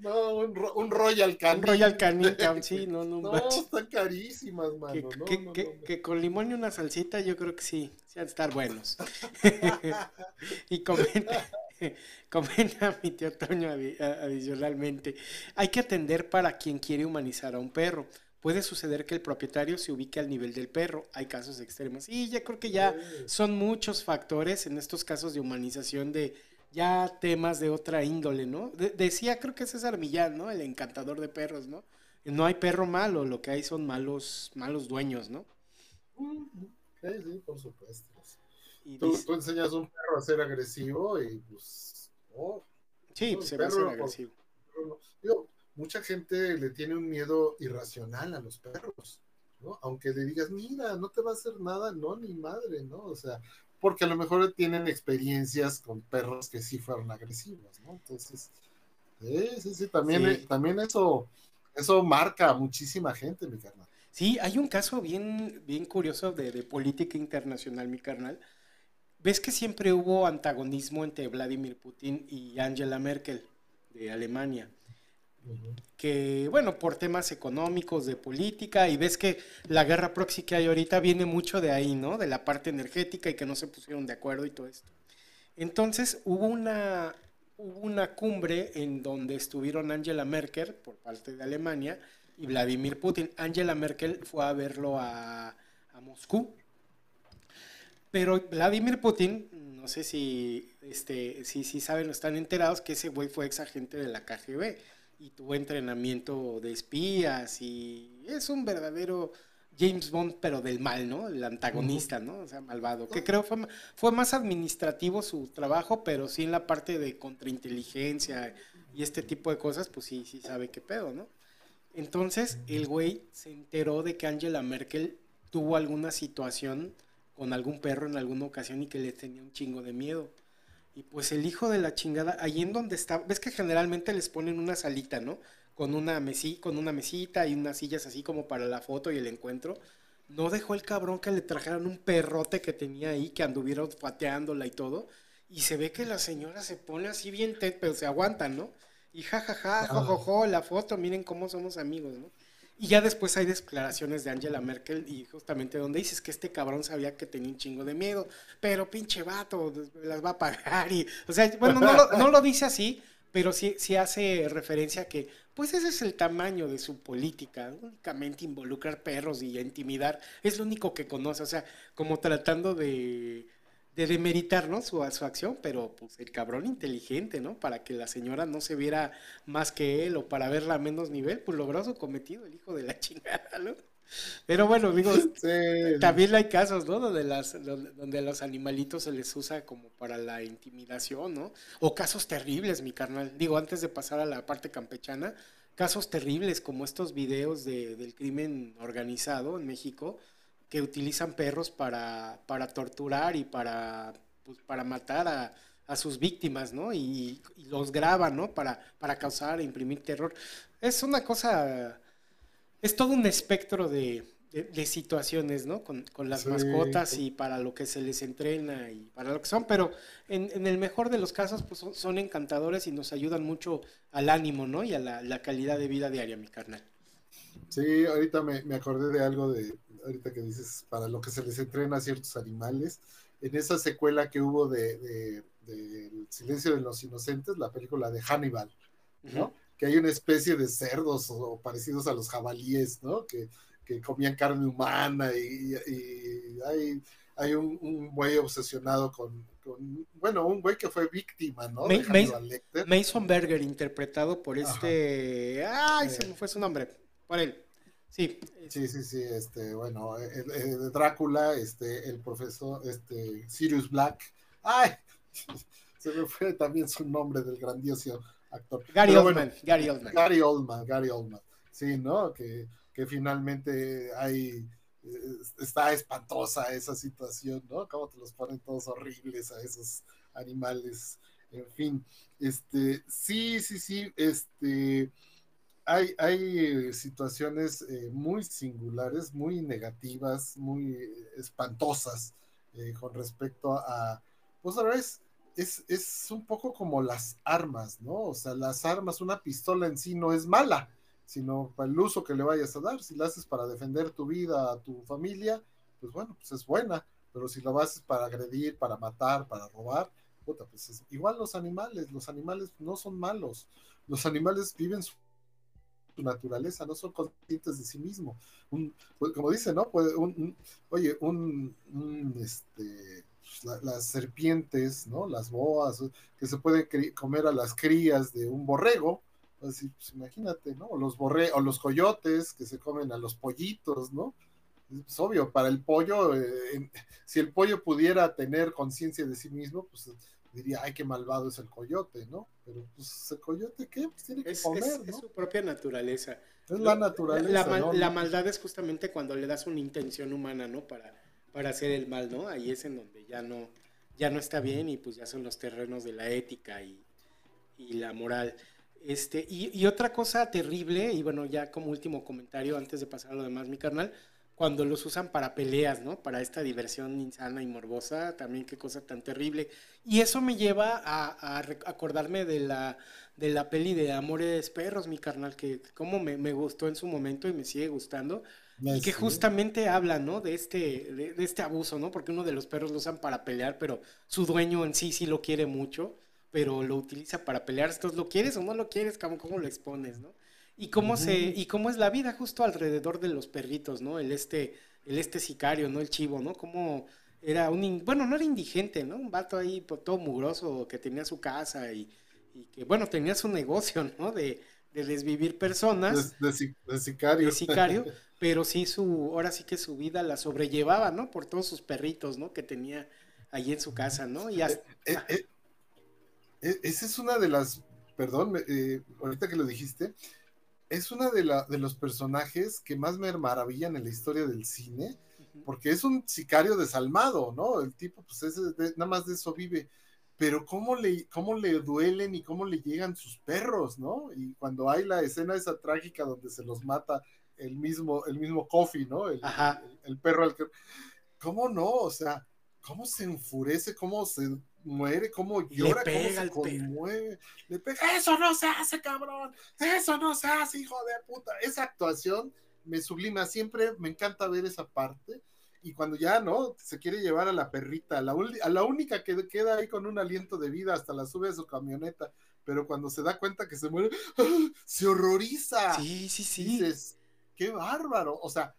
No, un, Royal Canin. Un Royal Canin, sí, no, no. No, están carísimas, mano. Que, no, que, que, que, con limón y una salsita yo creo que sí, sí han de estar buenos. y comenta, comenta mi tío Toño adicionalmente, hay que atender para quien quiere humanizar a un perro puede suceder que el propietario se ubique al nivel del perro. Hay casos extremos. Y ya creo que ya son muchos factores en estos casos de humanización de ya temas de otra índole, ¿no? decía, creo que es César Millán, ¿no? El encantador de perros, ¿no? No hay perro malo, lo que hay son malos, malos dueños, ¿no? Sí, sí, por supuesto. tú, enseñas a un perro a ser agresivo y pues... Oh, sí, se va a ser agresivo mucha gente le tiene un miedo irracional a los perros, ¿no? Aunque le digas, mira, no te va a hacer nada, no, ni madre, ¿no? O sea, porque a lo mejor tienen experiencias con perros que sí fueron agresivos, ¿no? Entonces, sí, sí, sí, también, también eso, eso marca a muchísima gente, mi carnal. Sí, hay un caso bien, bien curioso de, de política internacional, mi carnal. ¿Ves que siempre hubo antagonismo entre Vladimir Putin y Angela Merkel de Alemania? Que, bueno, por temas económicos, de política, y ves que la guerra proxy que hay ahorita viene mucho de ahí, ¿no? De la parte energética y que no se pusieron de acuerdo y todo esto. Entonces hubo una, una cumbre en donde estuvieron Angela Merkel por parte de Alemania y Vladimir Putin. Angela Merkel fue a verlo a, a Moscú. Pero Vladimir Putin, no sé si, este, si, si saben o están enterados que ese güey fue ex agente de la KGB y tuvo entrenamiento de espías y es un verdadero James Bond, pero del mal, ¿no? El antagonista, ¿no? O sea, malvado. Que creo fue, fue más administrativo su trabajo, pero sí en la parte de contrainteligencia y este tipo de cosas, pues sí, sí sabe qué pedo, ¿no? Entonces, el güey se enteró de que Angela Merkel tuvo alguna situación con algún perro en alguna ocasión y que le tenía un chingo de miedo. Y pues el hijo de la chingada, ahí en donde está, ves que generalmente les ponen una salita, ¿no? Con una, mesi, con una mesita y unas sillas así como para la foto y el encuentro. No dejó el cabrón que le trajeran un perrote que tenía ahí, que anduviera pateándola y todo. Y se ve que la señora se pone así bien, pero se aguantan, ¿no? Y jajaja, jojojo, la foto, miren cómo somos amigos, ¿no? Y ya después hay declaraciones de Angela Merkel y justamente donde dices que este cabrón sabía que tenía un chingo de miedo, pero pinche vato, las va a pagar y, o sea, bueno, no lo, dice así, pero sí, sí hace referencia a que, pues ese es el tamaño de su política, únicamente involucrar perros y intimidar, es lo único que conoce, o sea, como tratando de de demeritar, ¿no? Su, su acción, pero pues el cabrón inteligente, ¿no? Para que la señora no se viera más que él o para verla a menos nivel, pues logró su cometido, el hijo de la chingada, ¿no? Pero bueno, digo, también hay casos, ¿no? Donde, las, donde, los animalitos se les usa como para la intimidación, ¿no? O casos terribles, mi carnal. Digo, antes de pasar a la parte campechana, casos terribles como estos videos de, del crimen organizado en México, que utilizan perros para, para torturar y para, pues, para matar a, a, sus víctimas, ¿no? Y, los graban, ¿no? Para, para causar e imprimir terror. Es una cosa, es todo un espectro de, de, situaciones, ¿no? Con, con las mascotas y para lo que se les entrena y para lo que son, pero en, en el mejor de los casos, pues son, son, encantadores y nos ayudan mucho al ánimo, ¿no? Y a la, la calidad de vida diaria, mi carnal. Sí, ahorita me, me acordé de algo de, ahorita que dices, para lo que se les entrena a ciertos animales. En esa secuela que hubo de, El silencio de los inocentes, la película de Hannibal, ¿no? Que hay una especie de cerdos o, parecidos a los jabalíes, ¿no? Que, comían carne humana y, hay, hay un, un, güey obsesionado con, bueno, un güey que fue víctima, ¿no? Mason Berger, interpretado por este... Ay, se me fue su nombre, por él. Sí. Sí, sí, sí, este, bueno, Drácula, este, el profesor, este, Sirius Black. ¡Ay! Se me fue también su nombre del grandioso actor. Gary Oldman, Gary Oldman. Gary Oldman, Gary Oldman. Sí, ¿no? Que, que finalmente hay, está espantosa esa situación, ¿no? Cómo te los ponen todos horribles a esos animales. En fin, este, sí, sí, sí, este hay, hay situaciones eh, muy singulares, muy negativas, muy espantosas eh, con respecto a, pues a vez es, es un poco como las armas, ¿no? O sea, las armas, una pistola en sí no es mala, sino para el uso que le vayas a dar. Si la haces para defender tu vida, a tu familia, pues bueno, pues es buena, pero si lo haces para agredir, para matar, para robar, pues es igual los animales, los animales no son malos, los animales viven su naturaleza, no son conscientes de sí mismo. Pues, como dice, ¿no? oye, un, este, pues, las serpientes, ¿no? Las boas, que se pueden comer a las crías de un borrego, pues, imagínate, ¿no? O los borre o los coyotes que se comen a los pollitos, ¿no? Es obvio, para el pollo, eh, si el pollo pudiera tener conciencia de sí mismo, pues diría, ay, qué malvado es el coyote, ¿no? Pero pues el coyote, ¿qué? Pues tiene que comer, es, su propia naturaleza. Es la naturaleza. La, maldad es justamente cuando le das una intención humana, ¿no? Para, para hacer el mal, ¿no? Ahí es en donde ya no, ya no está bien y pues ya son los terrenos de la ética y, y la moral. Este, y, y, otra cosa terrible, y bueno, ya como último comentario antes de pasar a lo demás, mi carnal, cuando los usan para peleas, ¿no? Para esta diversión insana y morbosa, también qué cosa tan terrible. Y eso me lleva a, acordarme de la, de la peli de Amores Perros, mi carnal, que como me, gustó en su momento y me sigue gustando. y que justamente habla, ¿no? De este, de, este abuso, ¿no? Porque uno de los perros lo usan para pelear, pero su dueño en sí sí lo quiere mucho, pero lo utiliza para pelear. Entonces, ¿lo quieres o no lo quieres? ¿Cómo, cómo lo expones, no? Y cómo se y cómo es la vida justo alrededor de los perritos, ¿no? El este el este sicario, ¿no? El chivo, ¿no? Como era un bueno, no era indigente, ¿no? Un vato ahí pues, todo mugroso que tenía su casa y, y, que bueno, tenía su negocio, ¿no? De, de desvivir personas. De, de, sicario. De sicario, pero sí su, ahora sí que su vida la sobrellevaba, ¿no? Por todos sus perritos, ¿no? Que tenía allí en su casa, ¿no? Y hasta... Eh, eh, eh, esa es una de las, perdón, ahorita que lo dijiste, es una de, la, de los personajes que más me maravillan en la historia del cine, porque es un sicario desalmado, ¿no? El tipo, pues, es nada más de eso vive. Pero cómo le, cómo le duelen y cómo le llegan sus perros, ¿no? Y cuando hay la escena esa trágica donde se los mata el mismo, el mismo Coffee, ¿no? El, el, perro al que. ¿Cómo no? O sea, cómo se enfurece, cómo se muere, cómo llora, cómo se conmueve. Le pega, eso no se hace, cabrón, eso no se hace, hijo de puta. Esa actuación me sublima, siempre me encanta ver esa parte. Y cuando ya, ¿no? Se quiere llevar a la perrita, a la, a la única que queda ahí con un aliento de vida, hasta la sube a su camioneta, pero cuando se da cuenta que se muere, ¡ah! se horroriza. Sí, sí, sí. Dices, qué bárbaro. O sea,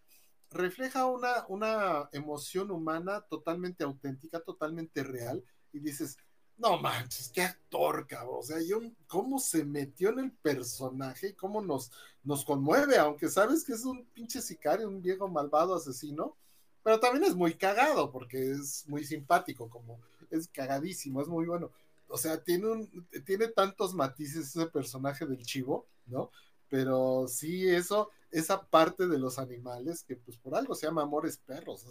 refleja una, una emoción humana totalmente auténtica, totalmente real, y dices, no manches, qué actor, cabrón. O sea, yo, cómo se metió en el personaje y cómo nos, nos conmueve, aunque sabes que es un pinche sicario, un viejo malvado asesino, pero también es muy cagado porque es muy simpático, como es cagadísimo, es muy bueno. O sea, tiene, un, tiene tantos matices ese personaje del chivo, ¿no? Pero sí, eso, esa parte de los animales, que pues por algo se llama Amores Perros.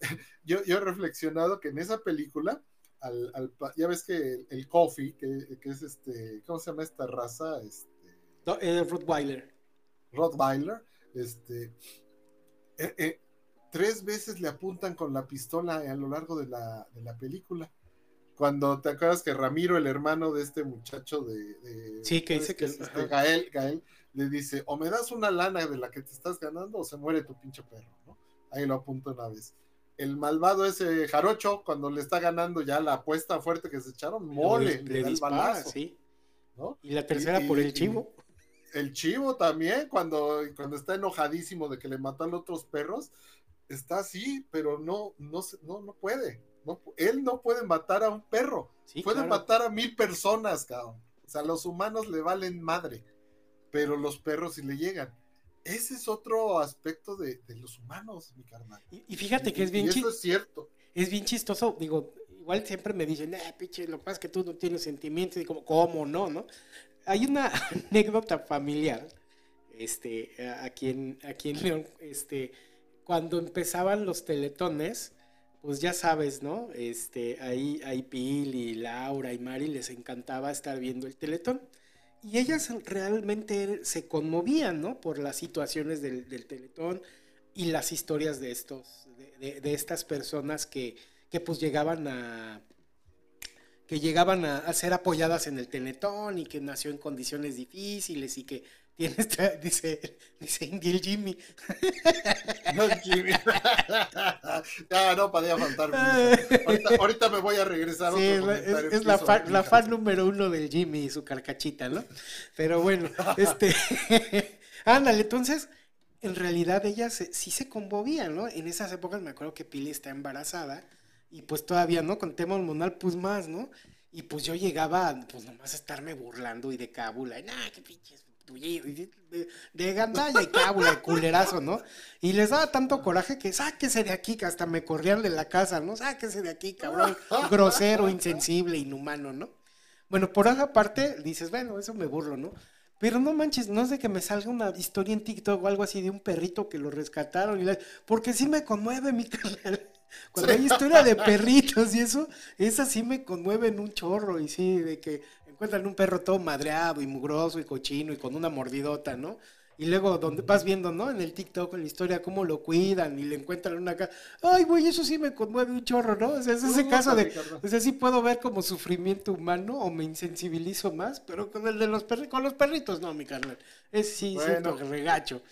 yo, yo he reflexionado que en esa película, al, ya ves que el, Coffee, que, que, es este, ¿cómo se llama esta raza? Este, no, eh, Rottweiler. Rottweiler, este, eh, eh, tres veces le apuntan con la pistola a lo largo de la, de la película cuando te acuerdas que Ramiro, el hermano de este muchacho de, sí, que dice que, este, Gael, Gael, le dice, o me das una lana de la que te estás ganando o se muere tu pinche perro, ¿no? Ahí lo apunto una vez. El malvado ese jarocho, cuando le está ganando ya la apuesta fuerte que se echaron, mole, le, da el balazo, sí. ¿no? Y la tercera por el chivo. El chivo también, cuando, cuando está enojadísimo de que le matan otros perros, está así, pero no, no, no, no puede. No, él no puede matar a un perro. puede matar a mil personas, cabrón. O sea, los humanos le valen madre pero los perros sí le llegan. Ese es otro aspecto de, los humanos, mi carnal. Y, fíjate que es bien chistoso. es cierto. Es bien chistoso, digo, igual siempre me dicen, eh, pinche, lo que pasa es que tú no tienes sentimientos, y como, ¿cómo no, no? Hay una anécdota familiar, este, aquí en, aquí en León, este, cuando empezaban los teletones, pues ya sabes, ¿no? Este, ahí, ahí Pili, Laura y Mari les encantaba estar viendo el teletón y ellas realmente se conmovían, ¿no? Por las situaciones del, Teletón y las historias de estos, de, estas personas que, que, pues llegaban a que llegaban a, ser apoyadas en el Teletón y que nació en condiciones difíciles y que tiene esta, dice, dice Indy Jimmy. No, Jimmy. ya, no podía faltar. Ahorita, me voy a regresar. Sí, es, la, fan, número uno del Jimmy y su carcachita, ¿no? Pero bueno, este. Ándale, entonces, en realidad ella sí se conmovía, ¿no? En esas épocas me acuerdo que Pili está embarazada y pues todavía, ¿no? Con tema hormonal, pues más, ¿no? Y pues yo llegaba, pues nomás a estarme burlando y de cábula, y nada, qué pinches de, de gandalla y cábula y culerazo, ¿no? Y les daba tanto coraje que sáquese de aquí, que hasta me corrían de la casa, ¿no? Sáquese de aquí, cabrón. Grosero, insensible, inhumano, ¿no? Bueno, por esa parte dices, bueno, eso me burlo, ¿no? Pero no manches, no es de que me salga una historia en TikTok o algo así de un perrito que lo rescataron. Y porque sí me conmueve mi canal. Cuando hay historia de perritos y eso, esa sí me conmueve en un chorro. Y sí, de que encuentran un perro todo madreado y mugroso y cochino y con una mordidota, ¿no? Y luego donde vas viendo, ¿no? En el TikTok, en la historia, cómo lo cuidan y le encuentran una casa. Ay, güey, eso sí me conmueve un chorro, ¿no? O sea, es ese caso de. O sea, sí puedo ver como sufrimiento humano o me insensibilizo más, pero con el de los perritos, con los perritos, no, mi carnal. Es sí, siento regacho.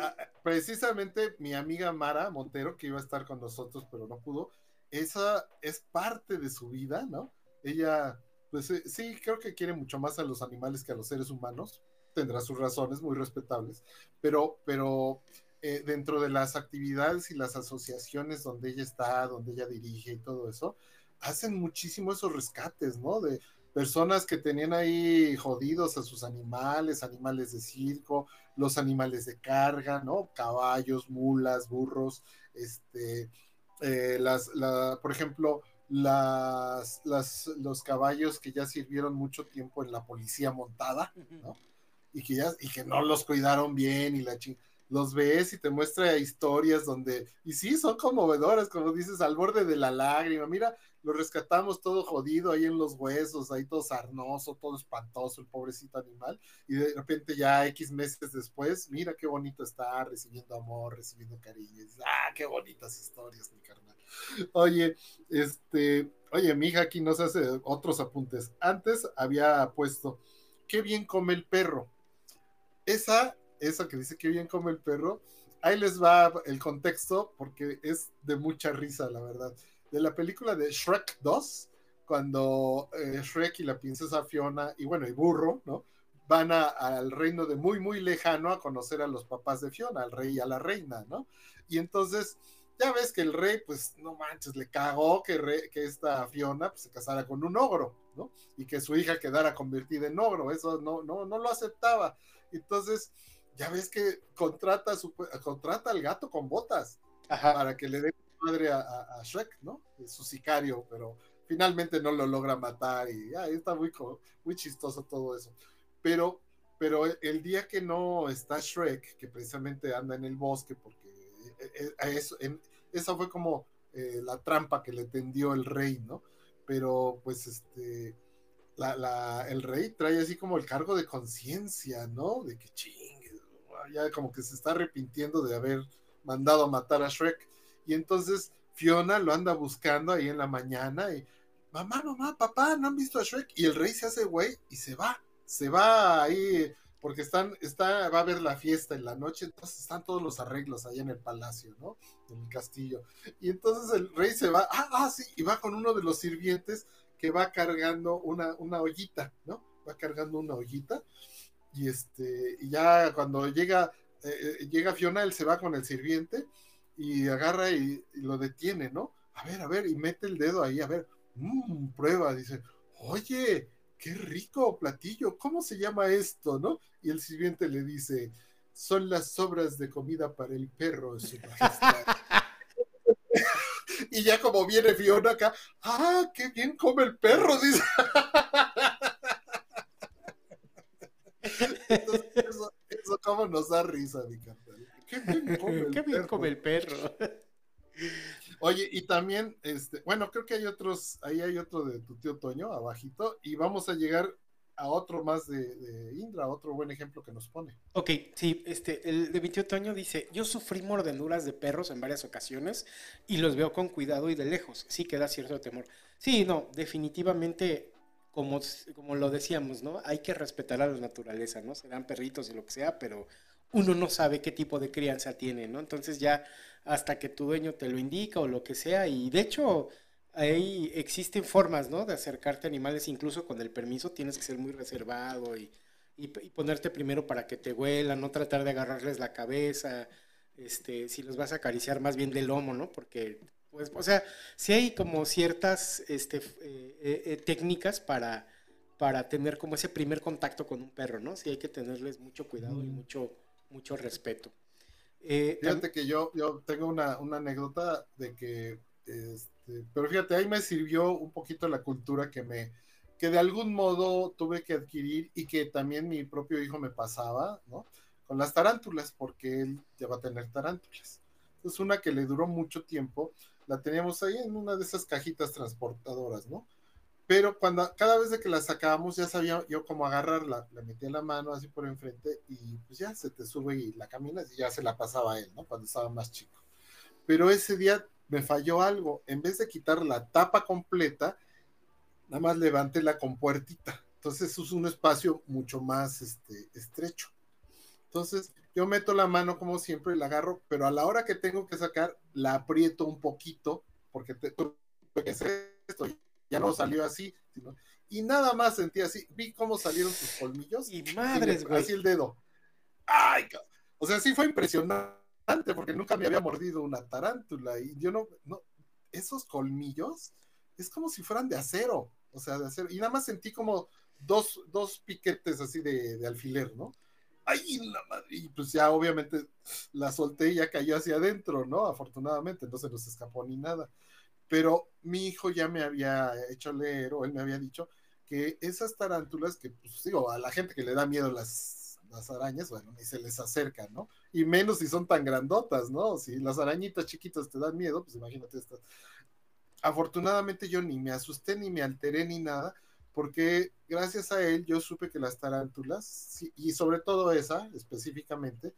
Ah, precisamente mi amiga Mara Montero, que iba a estar con nosotros, pero no pudo, esa es parte de su vida, ¿no? Ella pues eh, sí, creo que quiere mucho más a los animales que a los seres humanos. Tendrá sus razones muy respetables, pero, pero eh, dentro de las actividades y las asociaciones donde ella está, donde ella dirige y todo eso, hacen muchísimo esos rescates, ¿no? De personas que tenían ahí jodidos a sus animales, animales de circo, los animales de carga, ¿no? Caballos, mulas, burros, este, eh, las, la, por ejemplo, las, las, los caballos que ya sirvieron mucho tiempo en la policía montada, ¿no? Y que, ya, y que no los cuidaron bien y la ching los ves y te muestra historias donde, y sí, son conmovedoras, como dices, al borde de la lágrima. Mira, lo rescatamos todo jodido ahí en los huesos, ahí todo sarnoso, todo espantoso, el pobrecito animal, y de repente ya X meses después, mira qué bonito está, recibiendo amor, recibiendo cariño. ah, qué bonitas historias, mi carnal. Oye, este, oye, mi hija aquí nos hace otros apuntes. Antes había puesto, qué bien come el perro. Esa eso que dice que bien come el perro, ahí les va el contexto porque es de mucha risa, la verdad. De la película de Shrek 2, cuando eh, Shrek y la princesa Fiona, y bueno, y Burro, ¿no? Van al reino de muy, muy lejano a conocer a los papás de Fiona, al rey y a la reina, ¿no? Y entonces, ya ves que el rey, pues, no manches, le cagó que, que esta Fiona pues, se casara con un ogro, ¿no? Y que su hija quedara convertida en ogro, eso no, no, no lo aceptaba. Entonces, ya ves que contrata, su, contrata al gato con botas para que le dé madre a, Shrek, ¿no? Es su sicario, pero finalmente no lo logra matar y ya está muy, muy chistoso todo eso. Pero, pero el día que no está Shrek, que precisamente anda en el bosque, porque eh, eh, eso, esa fue como eh, la trampa que le tendió el rey, ¿no? Pero pues este, el rey trae así como el cargo de conciencia, ¿no? De que ching, ya como que se está arrepintiendo de haber mandado a matar a Shrek. Y entonces Fiona lo anda buscando ahí en la mañana y, mamá, mamá, papá, ¿no han visto a Shrek? Y el rey se hace güey y se va, se va ahí porque están, está, va a haber la fiesta en la noche, entonces están todos los arreglos ahí en el palacio, ¿no? En el castillo. Y entonces el rey se va, ah, ah, sí, y va con uno de los sirvientes que va cargando una, una ollita, ¿no? Va cargando una ollita y este, y ya cuando llega, eh, eh, llega Fiona, él se va con el sirviente y agarra y, lo detiene, ¿no? A ver, a ver, y mete el dedo ahí, a ver, mmm, prueba, dice, oye, qué rico platillo, ¿cómo se llama esto, no? Y el sirviente le dice, son las sobras de comida para el perro, su majestad. y ya como viene Fiona acá, ah, qué bien come el perro, dice. eso, eso como nos da risa, mi carnal. Qué bien come el, perro. Oye, y también, este, bueno, creo que hay otros, ahí hay otro de tu tío Toño, abajito, y vamos a llegar a otro más de, Indra, otro buen ejemplo que nos pone. Ok, sí, este, el de mi tío Toño dice, yo sufrí mordeduras de perros en varias ocasiones y los veo con cuidado y de lejos, sí que da cierto temor. Sí, no, definitivamente como, como lo decíamos, ¿no? Hay que respetar a la naturaleza, ¿no? Serán perritos y lo que sea, pero uno no sabe qué tipo de crianza tiene, ¿no? Entonces ya hasta que tu dueño te lo indica o lo que sea, y de hecho ahí existen formas, ¿no? De acercarte a animales, incluso con el permiso tienes que ser muy reservado y, y, ponerte primero para que te huelan, no tratar de agarrarles la cabeza, este, si los vas a acariciar más bien del lomo, ¿no? Porque pues, o sea, sí hay como ciertas este, eh, eh, eh, técnicas para, para tener como ese primer contacto con un perro, ¿no? Sí hay que tenerles mucho cuidado y mucho, mucho respeto. fíjate que yo, yo tengo una, anécdota de que, este, pero fíjate, ahí me sirvió un poquito la cultura que me, que de algún modo tuve que adquirir y que también mi propio hijo me pasaba, ¿no? Con las tarántulas, porque él ya va a tener tarántulas. Es una que le duró mucho tiempo la teníamos ahí en una de esas cajitas transportadoras, ¿no? Pero cuando cada vez de que la sacábamos ya sabía yo cómo agarrarla, la metía la mano así por enfrente y pues ya se te sube y la caminas y ya se la pasaba a él, ¿no? Cuando estaba más chico. Pero ese día me falló algo, en vez de quitar la tapa completa, nada más levanté la compuertita. Entonces es un espacio mucho más este, estrecho. Entonces yo meto la mano como siempre y la agarro, pero a la hora que tengo que sacar, la aprieto un poquito, porque te, esto, ya no salió así, y nada más sentí así, vi cómo salieron sus colmillos. Y madres, güey. Así el dedo. ¡Ay! O sea, sí fue impresionante, porque nunca me había mordido una tarántula, y yo no, no, esos colmillos es como si fueran de acero. O sea, de hacer, y nada más sentí como dos, dos piquetes así de, de alfiler, ¿no? ¡Ay, la madre! Y pues ya obviamente la solté y ya cayó hacia adentro, ¿no? Afortunadamente, no se nos escapó ni nada. Pero mi hijo ya me había hecho leer, o él me había dicho, que esas tarántulas que, pues digo, a la gente que le da miedo las, las arañas, bueno, ni se les acerca, ¿no? Y menos si son tan grandotas, ¿no? Si las arañitas chiquitas te dan miedo, pues imagínate estas. Afortunadamente yo ni me asusté, ni me alteré, ni nada, porque gracias a él yo supe que las tarántulas, y sobre todo esa específicamente,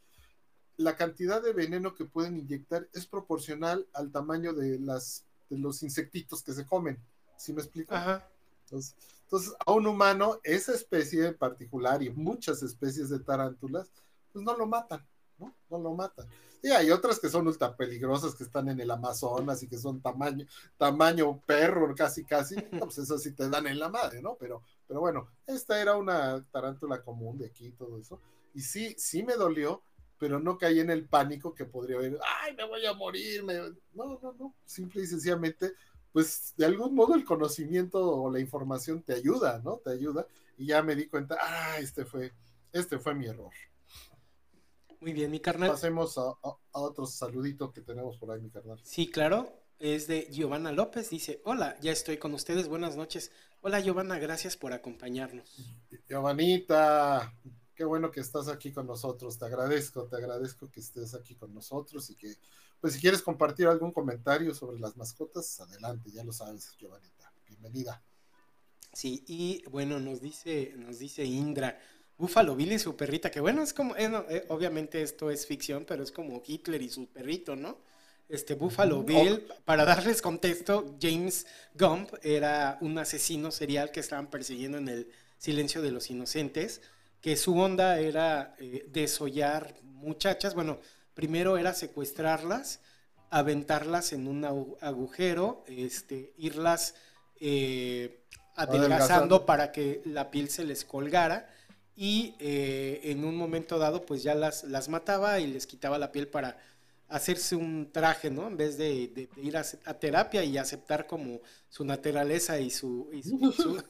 la cantidad de veneno que pueden inyectar es proporcional al tamaño de, las, de los insectitos que se comen. ¿Sí me explico? Ajá. Entonces, entonces, a un humano, esa especie en particular y muchas especies de tarántulas, pues no lo matan, ¿no? No lo matan. Y hay otras que son ultra peligrosas que están en el Amazonas y que son tamaño, tamaño perro, casi, casi. No, pues eso sí te dan en la madre, ¿no? Pero, pero bueno, esta era una tarántula común de aquí todo eso. Y sí, sí me dolió, pero no caí en el pánico que podría haber, ay, me voy a morir. Me... No, no, no. Simple y sencillamente, pues de algún modo el conocimiento o la información te ayuda, ¿no? Te ayuda. Y ya me di cuenta, ah, este fue, este fue mi error. Muy bien, mi carnal. Pasemos a, a, a, otro saludito que tenemos por ahí, mi carnal. Sí, claro. Es de Giovanna López. Dice, hola, ya estoy con ustedes. Buenas noches. Hola, Giovanna, gracias por acompañarnos. Giovanita, qué bueno que estás aquí con nosotros. Te agradezco, te agradezco que estés aquí con nosotros y que, pues, si quieres compartir algún comentario sobre las mascotas, adelante, ya lo sabes, Giovanita. Bienvenida. Sí, y bueno, nos dice, nos dice Indra. Búfalo Bill y su perrita, que bueno, es como, eh, no, eh, obviamente esto es ficción, pero es como Hitler y su perrito, ¿no? Este Buffalo Bill, oh. para darles contexto, James Gump era un asesino serial que estaban persiguiendo en el Silencio de los Inocentes, que su onda era eh, desollar muchachas, bueno, primero era secuestrarlas, aventarlas en un agujero, este, irlas eh, adelgazando para que la piel se les colgara. Y eh, en un momento dado pues ya las, las mataba y les quitaba la piel para hacerse un traje, ¿no? En vez de, de, de ir a, a, terapia y aceptar como su naturaleza y su, y su, su,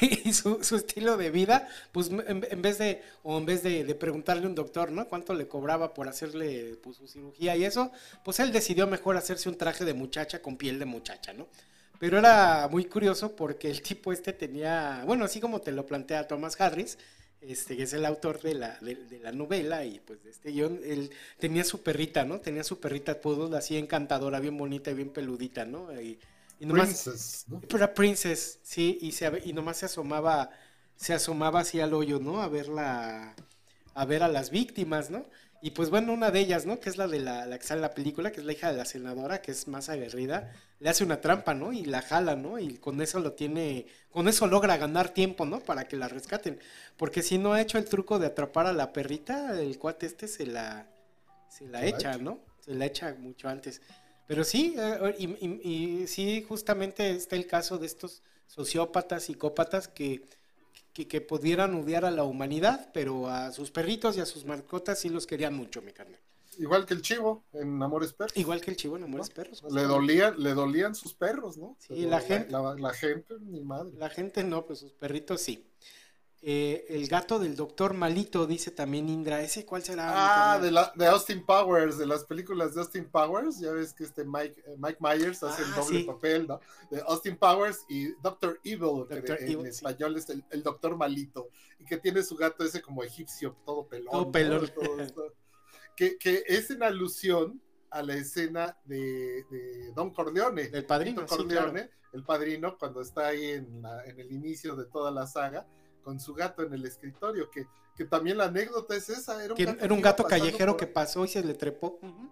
y su, su estilo de vida, pues en, en, vez de, o en vez de, de, preguntarle a un doctor, ¿no? Cuánto le cobraba por hacerle pues, su cirugía y eso, pues él decidió mejor hacerse un traje de muchacha con piel de muchacha, ¿no? Pero era muy curioso porque el tipo este tenía, bueno, así como te lo plantea Thomas Harris, este, que es el autor de la, de, de, la novela y pues de este guion, él tenía su perrita, ¿no? Tenía su perrita todos así encantadora, bien bonita y bien peludita, ¿no? Y, y nomás, Princess, ¿no? Era Princess, sí, y, se, y nomás se asomaba, se asomaba así al hoyo, ¿no? A ver la, a ver a las víctimas, ¿no? Y pues bueno, una de ellas, ¿no? Que es la de la, la que sale en la película, que es la hija de la senadora, que es más aguerrida, le hace una trampa, ¿no? Y la jala, ¿no? Y con eso lo tiene, con eso logra ganar tiempo, ¿no? Para que la rescaten. Porque si no ha hecho el truco de atrapar a la perrita, el cuate este se la, se la echa, ¿no? Se la echa mucho antes. Pero sí, eh, y, y, y sí, justamente está el caso de estos sociópatas, psicópatas que que, que, pudieran odiar a la humanidad, pero a sus perritos y a sus mascotas sí los querían mucho, mi carnal. Igual que el chivo en Amores Perros. Igual que el chivo en Amores ¿no? Perros. Le dolían, le dolían sus perros, ¿no? Sí, pero la gente. La, la, gente, mi madre. La gente no, pues sus perritos sí. Eh, el gato del doctor Malito, dice también Indra. ¿Ese cuál será? Ah, de, la, de, Austin Powers, de las películas de Austin Powers. Ya ves que este Mike, Mike Myers hace ah, el doble sí. papel, ¿no? De Austin Powers y Doctor Evil, Doctor que en, español sí. es el, el, doctor Malito. Y que tiene su gato ese como egipcio, todo pelón. Todo pelón. ¿no? Todo que, que, es en alusión a la escena de, de Don Corleone. El padrino. Corleone, sí, claro. el padrino, cuando está ahí en, la, en el inicio de toda la saga con su gato en el escritorio, que, que también la anécdota es esa. Era un gato, era un gato callejero que pasó y se le trepó. Uh -huh.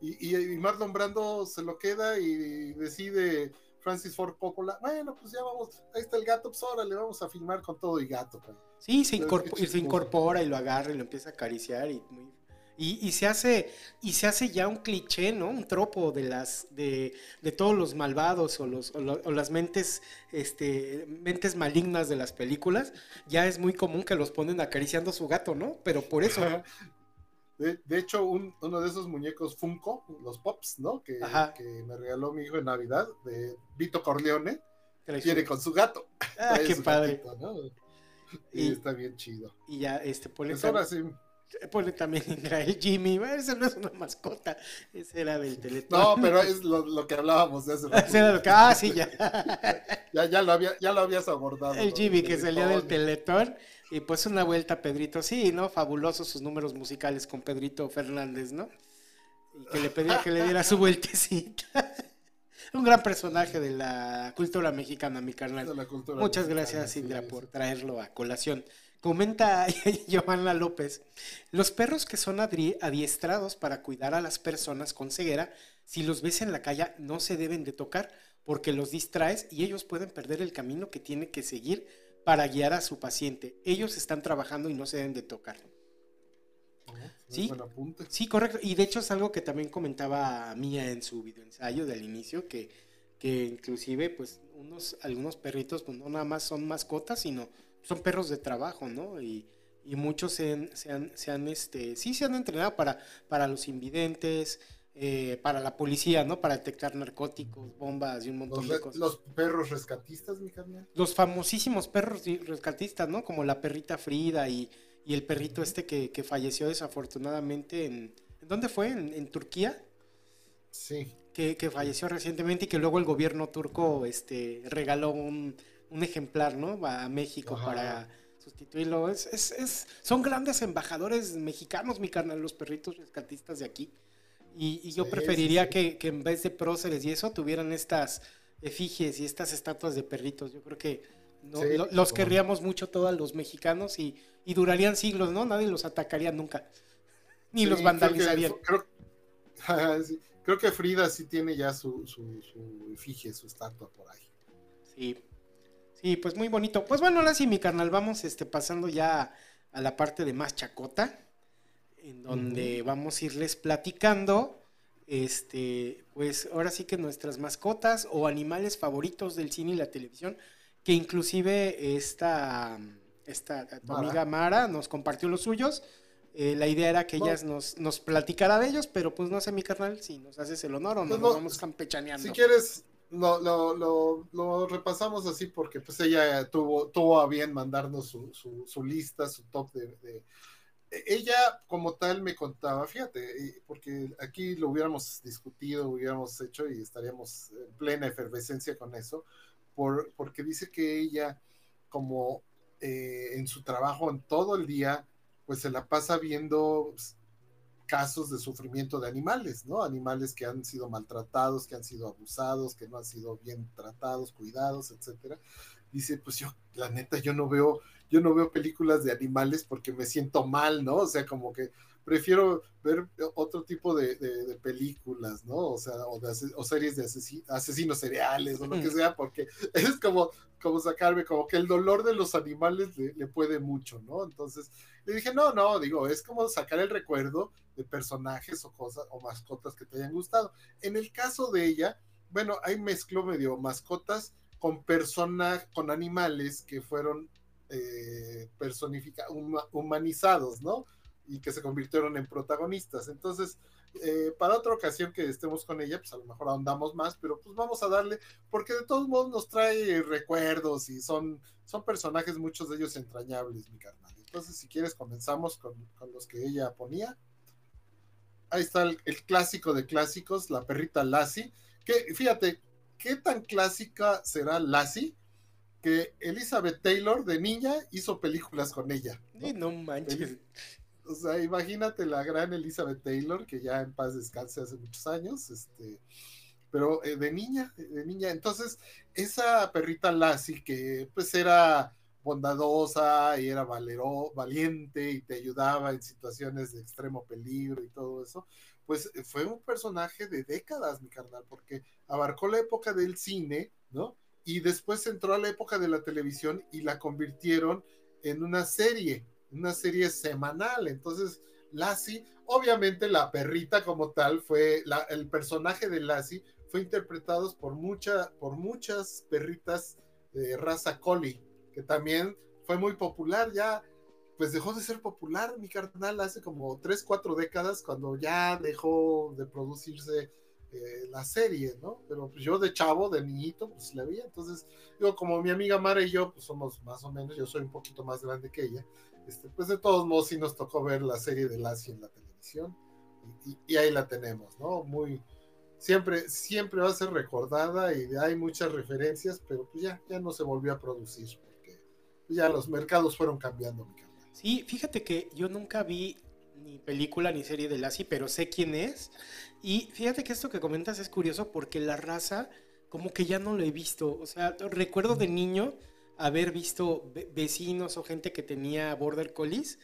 y, y, y, Marlon Brando se lo queda y decide Francis Ford Coppola, bueno, pues ya vamos, ahí está el gato, pues ahora le vamos a filmar con todo y gato. Pues. Sí, se, incorpora, y se incorpora y lo agarra y lo empieza a acariciar y muy, y, y, se hace, y se hace ya un cliché, ¿no? Un tropo de las, de, de todos los malvados o, los, o, lo, o, las mentes, este, mentes malignas de las películas. Ya es muy común que los ponen acariciando a su gato, ¿no? Pero por eso. De, de hecho, un, uno de esos muñecos Funko, los Pops, ¿no? Que, que, me regaló mi hijo en Navidad, de Vito Corleone, viene con su gato. Ah, qué padre. y, está bien chido. Y ya, este, ponle, pues ahora sí. Ponle también el Jimmy. Ese no es una mascota. Ese era del teléfono. No, pero es lo, que hablábamos de hace rato. ah, sí, ya. ya, ya, lo había, ya lo habías abordado. El Jimmy que salía del Teletón. Y pues una vuelta Pedrito, sí, ¿no? Fabulosos sus números musicales con Pedrito Fernández, ¿no? Y que le pedía que le diera su vueltecita. Un gran personaje de la cultura mexicana, mi carnal. Muchas gracias, Indra, por traerlo a colación. Comenta Giovanna López, los perros que son adiestrados para cuidar a las personas con ceguera, si los ves en la calle no se deben de tocar porque los distraes y ellos pueden perder el camino que tiene que seguir para guiar a su paciente. Ellos están trabajando y no se deben de tocar. ¿Sí? sí, correcto. Y de hecho es algo que también comentaba Mía en su video ensayo del inicio, que, que inclusive pues unos, algunos perritos pues no nada más son mascotas, sino son perros de trabajo, ¿no? Y, muchos se han, se han, este, sí se han entrenado para, para los invidentes, eh, para la policía, ¿no? Para detectar narcóticos, bombas y un montón de cosas. Los perros rescatistas, mi carnal. Los famosísimos perros rescatistas, ¿no? Como la perrita Frida y, el perrito este que, falleció desafortunadamente en... ¿En dónde fue? ¿En, Turquía? Sí. Que, falleció recientemente y que luego el gobierno turco este, regaló un, ejemplar, ¿no? A México para sustituirlo. Es, es, es, son grandes embajadores mexicanos, mi carnal, los perritos rescatistas de aquí. Y, yo preferiría Que, en vez de próceres y eso tuvieran estas efigies y estas estatuas de perritos. Yo creo que los querríamos mucho todos los mexicanos y, durarían siglos, ¿no? Nadie los atacaría nunca. Ni los vandalizarían. Creo que, Frida sí tiene ya su, su, su efigie, su estatua por ahí. Sí. Sí, pues muy bonito. Pues bueno, ahora sí, mi carnal, vamos este, pasando ya a la parte de más chacota en donde vamos a irles platicando, este, pues ahora sí que nuestras mascotas o animales favoritos del cine y la televisión, que inclusive esta, esta amiga Mara nos compartió los suyos. Eh, la idea era que ellas nos, nos platicara de ellos, pero pues no sé, mi carnal, si nos haces el honor o no, pues nos vamos campechaneando. Si quieres, lo, lo, lo, repasamos así porque pues ella tuvo, tuvo a bien mandarnos su, su, lista, su top de, e-, ella como tal me contaba, fíjate, porque aquí lo hubiéramos discutido, hubiéramos hecho y estaríamos en plena efervescencia con eso, por, porque dice que ella como eh, en su trabajo en todo el día, pues se la pasa viendo casos de sufrimiento de animales, ¿no? Animales que han sido maltratados, que han sido abusados, que no han sido bien tratados, cuidados, etcétera. Dice, pues yo, la neta, yo no veo yo no veo películas de animales porque me siento mal, ¿no? O sea, como que prefiero ver otro tipo de, películas, ¿no? O sea, o, o series de asesinos cereales o lo que sea, porque es como, como sacarme, como que el dolor de los animales le, puede mucho, ¿no? Entonces le dije, no, no, digo, es como sacar el recuerdo de personajes o cosas o mascotas que te hayan gustado. En el caso de ella, bueno, ahí mezcló medio mascotas con personas, con animales que fueron eh, humanizados, ¿no? Y que se convirtieron en protagonistas. Entonces, eh, para otra ocasión que estemos con ella, pues a lo mejor ahondamos más, pero pues vamos a darle, porque de todos modos nos trae recuerdos y son, son personajes, muchos de ellos entrañables, mi carnal. Entonces, si quieres, comenzamos con, los que ella ponía. Ahí está el, el, clásico de clásicos, la perrita Lassie, que fíjate, ¿qué tan clásica será Lassie? que Elizabeth Taylor de niña hizo películas con ella. ¿no? no manches. O sea, imagínate la gran Elizabeth Taylor, que ya en paz descanse hace muchos años, este, pero eh, de niña, de niña. Entonces, esa perrita Lassie, que pues era bondadosa y era valero, valiente y te ayudaba en situaciones de extremo peligro y todo eso, pues fue un personaje de décadas, mi carnal, porque abarcó la época del cine, ¿no? y después entró a la época de la televisión y la convirtieron en una serie, una serie semanal. Entonces, Lassie, obviamente la perrita como tal, fue el personaje de Lassie fue interpretado por, mucha, por muchas perritas de raza collie, que también fue muy popular ya. Pues dejó de ser popular mi carnal hace como 3, 4 décadas cuando ya dejó de producirse eh, la serie, ¿no? Pero pues, yo de chavo, de niñito, pues la veía. Entonces, yo como mi amiga Mara y yo, pues somos más o menos, yo soy un poquito más grande que ella, este, pues de todos modos sí nos tocó ver la serie de Lassie en la televisión y, y ahí la tenemos, ¿no? Muy, siempre, siempre va a ser recordada y hay muchas referencias, pero pues ya, ya no se volvió a producir porque ya los mercados fueron cambiando, mi. Sí, fíjate que yo nunca vi ni película ni serie de Lassie, pero sé quién es. Y fíjate que esto que comentas es curioso porque la raza como que ya no lo he visto. O sea, recuerdo de niño haber visto vecinos o gente que tenía border collies,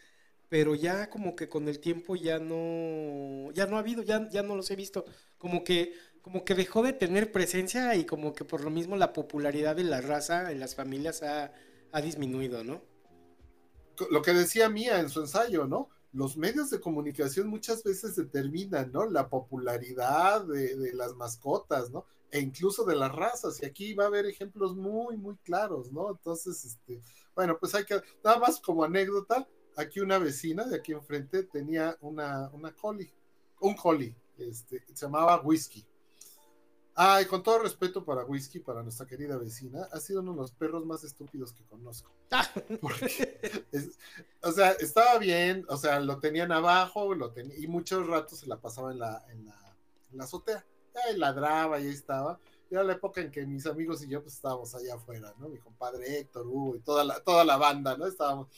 pero ya como que con el tiempo ya no ya no ha habido, ya, ya no los he visto. Como que como que dejó de tener presencia y como que por lo mismo la popularidad de la raza en las familias ha, ha disminuido, ¿no? Lo que decía Mía en su ensayo, ¿no? los medios de comunicación muchas veces determinan, ¿no? La popularidad de, de, las mascotas, ¿no? E incluso de las razas. Y aquí va a haber ejemplos muy, muy claros, ¿no? Entonces, este, bueno, pues hay que, nada más como anécdota, aquí una vecina de aquí enfrente tenía una, una collie, un collie, este, se llamaba Whisky. Ay, con todo respeto para Whisky, para nuestra querida vecina, ha sido uno de los perros más estúpidos que conozco. es, o sea, estaba bien, o sea, lo tenían abajo, lo tenía, y muchos ratos se la pasaba en la, en la, en la azotea. Ahí ladraba y ahí estaba. Era la época en que mis amigos y yo pues estábamos allá afuera, ¿no? Mi compadre Héctor, Hugo y toda la, toda la banda, ¿no? Estábamos.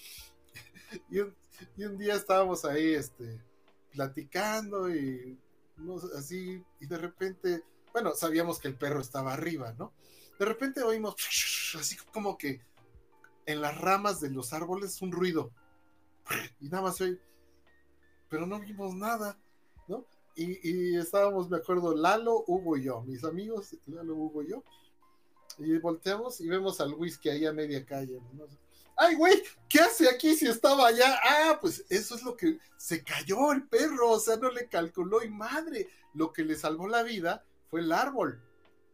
y, un, y un día estábamos ahí, este, platicando y no, así, y de repente bueno, sabíamos que el perro estaba arriba, ¿no? De repente oímos así como que en las ramas de los árboles un ruido. Y nada más oí, pero no vimos nada, ¿no? Y, y, estábamos, me acuerdo, Lalo, Hugo y yo, mis amigos, Lalo, Hugo y yo. Y volteamos y vemos al whisky ahí a media calle. Ay, güey, ¿qué hace aquí si estaba allá? Ah, pues eso es lo que se cayó el perro, o sea, no le calculó y madre, lo que le salvó la vida fue el árbol,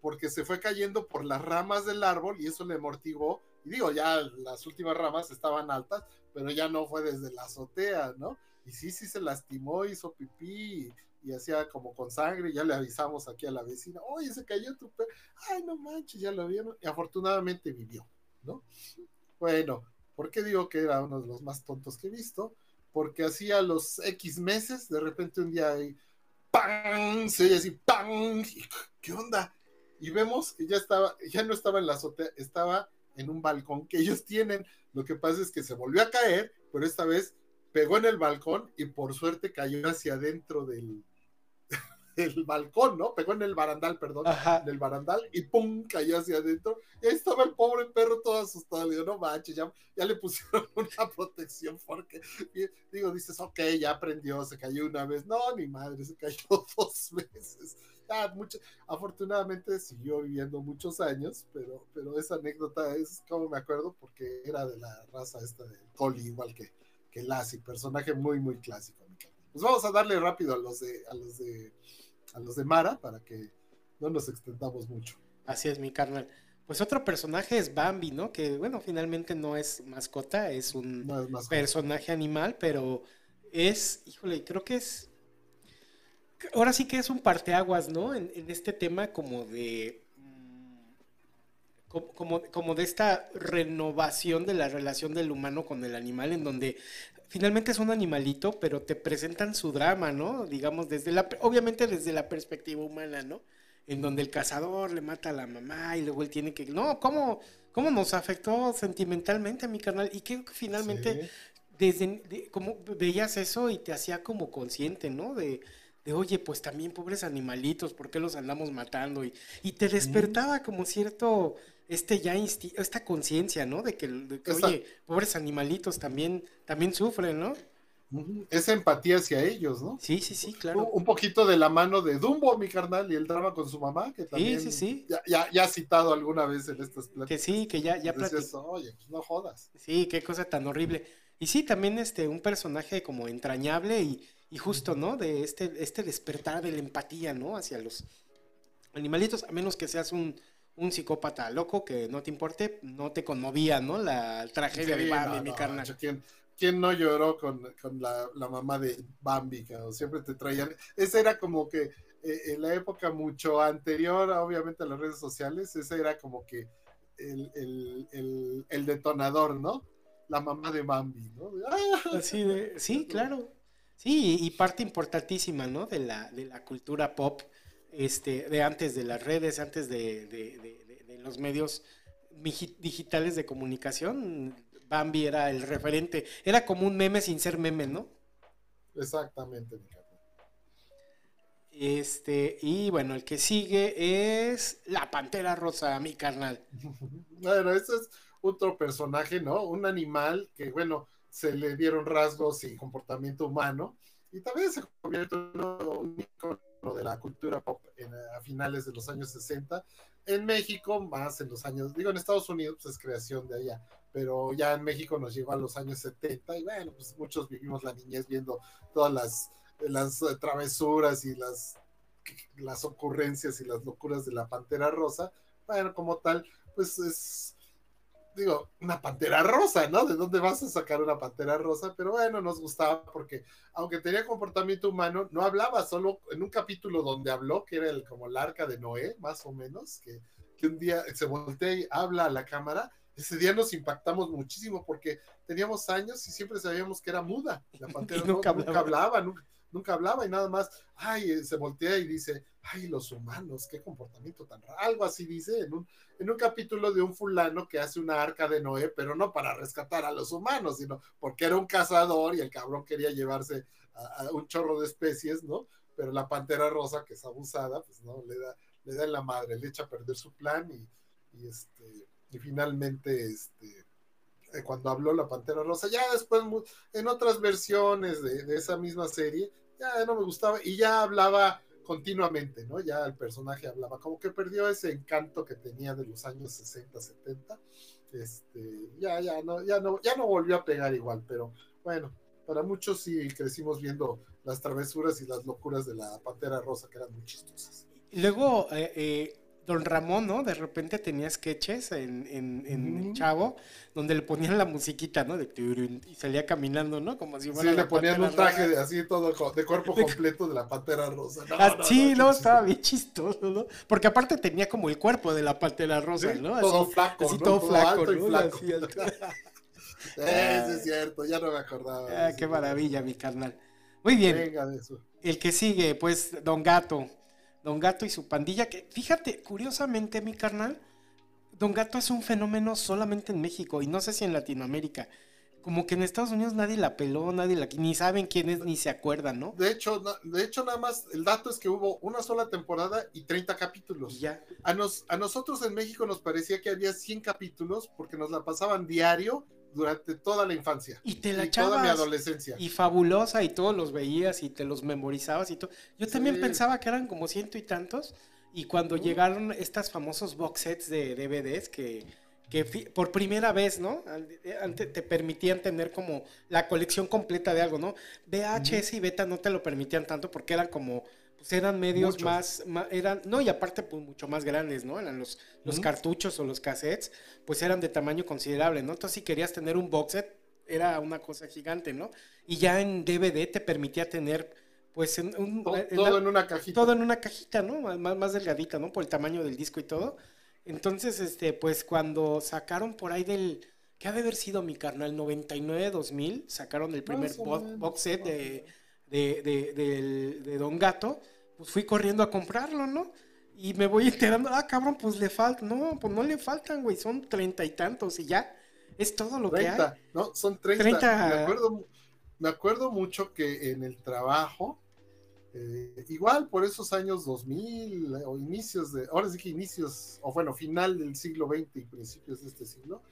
porque se fue cayendo por las ramas del árbol y eso le amortiguó. Y digo, ya las últimas ramas estaban altas, pero ya no fue desde la azotea, ¿no? Y sí, sí se lastimó, hizo pipí y, hacía como con sangre. ya le avisamos aquí a la vecina, oye, se cayó tu perro. Ay, no manches, ya lo vieron. Y afortunadamente vivió, ¿no? Bueno, ¿por qué digo que era uno de los más tontos que he visto? Porque hacía los X meses, de repente un día ¡pam! Se oye así, ¡pam! ¿Qué onda? Y vemos que ya estaba, ya no estaba en la azotea, estaba en un balcón que ellos tienen. Lo que pasa es que se volvió a caer, pero esta vez pegó en el balcón y por suerte cayó hacia adentro del, del balcón, ¿no? Pegó en el barandal, perdón, Ajá. del barandal y ¡pum! cayó hacia adentro. Y ahí estaba el pobre perro todo asustado. Digo, no manches, ya, ya le pusieron una protección porque, digo, dices, ok, ya aprendió, se cayó una vez. No, ni madre, se cayó dos veces. Mucho, afortunadamente siguió viviendo muchos años, pero, pero esa anécdota es como me acuerdo porque era de la raza esta del Collie, igual que, que Lassie, personaje muy, muy clásico. Pues vamos a darle rápido a los de, a los de a los de Mara para que no nos extendamos mucho. Así es, mi carnal. Pues otro personaje es Bambi, ¿no? Que bueno, finalmente no es mascota, es un No es mascota. personaje animal, pero es, híjole, creo que es. Ahora sí que es un parteaguas, ¿no? En, en este tema como de. mm, como de esta renovación de la relación del humano con el animal, en donde finalmente es un animalito, pero te presentan su drama, ¿no? Digamos, desde la, obviamente desde la perspectiva humana, ¿no? En donde el cazador le mata a la mamá y luego él tiene que, no, ¿cómo, cómo nos afectó sentimentalmente a mi carnal? Y creo que finalmente, Sí. desde, de- como veías eso y te hacía como consciente, ¿no? De, de, oye, pues también pobres animalitos, ¿por qué los andamos matando? Y, y te despertaba como cierto, este ya, insti- esta conciencia, ¿no? De que, de que, oye, pobres animalitos también, también sufren, ¿no? Esa empatía hacia ellos, ¿no? Sí, sí, sí, claro. un poquito de la mano de Dumbo, mi carnal, y el drama con su mamá, que también sí, sí. Ya, ya, ya ha citado alguna vez en estas Que pláticas. sí, que ya, ya Decías. Oye, pues no jodas. Sí, qué cosa tan horrible. Y sí, también este, un personaje como entrañable y, y justo, ¿no? De este, este despertar de la empatía, ¿no? Hacia los animalitos, a menos que seas un, un psicópata loco que no te importe, no te conmovía, ¿no? La tragedia de Bambi, no, mi no, carnal. ¿quién, ¿quién no lloró con, la, mamá de Bambi? Siempre te traían. Esa era como que eh, en la época mucho anterior, obviamente, a las redes sociales, ese era como que el, detonador, ¿no? La mamá de Bambi, ¿no? Así de, sí, claro. Sí, y parte importantísima, ¿no? De la, de la cultura pop, este, de antes de las redes, antes de, de los medios digitales de comunicación, Bambi era el referente. Era como un meme sin ser meme, ¿no? Exactamente, mi Este, y bueno, el que sigue es la pantera rosa, mi carnal. bueno, ese es otro personaje, ¿no? Un animal que, bueno, se le dieron rasgos y comportamiento humano. Y también se convierte en un icono de la cultura pop a finales de los años 60 en México, más en los años, digo, en Estados Unidos pues, es creación de allá, pero ya en México nos llegó a los años 70 y bueno, pues muchos vivimos la niñez viendo todas las, las travesuras y las, las ocurrencias y las locuras de la Pantera Rosa. Bueno, como tal, pues es digo, una pantera rosa, ¿no? ¿De dónde vas a sacar una pantera rosa? Pero bueno, nos gustaba porque, aunque tenía comportamiento humano, no hablaba, solo en un capítulo donde habló, que era el, como el arca de Noé, más o menos, que, que un día se voltea y habla a la cámara. Ese día nos impactamos muchísimo porque teníamos años y siempre sabíamos que era muda. La pantera nunca, hablaba, nunca, nunca hablaba y nada más, ay, eh, se voltea y dice, ay, los humanos, qué comportamiento tan raro. Algo así dice en un, en un capítulo de un fulano que hace una arca de Noé, pero no para rescatar a los humanos, sino porque era un cazador y el cabrón quería llevarse a, un chorro de especies, ¿no? Pero la pantera rosa, que es abusada, pues no, le da, le da en la madre, le echa a perder su plan y, y este, y finalmente, este, eh, cuando habló la Pantera Rosa, ya después en otras versiones de, esa misma serie, ya no me gustaba y ya hablaba continuamente, ¿no? Ya el personaje hablaba, como que perdió ese encanto que tenía de los años 60, 70. Este, ya, ya no, ya no, ya no volvió a pegar igual, pero bueno, para muchos sí crecimos viendo las travesuras y las locuras de la Pantera Rosa, que eran muy chistosas. Luego, eh, eh Don Ramón, ¿no? De repente tenía sketches en, en, en Chavo, donde le ponían la musiquita, ¿no? De y salía caminando, ¿no? Como si fuera. Sí, le ponían un traje de, así todo de cuerpo completo de la pantera rosa. Ah, sí, no, estaba bien chistoso, ¿no? Porque aparte tenía como el cuerpo de la pantera rosa, ¿no? todo flaco. Así todo, flaco, ¿no? Flaco. es cierto, ya no me acordaba. Ah, qué maravilla, mi carnal. Muy bien. Venga de eso. El que sigue, pues, Don Gato. Don Gato y su pandilla, que fíjate, curiosamente, mi carnal, Don Gato es un fenómeno solamente en México y no sé si en Latinoamérica. Como que en Estados Unidos nadie la peló, nadie la ni saben quién es ni se acuerdan, ¿no? De hecho, de hecho nada más el dato es que hubo una sola temporada y 30 capítulos. ya. A, nos, a nosotros en México nos parecía que había 100 capítulos porque nos la pasaban diario durante toda la infancia. Y te la y toda mi adolescencia. Y fabulosa, y todos los veías y te los memorizabas y todo. Yo también pensaba que eran como ciento y tantos. Y cuando llegaron estos famosos box sets de DVDs que, que por primera vez, ¿no? Antes te permitían tener como la colección completa de algo, ¿no? VHS y beta no te lo permitían tanto porque eran como pues eran medios más, eran, no, y aparte pues mucho más grandes, ¿no? Eran los, los cartuchos o los cassettes, pues eran de tamaño considerable, ¿no? Entonces si querías tener un box set, era una cosa gigante, ¿no? Y ya en DVD te permitía tener, pues, en un, todo, en, una cajita. Todo en una cajita, ¿no? Más, más delgadita, ¿no? Por el tamaño del disco y todo. Entonces, este, pues cuando sacaron por ahí del, ¿qué ha de haber sido mi carnal? 99, 2000, sacaron el primer box set de de, de, Don Gato, pues fui corriendo a comprarlo, ¿no? Y me voy enterando, ah, cabrón, pues le falta, no, pues no le faltan, güey, son treinta y tantos y ya, es todo lo que hay. No, son treinta. Me, acuerdo, me acuerdo mucho que en el trabajo, eh, igual por esos años 2000 o inicios de, ahora sí que inicios, o bueno, final del siglo XX y principios de este siglo,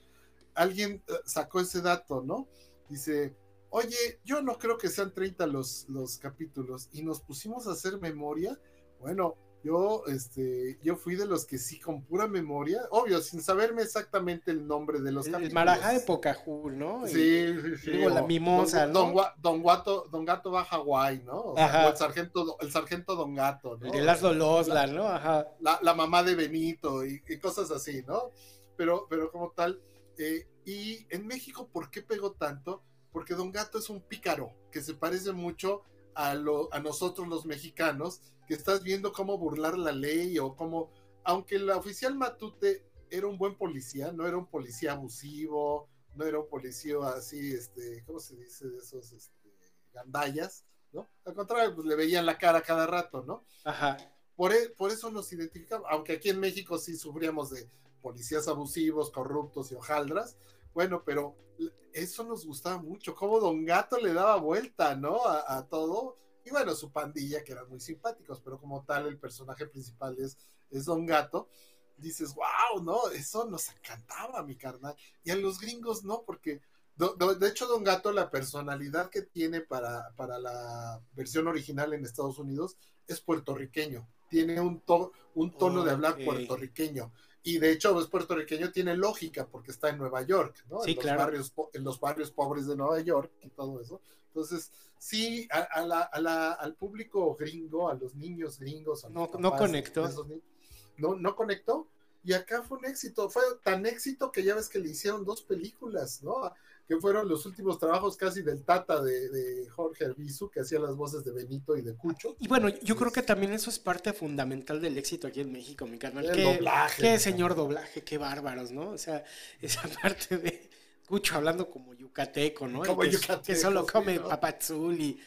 alguien eh, sacó ese dato, ¿no? Dice, oye, yo no creo que sean 30 los, los capítulos y nos pusimos a hacer memoria. Bueno, yo, este, yo fui de los que sí, con pura memoria, obvio, sin saberme exactamente el nombre de los el, capítulos. El Marajá de Pocahú, ¿no? Sí, sí, sí. Digo, la mimosa, don, ¿no? Don, Gato, don Gato va a Hawái, ¿no? O, sea, el sargento, el sargento Don Gato, ¿no? El de Laszlo Losla, ¿no? Ajá. La, la, mamá de Benito y, y, cosas así, ¿no? Pero, pero como tal, eh, y en México, ¿por qué pegó tanto? Porque Don Gato es un pícaro que se parece mucho a, lo, a nosotros los mexicanos, que estás viendo cómo burlar la ley o cómo, aunque el oficial Matute era un buen policía, no era un policía abusivo, no era un policía así, este, ¿cómo se dice? De esos este, gandallas, ¿no? Al contrario, pues le veían la cara cada rato, ¿no? Ajá. Por, e, por eso nos identificamos, aunque aquí en México sí sufríamos de policías abusivos, corruptos y hojaldras, bueno, pero eso nos gustaba mucho, cómo Don Gato le daba vuelta, ¿no? A, todo. Y bueno, su pandilla, que eran muy simpáticos, pero como tal, el personaje principal es, es Don Gato. Dices, wow, ¿no? Eso nos encantaba, mi carnal. Y a los gringos no, porque de hecho, Don Gato, la personalidad que tiene para, para la versión original en Estados Unidos es puertorriqueño. Tiene un, un tono de hablar puertorriqueño y de hecho es pues, tiene lógica porque está en Nueva York, ¿no? Sí, en, los claro. barrios, en los barrios pobres de Nueva York y todo eso. Entonces, sí, a, la, a la, al público gringo, a los niños gringos, a no, no conectó. no, no conectó. Y acá fue un éxito, fue tan éxito que ya ves que le hicieron dos películas, ¿no? Que fueron los últimos trabajos casi del Tata de, Jorge Arbizu, que hacía las voces de Benito y de Cucho. Y bueno, yo creo que también eso es parte fundamental del éxito aquí en México, mi carnal. El qué, doblaje. Qué señor doblaje, qué bárbaros, ¿no? O sea, esa parte de Cucho hablando como yucateco, ¿no? Como que, yucateco, que solo come ¿no? papazul y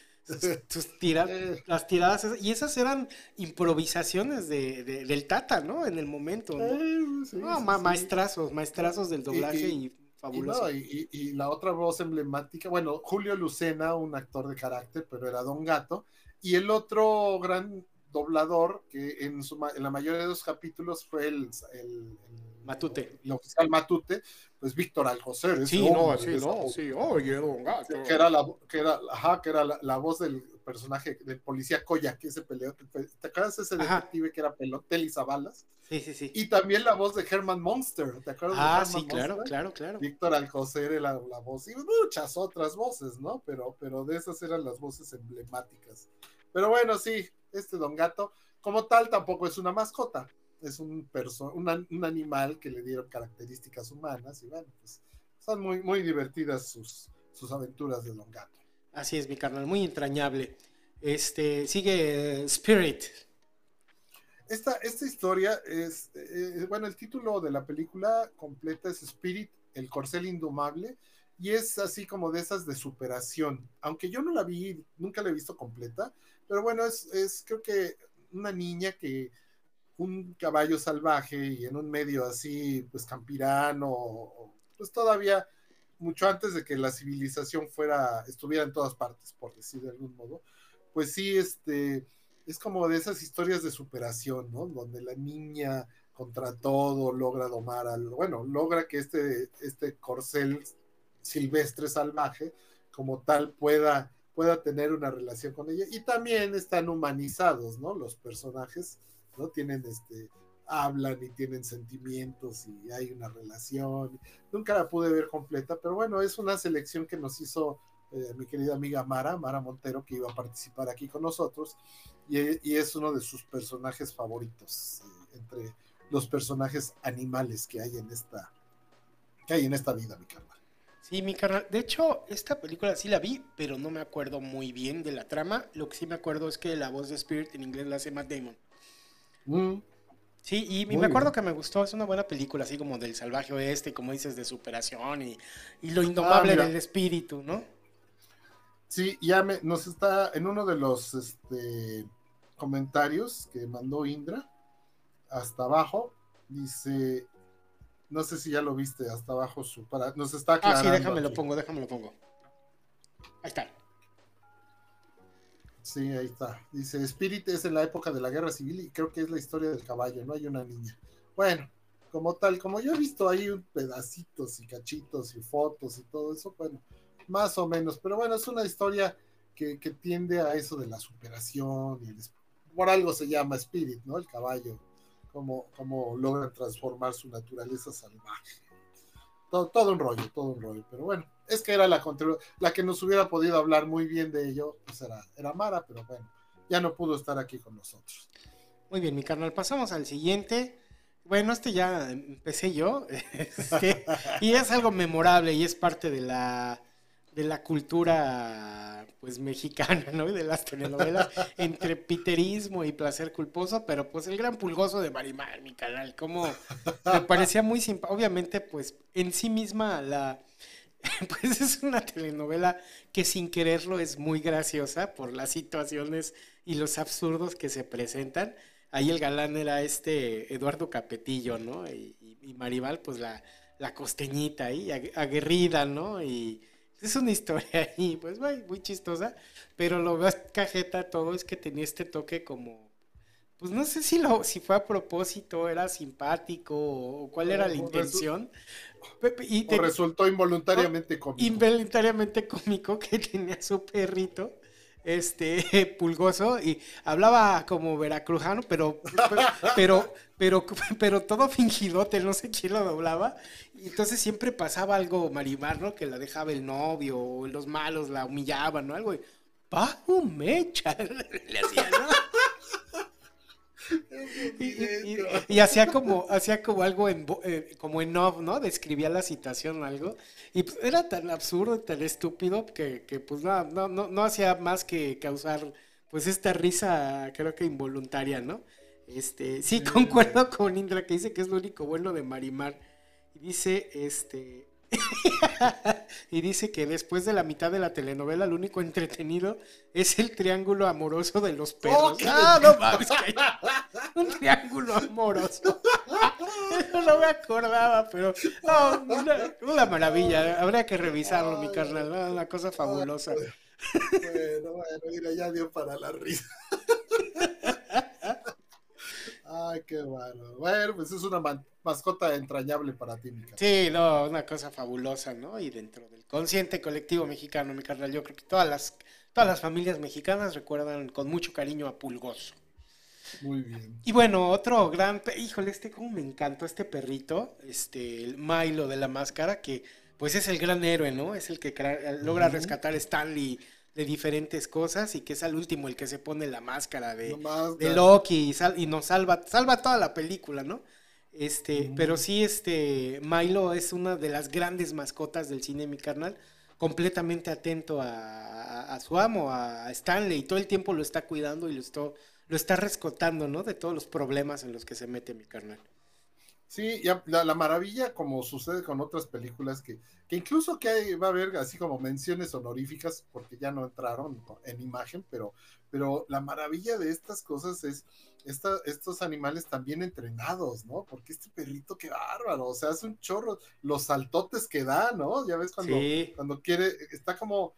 sus, tiradas, las tiradas, y esas eran improvisaciones de, de, del Tata, ¿no? En el momento, ¿no? Eh, sí, no sí, ma sí. maestrazos, maestrazos del doblaje y, Y- fabuloso. Y, y- y- la otra voz emblemática, bueno, Julio Lucena, un actor de carácter, pero era Don Gato, y el otro gran doblador que en, su, en la mayoría de los capítulos fue el, el- el- Matute. el oficial Matute, pues Víctor Alcocer. Sí, no, sí, no, sí, oye, don gato. Que era, la, que era, ajá, que era la, la voz del personaje del policía Koya, que ese peleó. ¿Te acuerdas de ese Ajá. detective que era Pelotel y Zabalas? Sí, sí, sí. Y también la voz de Herman Monster, ¿te acuerdas de Ah, sí, claro, claro, claro. Víctor Alcocer era la voz y muchas otras voces, ¿no? Pero, pero de esas eran las voces emblemáticas. Pero bueno, sí, este Don Gato, como tal, tampoco es una mascota, es un, un, un animal que le dieron características humanas y bueno, pues son muy, muy divertidas sus, sus aventuras de Don Gato. Así es, mi carnal, muy entrañable. Este, sigue eh, Spirit. Esta, esta historia es, eh, bueno, el título de la película completa es Spirit, el corcel indomable, y es así como de esas de superación. Aunque yo no la vi, nunca la he visto completa, pero bueno, es, es creo que una niña que un caballo salvaje y en un medio así, pues campirano, pues todavía mucho antes de que la civilización fuera, estuviera en todas partes, por decir de algún modo, pues sí, este, es como de esas historias de superación, ¿no? Donde la niña contra todo logra domar al, bueno, logra que este, este corcel silvestre salvaje como tal pueda, pueda tener una relación con ella y también están humanizados, ¿no? Los personajes, Tienen este, hablan y tienen sentimientos y hay una relación. Nunca la pude ver completa, pero bueno, es una selección que nos hizo eh, mi querida amiga Mara, Mara Montero, que iba a participar aquí con nosotros, y, y es uno de sus personajes favoritos, eh, entre los personajes animales que hay en esta, que hay en esta vida, mi carnal. Sí, mi carnal. De hecho, esta película sí la vi, pero no me acuerdo muy bien de la trama. Lo que sí me acuerdo es que la voz de Spirit en inglés la hace Matt Damon. Mm, Sí, y, me acuerdo bien. que me gustó, es una buena película, así como del salvaje oeste, como dices, de superación y, y lo indomable Ah, mira. del espíritu, ¿no? Sí, ya me, nos está en uno de los este, comentarios que mandó Indra, hasta abajo, dice, no sé si ya lo viste, hasta abajo su para, nos está Ah, aclarando. sí, déjame lo pongo, déjame lo pongo. Ahí está. Sí, ahí está. Dice, Spirit es en la época de la guerra civil y creo que es la historia del caballo, no hay una niña. Bueno, como tal, como yo he visto ahí pedacitos y cachitos y fotos y todo eso, bueno, más o menos, pero bueno, es una historia que, que tiende a eso de la superación y el por algo se llama Spirit, ¿no? El caballo, como, como logra transformar su naturaleza salvaje. Todo un rollo, todo un rollo, pero bueno, es que era la, la que nos hubiera podido hablar muy bien de ello, pues era, era Mara, pero bueno, ya no pudo estar aquí con nosotros. Muy bien, mi carnal. Pasamos al siguiente. Bueno, este ya empecé yo. este, y es algo memorable y es parte de la, de la cultura pues mexicana, ¿no? Y de las telenovelas entre piterismo y placer culposo, pero pues el gran pulgoso de Marimar, mi canal, como me parecía muy simpático. Obviamente, pues en sí misma la pues es una telenovela que sin quererlo es muy graciosa por las situaciones y los absurdos que se presentan. Ahí el galán era este Eduardo Capetillo, ¿no? Y, y Maribal, pues la, la costeñita ahí, aguerrida, ¿no? Y es una historia ahí, pues muy chistosa, pero lo más cajeta todo es que tenía este toque como, pues no sé si lo, si fue a propósito, era simpático o cuál era la intención. Y o resultó involuntariamente cómico. Involuntariamente cómico que tenía su perrito este pulgoso y hablaba como veracrujano, pero pero pero pero todo fingidote, no sé quién lo doblaba. Y entonces siempre pasaba algo Marimar, ¿no? Que la dejaba el novio o los malos la humillaban, ¿no? Algo y ¡Pajo mecha! Le hacía, ¿no? Y, hacía como hacía como algo en eh, como en off, ¿no? Describía la situación o algo y pues, era tan absurdo y tan estúpido que, que pues no, no, no, hacía más que causar pues esta risa creo que involuntaria, ¿no? Este, sí, concuerdo con Indra que dice que es lo único bueno de Marimar. Y dice, este, y dice que después de la mitad de la telenovela, lo único entretenido es el triángulo amoroso de los perros. ah, no mames. Un triángulo amoroso. no me acordaba, pero una, maravilla. Habría que revisarlo, mi carnal. Una cosa fabulosa. Bueno, bueno, mira, ya dio para la risa. Ay, qué bueno. Bueno, pues es una mascota entrañable para ti, mi Sí, no, una cosa fabulosa, ¿no? Y dentro del consciente colectivo mexicano, mi carnal, yo creo que todas las, todas las familias mexicanas recuerdan con mucho cariño a Pulgoso. Muy bien. Y bueno, otro gran, híjole, este como me encantó este perrito, este, el Milo de la máscara, que pues es el gran héroe, ¿no? Es el que logra rescatar a Stanley de diferentes cosas y que es al último el que se pone la máscara de, de Loki y, nos salva, salva toda la película, ¿no? Este, pero sí, este, Milo es una de las grandes mascotas del cine, mi carnal, completamente atento a, su amo, a Stanley, y todo el tiempo lo está cuidando y lo está, lo está rescatando, ¿no? De todos los problemas en los que se mete mi carnal. Sí, ya, la, maravilla, como sucede con otras películas, que, que incluso que hay, va a haber así como menciones honoríficas, porque ya no entraron en imagen, pero, pero la maravilla de estas cosas es esta, estos animales también entrenados, ¿no? Porque este perrito, qué bárbaro, o sea, hace un chorro, los saltotes que da, ¿no? Ya ves cuando, cuando quiere, está como,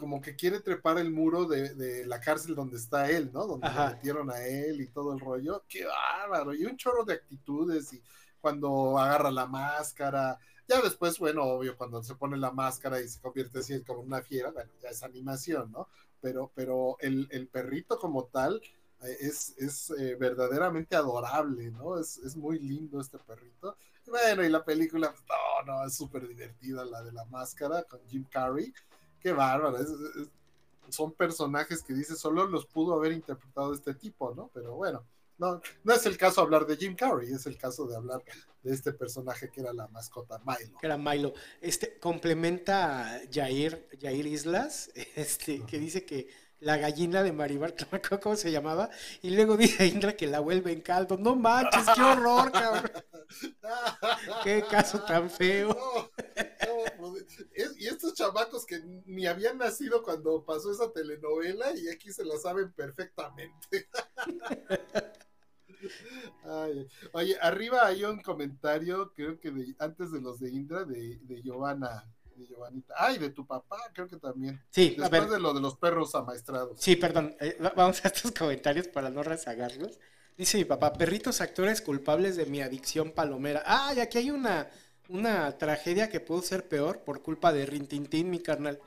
como que quiere trepar el muro de, de la cárcel donde está él, ¿no? Donde le metieron a él y todo el rollo. Qué bárbaro. Y un chorro de actitudes y cuando agarra la máscara. Ya después, bueno, obvio, cuando se pone la máscara y se convierte así como una fiera, bueno, ya es animación, ¿no? Pero, pero el, el perrito como tal eh, es, es eh, verdaderamente adorable, ¿no? Es, es, muy lindo este perrito. Bueno, y la película, no, no, es súper divertida la de la máscara con Jim Carrey qué bárbaro. son personajes que dice solo los pudo haber interpretado este tipo, ¿no? Pero bueno, no, no es el caso hablar de Jim Carrey, es el caso de hablar de este personaje que era la mascota Milo. Que era Milo. Este complementa a Jair, Jair Islas, este, que dice que la gallina de Maribar, ¿cómo se llamaba? Y luego dice Indra que la vuelve en caldo. No manches, qué horror, cabrón. qué caso tan feo. Estos chamacos que ni habían nacido cuando pasó esa telenovela y aquí se la saben perfectamente. oye, arriba hay un comentario, creo que antes de los de Indra, de, de Giovanna de Giovanita. Ay, de tu papá, creo que también. Sí, Después de lo de los perros amaestrados. Sí, perdón. Eh, vamos a estos comentarios para no rezagarlos. Dice mi papá, perritos actores culpables de mi adicción palomera. Ah, y aquí hay una, una tragedia que pudo ser peor por culpa de Rintintín, mi carnal.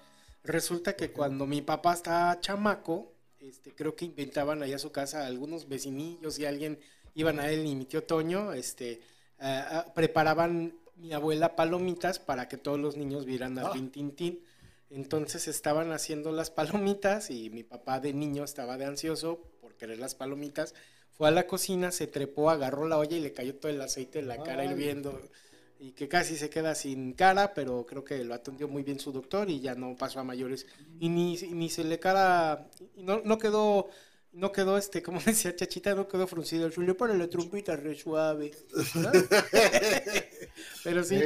Resulta que cuando mi papá estaba chamaco, este, creo que inventaban allá a su casa algunos vecinillos y alguien iban a él y mi tío Toño, este, preparaban mi abuela palomitas para que todos los niños vieran a Rintintín. Ah. Entonces estaban haciendo las palomitas y mi papá de niño estaba de ansioso por querer las palomitas. Fue a la cocina, se trepó, agarró la olla y le cayó todo el aceite en la cara hirviendo. Y que casi se queda sin cara, pero creo que lo atendió muy bien su doctor y ya no pasó a mayores. Y ni, ni se le cara, no, no quedó, no quedó este, como decía Chachita, no quedó fruncido. Se le pone la trompita re suave. pero sí,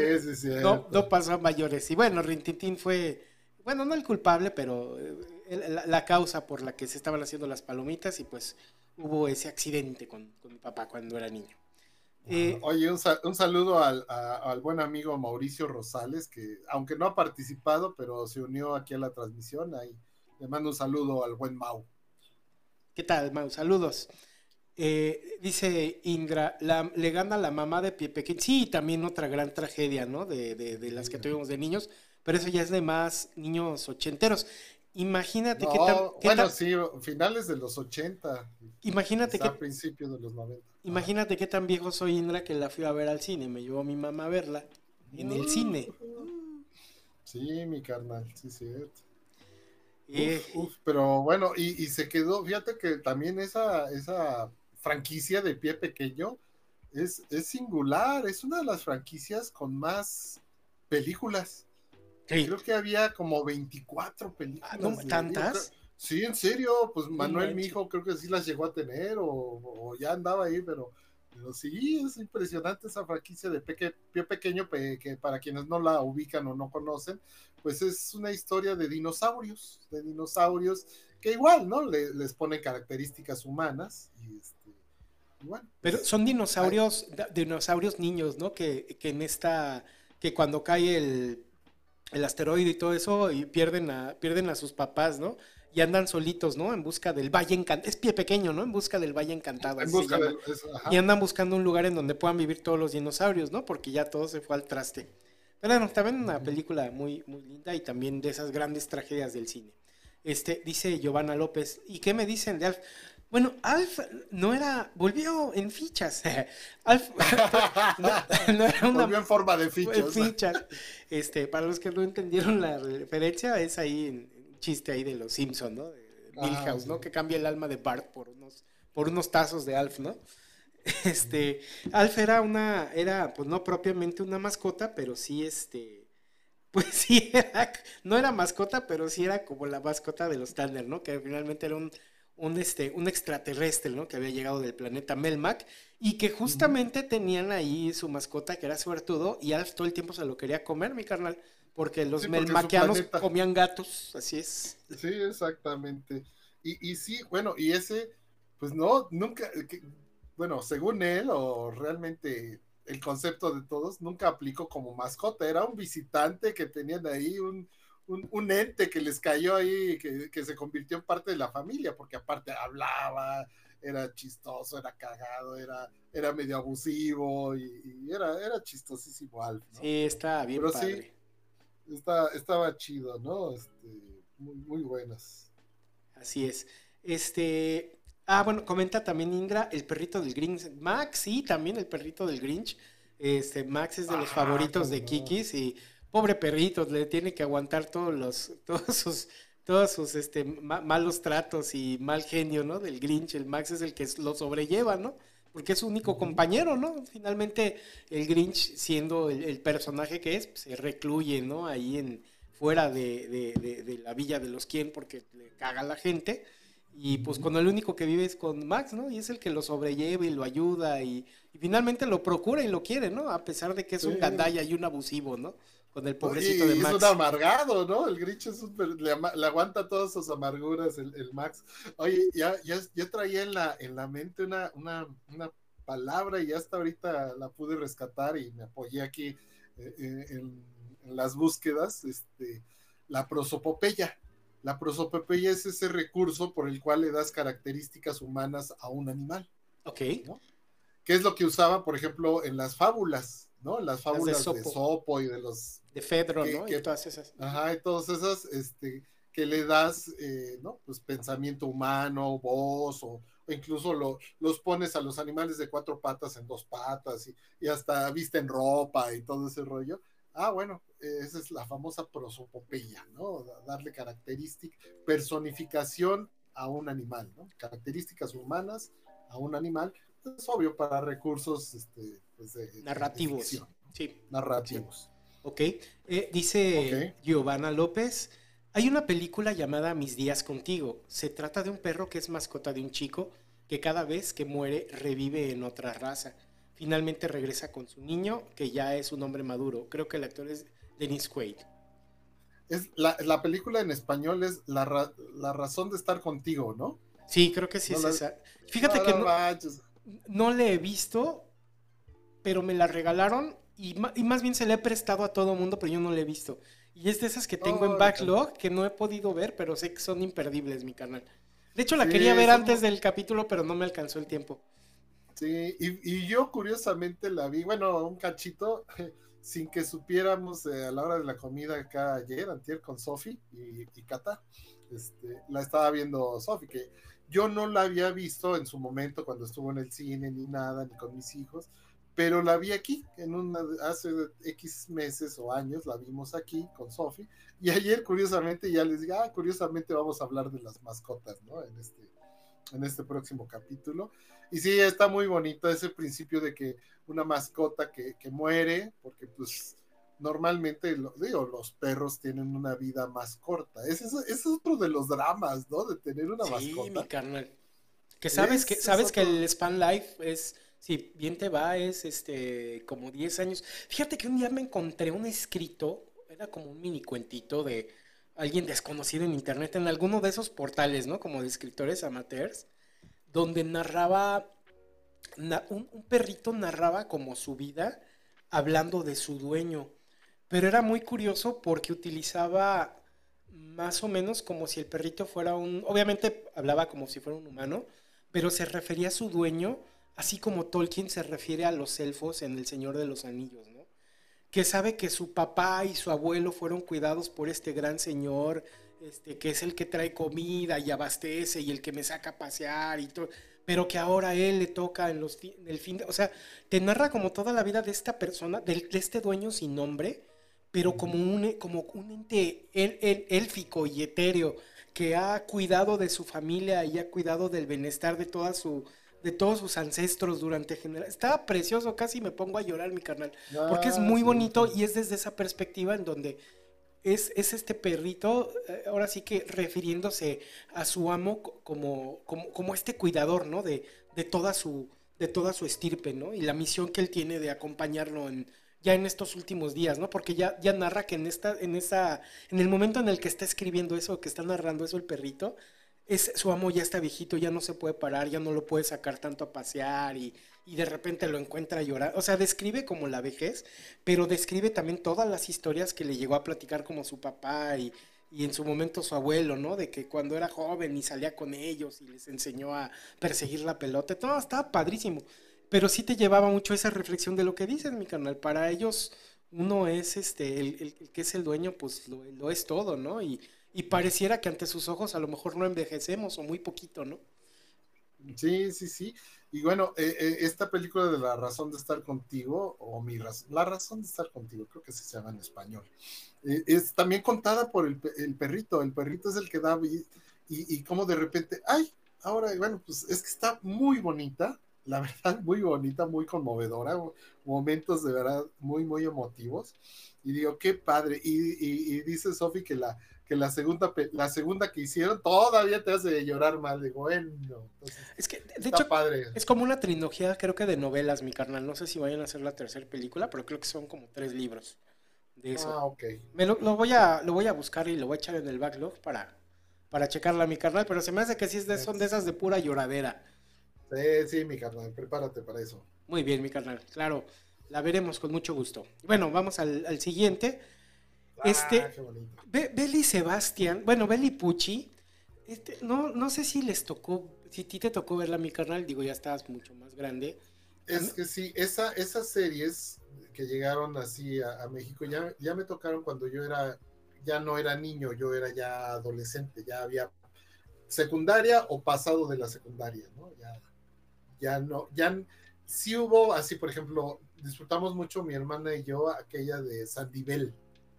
no, no, pasó a mayores. Y bueno, Rintintín fue, bueno, no el culpable, pero eh, la, la, causa por la que se estaban haciendo las palomitas y pues hubo ese accidente con, con mi papá cuando era niño. Eh, Oye, un, un saludo al, al, buen amigo Mauricio Rosales, que aunque no ha participado, pero se unió aquí a la transmisión. Ahí le mando un saludo al buen Mau. ¿Qué tal, Mau? Saludos. Eh, dice Indra, le gana la mamá de Pie Pequeño. Sí, también otra gran tragedia, ¿no? De, de, de las que tuvimos de niños, pero eso ya es de más niños ochenteros. Imagínate qué tan. bueno, sí, finales de los 80. Imagínate que. principios de los 90. Imagínate qué tan viejo soy, Indra, que la fui a ver al cine. Me llevó mi mamá a verla en el cine. Sí, mi carnal, sí, cierto. pero bueno, y, se quedó, fíjate que también esa, esa franquicia de pie pequeño es, es singular, es una de las franquicias con más películas. Creo que había como 24 películas. Ah, ¿Tantas? Sí, en serio, pues Manuel, mi hijo, creo que sí las llegó a tener o, ya andaba ahí, pero, sí, es impresionante esa franquicia de Peque, Pie Pequeño, que para quienes no la ubican o no conocen, pues es una historia de dinosaurios, de dinosaurios que igual, ¿no? les ponen características humanas y este, bueno. Pero son dinosaurios, dinosaurios niños, ¿no? Que, que en esta, que cuando cae el el asteroide y todo eso y pierden a, pierden a sus papás, ¿no? Y andan solitos, ¿no? En busca del Valle Encantado. Es pie pequeño, ¿no? En busca del Valle Encantado. y andan buscando un lugar en donde puedan vivir todos los dinosaurios, ¿no? Porque ya todo se fue al traste. Pero bueno, también una película muy, muy linda y también de esas grandes tragedias del cine. Este, dice Giovanna López, ¿y qué me dicen de Alf? Bueno, Alf no era, volvió en fichas. Alf no, era una volvió en forma de fichas. Este, para los que no entendieron la referencia, es ahí un chiste ahí de los Simpsons, ¿no? De Milhouse, ¿no? Que cambia el alma de Bart por unos, por unos tazos de Alf, ¿no? Este, Alf era una, era, pues no propiamente una mascota, pero sí, este, pues sí era, no era mascota, pero sí era como la mascota de los Thunder, ¿no? Que finalmente era un un, este, un extraterrestre, ¿no? Que había llegado del planeta Melmac y que justamente tenían ahí su mascota que era suertudo y Alf todo el tiempo se lo quería comer, mi carnal, porque los melmaquianos comían gatos, así es. Sí, exactamente. Y, y sí, bueno, y ese, pues no, nunca, bueno, según él, o realmente el concepto de todos, nunca aplicó como mascota, era un visitante que tenían ahí, un, un, ente que les cayó ahí, que, que, se convirtió en parte de la familia, porque aparte hablaba, era chistoso, era cagado, era, era medio abusivo y, era, era chistosísimo Alf. Sí, está bien Pero padre. Sí, está, estaba chido, ¿no? Este, muy, muy buenas. Así es. Este, ah, bueno, comenta también Indra, el perrito del Grinch. Max, sí, también el perrito del Grinch. Este, Max es de los ah, favoritos de Kikis y pobre perrito, le tiene que aguantar todos los, todos sus, todos sus este, malos tratos y mal genio, ¿no? Del Grinch, el Max es el que lo sobrelleva, ¿no? Porque es su único compañero, ¿no? Finalmente el Grinch, siendo el, personaje que es, pues, se recluye, ¿no? Ahí en, fuera de, de, de, la villa de los quien porque le caga a la gente. Y pues con el único que vive es con Max, ¿no? Y es el que lo sobrelleva y lo ayuda y, finalmente lo procura y lo quiere, ¿no? A pesar de que es un gandalla y un abusivo, ¿no? Con el pobrecito de Max. Es un amargado, ¿no? El Grinch es un, le, aguanta todas sus amarguras, el, Max. Oye, ya, ya, ya, traía en la, en la mente una, una, una, palabra y hasta ahorita la pude rescatar y me apoyé aquí eh, eh, en, las búsquedas, este, la prosopopeya. La prosopopeya es ese recurso por el cual le das características humanas a un animal. Ok. ¿no? ¿Qué es lo que usaba, por ejemplo, en las fábulas? ¿no? Las fábulas de, Sopo. y de los... De Fedro, ¿no? y todas esas. Ajá, y todas esas, este, que le das, eh, ¿no? Pues pensamiento humano, voz, o, incluso lo, los pones a los animales de cuatro patas en dos patas, y, y hasta visten ropa y todo ese rollo. Ah, bueno, esa es la famosa prosopopeya, ¿no? Darle característica, personificación a un animal, ¿no? Características humanas a un animal es obvio para recursos este, pues, de, de Narrativos. Sí. narrativos. Ok. Eh, dice Giovanna López. Hay una película llamada Mis días contigo. Se trata de un perro que es mascota de un chico que cada vez que muere revive en otra raza. Finalmente regresa con su niño, que ya es un hombre maduro. Creo que el actor es Dennis Quaid. Es, la, la película en español es la, ra- la razón de estar contigo, ¿no? Sí, creo que sí No es la- esa. Fíjate No, que no no le he visto, pero me la regalaron y, y más bien se la he prestado a todo mundo, pero yo no la he visto. Y es de esas que tengo en backlog que no he podido ver, pero sé que son imperdibles, mi canal. De hecho, la Sí, quería ver antes del capítulo, pero no me alcanzó el tiempo. Sí, y, y yo curiosamente la vi, bueno, un cachito, sin que supiéramos eh, a la hora de la comida acá ayer, antier, con Sofi y, y Cata, este, la estaba viendo Sofi, que yo no la había visto en su momento cuando estuvo en el cine, ni nada, ni con mis hijos, pero la vi aquí, en una, hace X meses o años, la vimos aquí con Sofi, y ayer curiosamente ya les dije, ah, curiosamente vamos a hablar de las mascotas, ¿no? En este, en este próximo capítulo. Y sí, está muy bonito ese principio de que una mascota que, que muere, porque pues normalmente, lo, digo, los perros tienen una vida más corta. Ese es, ese es otro de los dramas, ¿no? De tener una Sí, mascota. mi carnal. Que sabes que es sabes que el span life es si bien te va es este como 10 años. Fíjate que un día me encontré un escrito, era como un mini cuentito de alguien desconocido en internet en alguno de esos portales, ¿no? Como de escritores amateurs, donde narraba na- un, un perrito narraba como su vida hablando de su dueño. Pero era muy curioso porque utilizaba más o menos como si el perrito fuera un... Obviamente hablaba como si fuera un humano, pero se refería a su dueño, así como Tolkien se refiere a los elfos en El Señor de los Anillos, ¿no? Que sabe que su papá y su abuelo fueron cuidados por este gran señor, este, que es el que trae comida y abastece y el que me saca a pasear y todo, pero que ahora a él le toca en, los, en el fin de... O sea, te narra como toda la vida de esta persona, del- de, este dueño sin nombre, pero como un, como un ente el- el- élfico y etéreo que ha cuidado de su familia y ha cuidado del bienestar de toda su de todos sus ancestros durante generaciones. Estaba precioso, casi me pongo a llorar, mi carnal. Porque es Ah, muy sí, bonito sí. y es desde esa perspectiva en donde es, es este perrito, eh, ahora sí que refiriéndose a su amo co- como, como, como este cuidador, ¿no? De, de, toda su, de toda su estirpe, ¿no? Y la misión que él tiene de acompañarlo en, ya en estos últimos días, ¿no? Porque ya, ya narra que en esta, en esa, en el momento en el que está escribiendo eso, que está narrando eso el perrito, es, su amo ya está viejito, ya no se puede parar, ya no lo puede sacar tanto a pasear y, y de repente lo encuentra llorar. O sea, describe como la vejez, pero describe también todas las historias que le llegó a platicar como su papá y, y en su momento su abuelo, ¿no? De que cuando era joven y salía con ellos y les enseñó a perseguir la pelota. Todo estaba padrísimo. Pero sí te llevaba mucho esa reflexión de lo que dices, mi canal. Para ellos, uno es este, el que es el dueño, pues lo, lo es todo, ¿no? Y, y pareciera que ante sus ojos a lo mejor no envejecemos o muy poquito, ¿no? Sí, sí, sí. Y bueno, eh, eh, esta película de La razón de estar contigo, o mi razón, La razón de estar contigo, creo que se llama en español, eh, es también contada por el, el perrito. El perrito es el que da y, y, y como de repente, ay, ahora, bueno, pues es que está muy bonita, la verdad, muy bonita, muy conmovedora, momentos de verdad muy, muy emotivos. Y digo, qué padre. Y- y dice Sofi que la, que la segunda, la segunda que hicieron todavía te hace llorar mal. Digo, bueno, entonces, Es que, de está hecho, padre. es como una trilogía, creo que de novelas, mi carnal. No sé si vayan a hacer la tercera película, pero creo que son como tres libros de eso. Ah, ok. Me lo, lo voy a, lo voy a buscar y lo voy a echar en el backlog para, para checarla, mi carnal. Pero se me hace que sí es de, son de esas de pura lloradera. Sí, sí, mi carnal, prepárate para eso. Muy bien, mi carnal. Claro, la veremos con mucho gusto. Bueno, vamos al, al siguiente. Este- Ah. Be- Beli Sebastián, bueno, Beli Pucci, este, no, no sé si les tocó, si a ti te tocó verla, mi carnal, digo, ya estabas mucho más grande. Es que sí, esa, esas series que llegaron así a, a México ya, ya me tocaron cuando yo era, ya no era niño, yo era ya adolescente, ya había secundaria o pasado de la secundaria, ¿no? Ya, ya no, ya sí hubo así, por ejemplo, disfrutamos mucho mi hermana y yo aquella de Sandy Bell.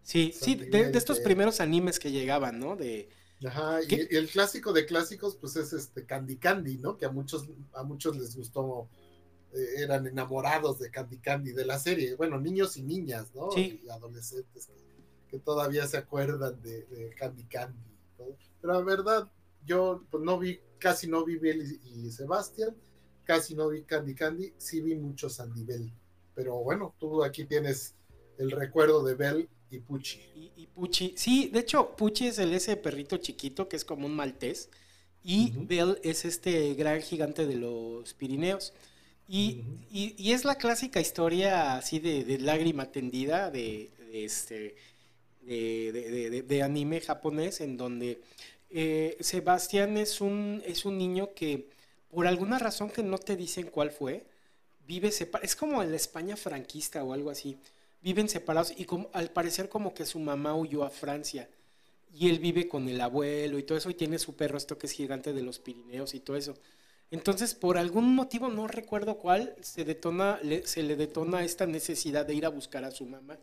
Sí, sí, de, estos primeros animes que llegaban, ¿no? De, Ajá, y, el clásico de clásicos, pues es este Candy Candy, ¿no? Que a muchos, a muchos les gustó eh, eran enamorados de Candy Candy, de la serie, bueno, niños y niñas, ¿no? Sí. Y adolescentes que, que todavía se acuerdan de, de Candy Candy. ¿no? Pero la verdad, yo pues, no vi, casi no vi Bell y, y Sebastián, casi no vi Candy Candy, sí vi mucho Sandy Bell. Pero bueno, tú aquí tienes el recuerdo de Bell y Pucci. Y, y Pucci, sí, de hecho, Pucci es el ese perrito chiquito que es como un maltés. Y. Bell es este gran gigante de los Pirineos. Y, y- y es la clásica historia así de, de lágrima tendida de, de este de anime japonés en donde eh, Sebastián es un, es un niño que por alguna razón que no te dicen cuál fue, vive separado. Es como en la España franquista o algo así. Viven separados y al parecer como que su mamá huyó a Francia y él vive con el abuelo y todo eso y tiene su perro esto que es gigante de los Pirineos y todo eso. Entonces, por algún motivo, no recuerdo cuál, se, detona, le- se le detona esta necesidad de ir a buscar a su mamá.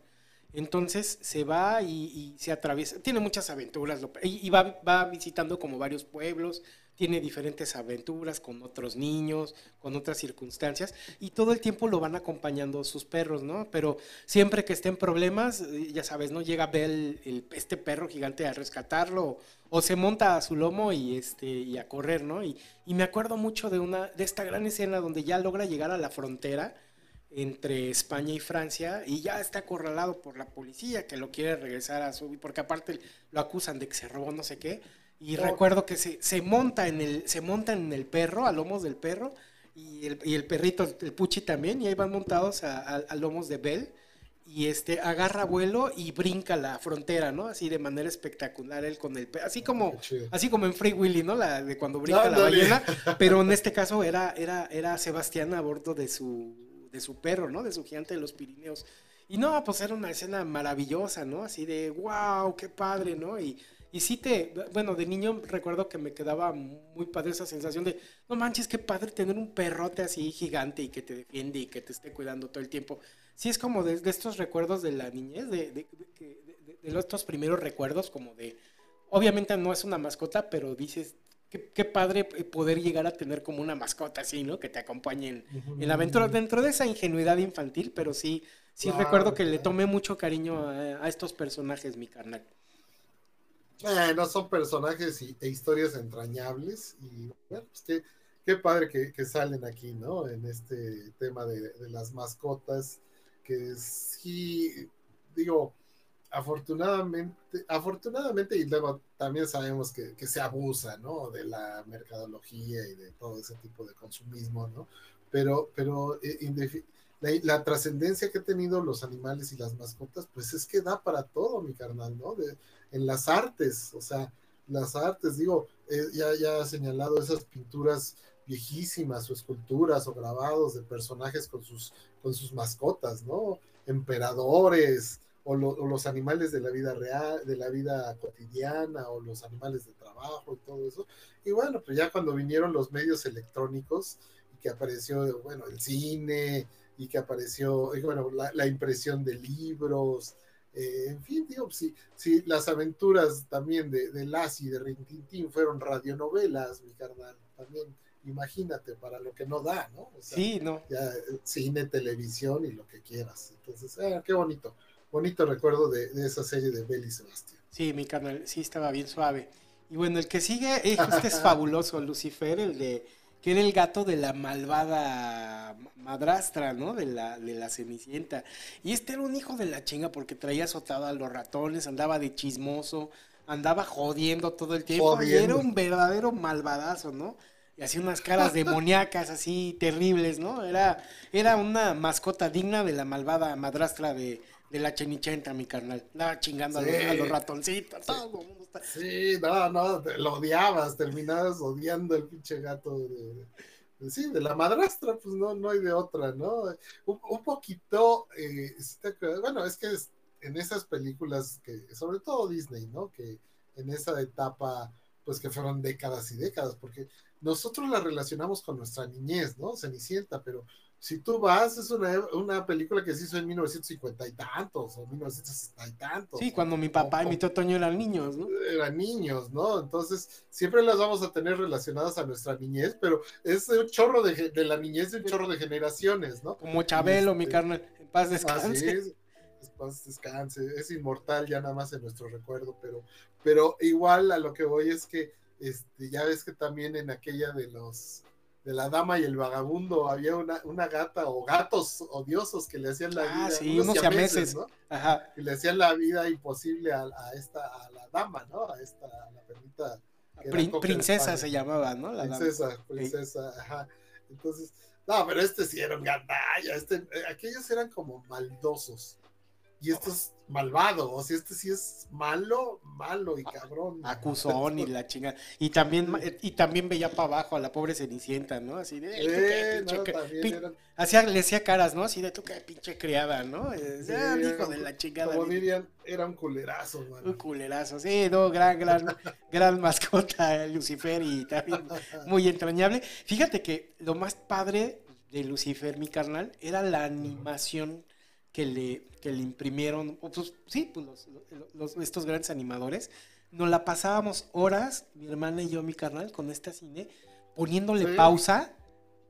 Entonces se va y, se atraviesa, tiene muchas aventuras y, y va, va visitando como varios pueblos, tiene diferentes aventuras con otros niños, con otras circunstancias y todo el tiempo lo van acompañando sus perros, ¿no? Pero siempre que estén problemas, eh, ya sabes, ¿no? Llega Bell, el- este perro gigante a rescatarlo o se monta a su lomo y, este, y a correr, ¿no? Y, me acuerdo mucho de, una, de esta gran escena donde ya logra llegar a la frontera entre España y Francia y ya está acorralado por la policía que lo quiere regresar a su porque aparte lo acusan de que se robó no sé qué y Oh. recuerdo que se, se monta en el se monta en el perro a lomos del perro y el, y el perrito el Puchi también y ahí van montados a, a- a lomos de Bell y este agarra vuelo y brinca la frontera no así de manera espectacular él con el así como así como en Free Willy no la de cuando brinca la ballena pero en este caso era, era, era Sebastián a bordo de su, de su perro, ¿no? De su gigante de los Pirineos. Y no, pues era una escena maravillosa, ¿no? Así de, wow, qué padre, ¿no? Y, y sí te, bueno, de niño recuerdo que me quedaba muy padre esa sensación de, no manches, qué padre tener un perrote así gigante y que te defiende y que te esté cuidando todo el tiempo. Sí es como de, de estos recuerdos de la niñez, de, de, de, estos primeros recuerdos como de, obviamente no es una mascota, pero dices, qué, qué padre poder llegar a tener como una mascota así, ¿no? Que te acompañe en, en la aventura, dentro de esa ingenuidad infantil, pero sí, sí recuerdo que le tomé mucho cariño a, a estos personajes, mi carnal. Eh, no son personajes y, e historias entrañables y bueno, pues qué, qué padre que, que salen aquí, ¿no? En este tema de, de las mascotas, que sí, digo, afortunadamente, afortunadamente y luego también sabemos que, que se abusa, ¿no? De la mercadología y de todo ese tipo de consumismo, ¿no? Pero, pero eh, la, trascendencia que han tenido los animales y las mascotas, pues es que da para todo, mi carnal, ¿no? De, en las artes, o sea, las artes, digo, eh, ya, ya ha señalado esas pinturas viejísimas o esculturas o grabados de personajes con sus, con sus mascotas, ¿no? Emperadores o los animales de la vida real, de la vida cotidiana o los animales de trabajo y todo eso. Y bueno, pues ya cuando vinieron los medios electrónicos y que apareció, bueno, el cine y que apareció, y bueno, la, la impresión de libros, eh, en fin, digo, si, si las aventuras también de, de Lassie y de Rintintín fueron radionovelas, mi carnal, también imagínate para lo que no da, ¿no? O sea, Sí, no. ya eh, cine, televisión y lo que quieras. Entonces, eh, qué bonito, bonito recuerdo de, de esa serie de Bell y Sebastián. Sí, mi carnal, sí estaba bien suave. Y bueno, el que sigue, eh, este es fabuloso, Lucifer, el de que era el gato de la malvada madrastra, ¿no? De la, de la Cenicienta. Y este era un hijo de la chinga porque traía azotado a los ratones, andaba de chismoso, andaba jodiendo todo el tiempo. Y era un verdadero malvadazo, ¿no? Y hacía unas caras demoníacas así terribles, ¿no? Era, era una mascota digna de la malvada madrastra de, de la Chenichenta, mi carnal. Andaba chingando a, los, a los ratoncitos. Todo el mundo Sí, no, no, lo odiabas, terminabas odiando el pinche gato de, sí, de la madrastra, pues no, no hay de otra, ¿no? Un, poquito, eh, bueno, es que en esas películas que, sobre todo Disney, ¿no? Que en esa etapa, pues que fueron décadas y décadas, porque nosotros la relacionamos con nuestra niñez, ¿no? Cenicienta, pero si tú vas, es una, una, película que se hizo en 1950 y tantos, o 1960 y tantos. Sí, cuando mi papá y mi Toño eran niños, ¿no? Eran niños, ¿no? Entonces, siempre las vamos a tener relacionadas a nuestra niñez, pero es un chorro de, de la niñez de un chorro de generaciones, ¿no? Como Chabelo, mi este, carnal, en paz descanse. Así es, paz descanse, es inmortal ya nada más en nuestro recuerdo, pero, pero igual a lo que voy es que este, ya ves que también en aquella de los de la dama y el vagabundo había una, una gata o gatos odiosos que le hacían la ah, vida sí, unos siameses, ¿no? Ajá. que le hacían la vida imposible a, a, esta a la dama no a esta a la perrita princesa se llamaba no la princesa dama. princesa ajá entonces no pero este sí era un gandalla este eh, aquellos eran como maldosos y esto es malvado, o sea, este sí es malo, malo y cabrón. Acusón y la chinga. Y también, y también veía para abajo a la pobre Cenicienta, ¿no? Así de, eh, hacía, le hacía caras, ¿no? Así de tú que pinche criada, ¿no? Ah, hijo de la chingada. Como dirían, era un culerazo, Un culerazo, sí, no, gran, gran, gran mascota, Lucifer, y también muy entrañable. Fíjate que lo más padre de Lucifer, mi carnal, era la animación que le, que le imprimieron, pues, sí, pues los, estos grandes animadores, nos la pasábamos horas, mi hermana y yo, mi carnal, con este cine, poniéndole pausa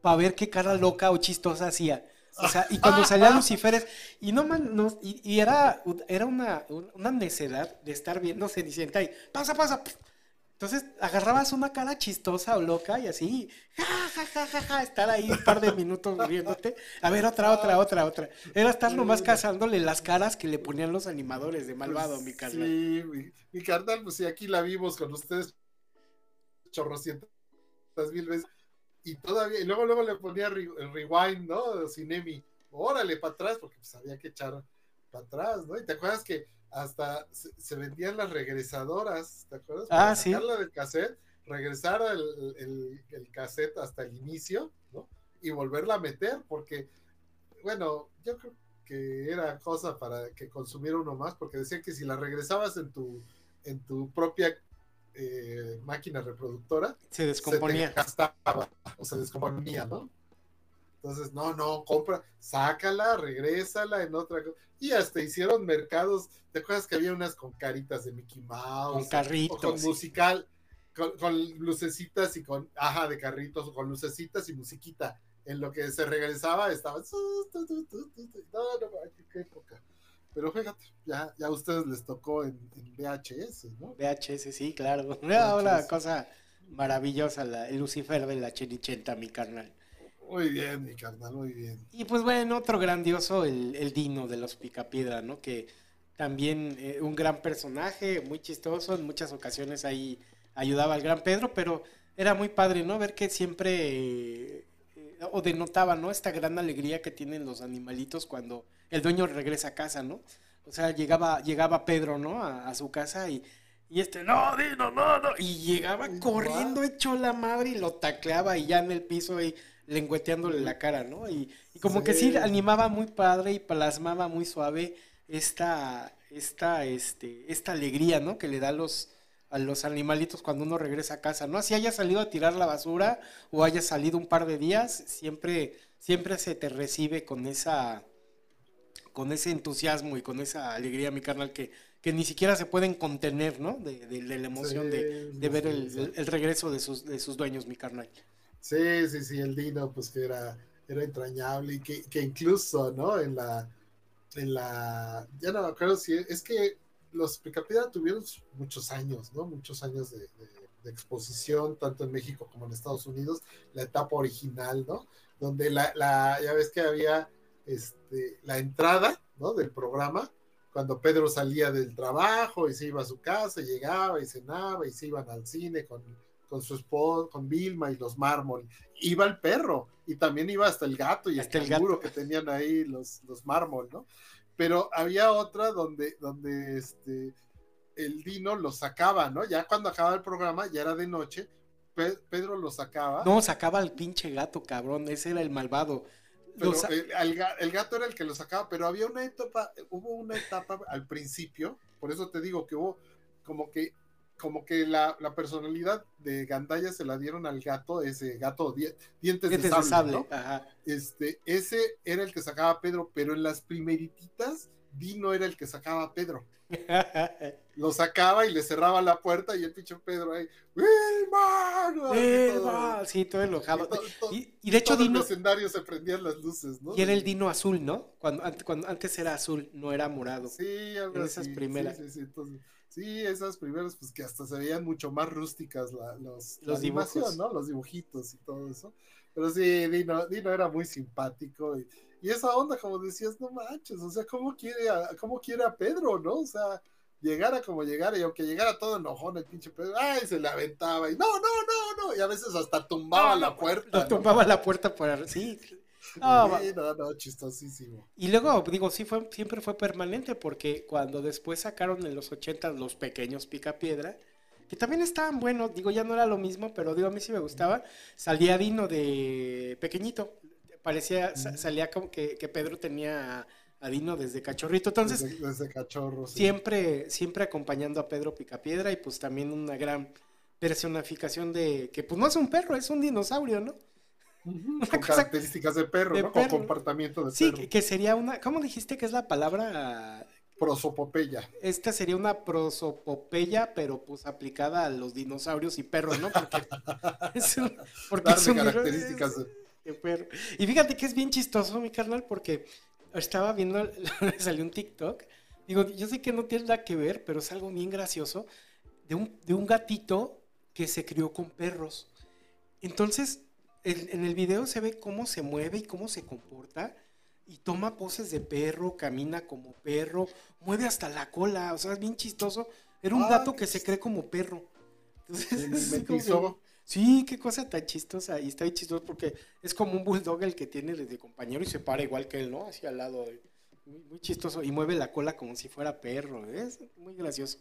para ver qué cara loca o chistosa hacía. O sea, y cuando salía Lucifer, y no man, y, era, era una, una necedad de estar viendo Cenicienta y pasa, pasa, entonces agarrabas una cara chistosa o loca y así, ja, ja, ja, ja, estar ahí un par de minutos riéndote. A ver, otra, otra, otra, otra. Era estar nomás cazándole las caras que le ponían los animadores de malvado, pues mi carnal. Sí, mi, mi, carnal, pues sí, aquí la vimos con ustedes chorrocientas mil veces. Y todavía, y luego, luego le ponía el rewind, ¿no? Cinemi. Órale, para atrás, porque pues había que echar para atrás, ¿no? Y te acuerdas que hasta se, vendían las regresadoras, ¿te acuerdas? Ah, Para sí. Sacarla del cassette, regresar el, el, cassette hasta el inicio, ¿no? Y volverla a meter, porque, bueno, yo creo que era cosa para que consumiera uno más, porque decían que si la regresabas en tu, en tu propia eh, máquina reproductora, se descomponía. Se gastaba, o se descomponía, ¿no? Entonces, no, no, compra, sácala, regrésala en otra cosa. Y hasta hicieron mercados. ¿Te acuerdas que había unas con caritas de Mickey Mouse? Con carritos. con musical, con, lucecitas y con, ajá, de carritos, con lucecitas y musiquita. En lo que se regresaba estaba. No, no, qué época. Pero fíjate, ya, ya a ustedes les tocó en, VHS, ¿no? VHS, sí, claro. Una cosa maravillosa, la, el Lucifer de la Chenichenta, mi carnal. Muy bien, mi carnal, muy bien. Y pues bueno, otro grandioso, el, el Dino de los Picapiedra, ¿no? Que también eh, un gran personaje, muy chistoso, en muchas ocasiones ahí ayudaba al gran Pedro, pero era muy padre, ¿no? Ver que siempre, eh, o denotaba, ¿no? Esta gran alegría que tienen los animalitos cuando el dueño regresa a casa, ¿no? O sea, llegaba, llegaba Pedro, ¿no? A, su casa y, y este, no, Dino, no, no. Y llegaba corriendo, hecho la madre y lo tacleaba y ya en el piso y lengüeteándole la cara, ¿no? Y, como que sí animaba muy padre y plasmaba muy suave esta, esta, este, esta alegría, ¿no? Que le da a los, a los animalitos cuando uno regresa a casa, ¿no? Así haya salido a tirar la basura o haya salido un par de días, siempre, siempre se te recibe con esa, con ese entusiasmo y con esa alegría, mi carnal, que, que ni siquiera se pueden contener, ¿no? De, de, la emoción de, de, ver el, el, regreso de sus, de sus dueños, mi carnal. Sí, sí, sí, el Dino, pues que era, era entrañable y que, que incluso, ¿no? En la, en la, ya no me acuerdo si, es que los Picapiedra tuvieron muchos años, ¿no? Muchos años de, exposición, tanto en México como en Estados Unidos, la etapa original, ¿no? Donde la, la ya ves que había este, la entrada, ¿no? Del programa, cuando Pedro salía del trabajo y se iba a su casa, llegaba y cenaba y se iban al cine con con su esposa, con Vilma y los mármol. Iba el perro y también iba hasta el gato y hasta el canguro que tenían ahí los, los mármol, ¿no? Pero había otra donde, donde este, el Dino lo sacaba, ¿no? Ya cuando acababa el programa, ya era de noche, Pedro lo sacaba. No, sacaba al pinche gato, cabrón, ese era el malvado. Pero el, el, gato era el que lo sacaba, pero había una etapa, hubo una etapa al principio, por eso te digo que hubo como que como que la, la, personalidad de Gandaya se la dieron al gato, ese gato dientes, de sable. Este, ese era el que sacaba a Pedro, pero en las primerititas Dino era el que sacaba a Pedro. Lo sacaba y le cerraba la puerta y el pinche Pedro ahí, ¡Wilmar! Sí, todo enojado. Y, de hecho Dino... los escenarios se prendían las luces, ¿no? Y era el Dino azul, ¿no? Cuando, cuando antes era azul, no era morado. Sí, algo en esas primeras. Sí, sí, entonces, sí, esas primeras, pues que hasta se veían mucho más rústicas la, los, la animación, ¿no? Los dibujitos y todo eso. Pero sí, Dino, Dino era muy simpático y y esa onda, como decías, no manches, o sea, ¿cómo quiere a, cómo quiere a Pedro, no? O sea, llegara como llegara, y aunque llegara todo enojón el pinche Pedro, ay, se le aventaba, y no, no, no, no, y a veces hasta tumbaba la puerta. tumbaba la puerta para, sí. No, no, no, chistosísimo. Y luego, digo, sí fue, siempre fue permanente, porque cuando después sacaron en los 80 los pequeños picapiedra, que también estaban buenos, digo, ya no era lo mismo, pero digo, a mí sí me gustaba, salía Dino de pequeñito, parecía, salía como que, Pedro tenía a, Dino desde cachorrito. Entonces, desde, cachorro, siempre, siempre acompañando a Pedro Picapiedra y pues también una gran personificación de que pues no es un perro, es un dinosaurio, ¿no? Con características de perro, ¿no? Con comportamiento de perro. Sí, que sería una, ¿cómo dijiste que es la palabra? Prosopopeya. Esta sería una prosopopeya, pero pues aplicada a los dinosaurios y perros, ¿no? Porque, es porque son características y fíjate que es bien chistoso, mi carnal, porque estaba viendo, salió un TikTok. Digo, yo sé que no tiene nada que ver, pero es algo bien gracioso. De un, de un gatito que se crió con perros. Entonces, en, el video se ve cómo se mueve y cómo se comporta. Y toma poses de perro, camina como perro, mueve hasta la cola. O sea, es bien chistoso. Era un gato que se cree como perro. Entonces, Sí, qué cosa tan chistosa. Y está ahí chistoso porque es como un bulldog el que tiene de compañero y se para igual que él, ¿no? Hacia al lado. Muy, chistoso. Y mueve la cola como si fuera perro. Es muy gracioso.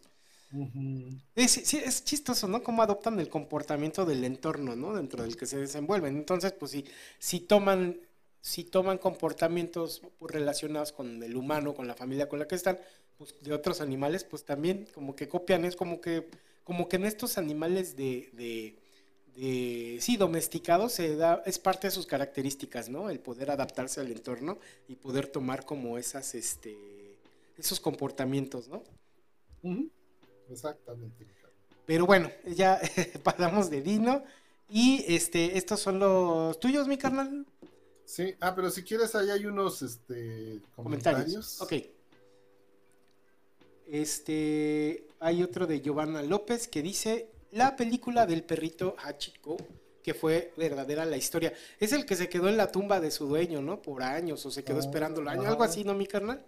Es, sí, es chistoso, ¿no? Cómo adoptan el comportamiento del entorno, ¿no? Dentro del que se desenvuelven. Entonces, pues si, si toman si toman comportamientos relacionados con el humano, con la familia con la que están, pues de otros animales, pues también como que copian, es como que, como que en estos animales de, de, sí, domesticado se da, es parte de sus características, ¿no? El poder adaptarse al entorno y poder tomar como esas, este, esos comportamientos, ¿no? Exactamente. Pero bueno, ya pasamos de Dino. Y este, estos son los tuyos, mi carnal. Sí, ah, pero si quieres, ahí hay unos este, comentarios. Ok. Este, hay otro de Giovanna López que dice, la película del perrito Hachiko, que fue verdadera la historia. Es el que se quedó en la tumba de su dueño, ¿no? Por años, o se quedó esperando el año, algo así, ¿no, mi carnal?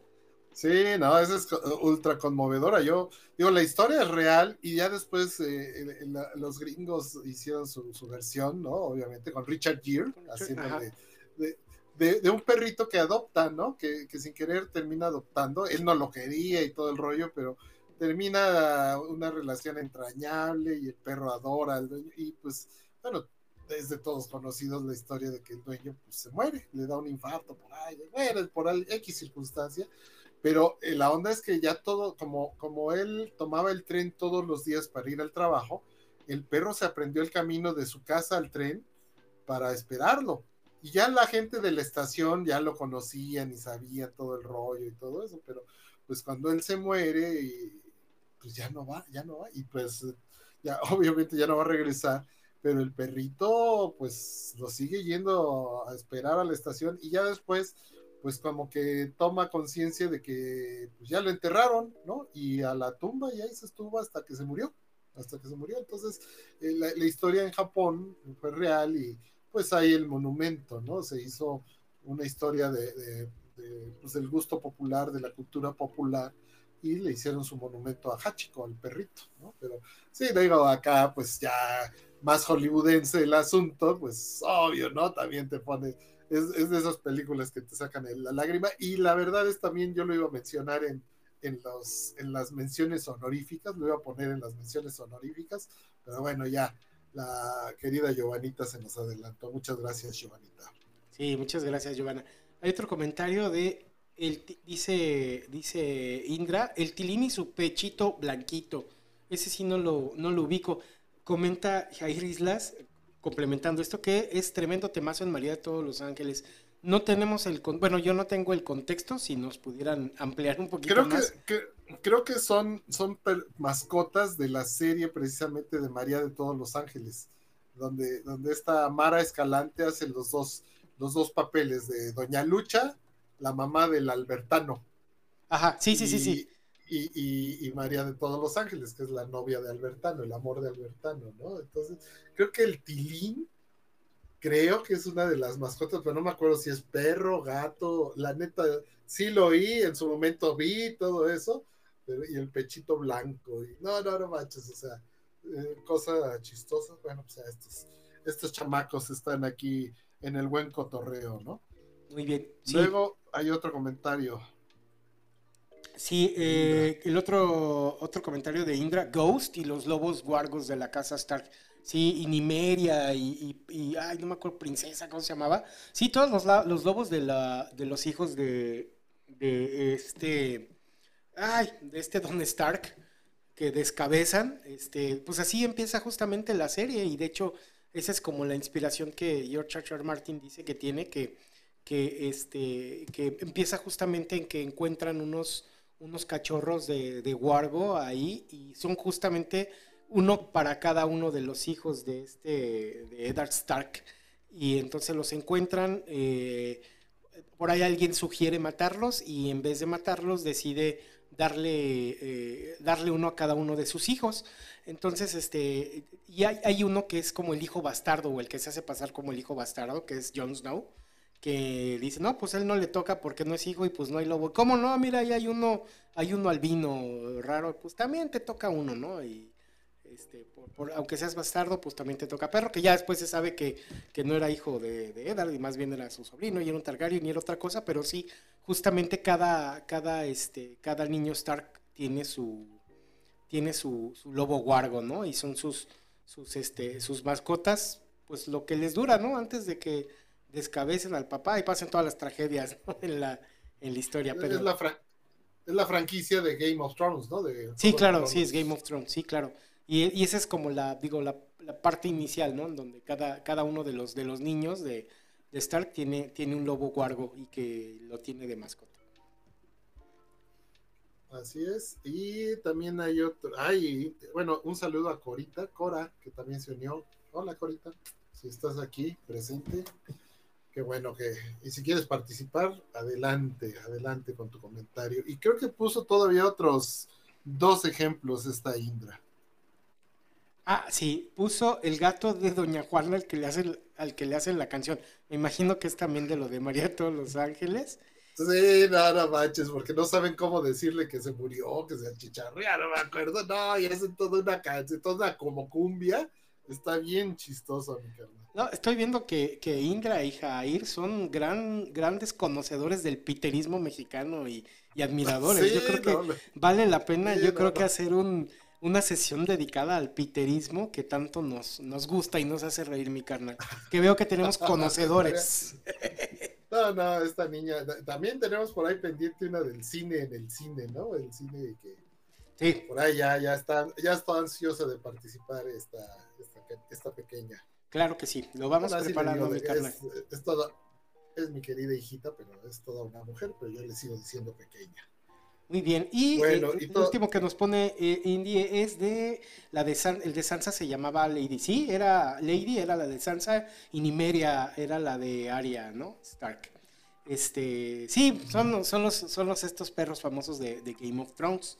Sí, no, esa es ultra conmovedora. Yo digo, la historia es real y ya después eh, los gringos hicieron su, versión, ¿no? Obviamente con Richard Gere, haciendo de, de, un perrito que adopta, ¿no? Que, que sin querer termina adoptando. Él no lo quería y todo el rollo, pero termina una relación entrañable y el perro adora al dueño y pues bueno es de todos conocidos la historia de que el dueño pues, se muere, le da un infarto por ahí, muere por X circunstancia, pero eh, la onda es que ya todo, como, como él tomaba el tren todos los días para ir al trabajo, el perro se aprendió el camino de su casa al tren para esperarlo. Y ya la gente de la estación ya lo conocían y sabía todo el rollo y todo eso, pero pues cuando él se muere pues ya no va, ya no va, y pues ya obviamente ya no va a regresar, pero el perrito pues lo sigue yendo a esperar a la estación y ya después pues como que toma conciencia de que pues, ya lo enterraron, ¿no? Y a la tumba y ahí se estuvo hasta que se murió, hasta que se murió. Entonces eh, la, historia en Japón fue real y pues ahí el monumento, ¿no? Se hizo una historia de, de, de pues, del gusto popular, de la cultura popular y le hicieron su monumento a Hachiko, al perrito, ¿no? Pero sí, digo, acá pues ya más hollywoodense el asunto, pues obvio, ¿no? También te pone, es, de esas películas que te sacan la lágrima y la verdad es también, yo lo iba a mencionar en, en, los, en las menciones honoríficas, lo iba a poner en las menciones honoríficas, pero bueno, ya la querida Giovanita se nos adelantó. Muchas gracias, Giovanita. Sí, muchas gracias, Giovanna. Hay otro comentario de el, dice, dice Indra, el tilín y su pechito blanquito. Ese sí no lo, no lo ubico. Comenta Jair Islas, complementando esto, que es tremendo temazo en María de todos los ángeles. No tenemos el, bueno, yo no tengo el contexto, si nos pudieran ampliar un poquito creo más. Que, creo que son, son mascotas de la serie precisamente de María de todos los ángeles, donde, donde esta Mara Escalante hace los dos, los dos papeles de Doña Lucha, la mamá del Albertano. Ajá, sí, sí, sí, sí. Y, y, María de todos los ángeles, que es la novia de Albertano, el amor de Albertano, ¿no? Entonces, creo que el tilín, creo que es una de las mascotas, pero no me acuerdo si es perro, gato, la neta, sí lo oí, en su momento vi todo eso, y el pechito blanco, y no, no, no manches, o sea, eh, cosa chistosa, bueno, pues estos, estos chamacos están aquí en el buen cotorreo, ¿no? Muy bien. Luego hay otro comentario. Sí, eh, el otro, otro comentario de Indra, Ghost y los lobos guargos de la casa Stark. Sí, y Nimeria y, y, ay, no me acuerdo, princesa, ¿cómo se llamaba? Sí, todos los, los lobos de, la, de los hijos de, de este, ay, de este Don Stark, que descabezan, este, pues así empieza justamente la serie y de hecho esa es como la inspiración que George R. Martin dice que tiene, que, que, este, que empieza justamente en que encuentran unos unos cachorros de, de Wargo ahí y son justamente uno para cada uno de los hijos de este de Eddard Stark. Y entonces los encuentran eh, por ahí alguien sugiere matarlos y en vez de matarlos decide darle eh, darle uno a cada uno de sus hijos. Entonces este y hay, hay, uno que es como el hijo bastardo o el que se hace pasar como el hijo bastardo que es Jon Snow que dice, no, pues él no le toca porque no es hijo y pues no hay lobo. ¿Cómo no? Mira, ahí hay uno, hay uno albino raro, pues también te toca uno, ¿no? Y este, aunque seas bastardo, pues también te toca perro, que ya después se sabe que, que no era hijo de, de, y más bien era su sobrino y era un Targaryen y era otra cosa, pero sí, justamente cada, cada, este, cada niño Stark tiene su, tiene su, su lobo guargo, ¿no? Y son sus, sus, este, sus mascotas, pues lo que les dura, ¿no? Antes de que descabecen al papá y pasen todas las tragedias en, la, en la historia. Pero... Es, la es la franquicia de Game of Thrones, ¿no? De sí, claro, sí, es Game of Thrones, sí, claro. Y, y esa es como la, digo, la, la, parte inicial, ¿no? Donde cada, cada uno de los, de los niños de, de Stark tiene, tiene un lobo guargo y que lo tiene de mascota. Así es. Y también hay otro. Ay, bueno, un saludo a Corita, Cora, que también se unió. Hola, Corita. Si estás aquí presente. Qué bueno que, y si quieres participar, adelante, adelante con tu comentario. Y creo que puso todavía otros dos ejemplos esta Indra. Ah, sí, puso el gato de Doña Juana al que le hace, al que le hacen la canción. Me imagino que es también de lo de María de todos los Ángeles. Sí, nada manches, porque no saben cómo decirle que se murió, que se achicharrea, no me acuerdo. No, y hacen toda una canción, toda como cumbia. Está bien chistoso, mi carnal. No, estoy viendo que, que Indra y Jair son gran, grandes conocedores del piterismo mexicano y, admiradores. yo creo que vale la pena, yo creo que hacer un, una sesión dedicada al piterismo que tanto nos, nos gusta y nos hace reír, mi carnal. Que veo que tenemos conocedores. no, no, esta niña. También tenemos por ahí pendiente una del cine en el cine, ¿no? El cine que. Sí. Por ahí ya, ya está, ya está ansiosa de participar esta, esta, esta pequeña. Claro que sí, lo vamos preparando, mi carnal. Es, toda, es mi querida hijita, pero es toda una mujer, pero yo le sigo diciendo pequeña. Muy bien, y, eh, el último que nos pone eh, Indie es de la de el de Sansa se llamaba Lady, sí, era Lady, era la de Sansa, y Nimeria era la de Arya, ¿no? Stark. Este, sí, son, son, los, son los estos perros famosos de, de Game of Thrones.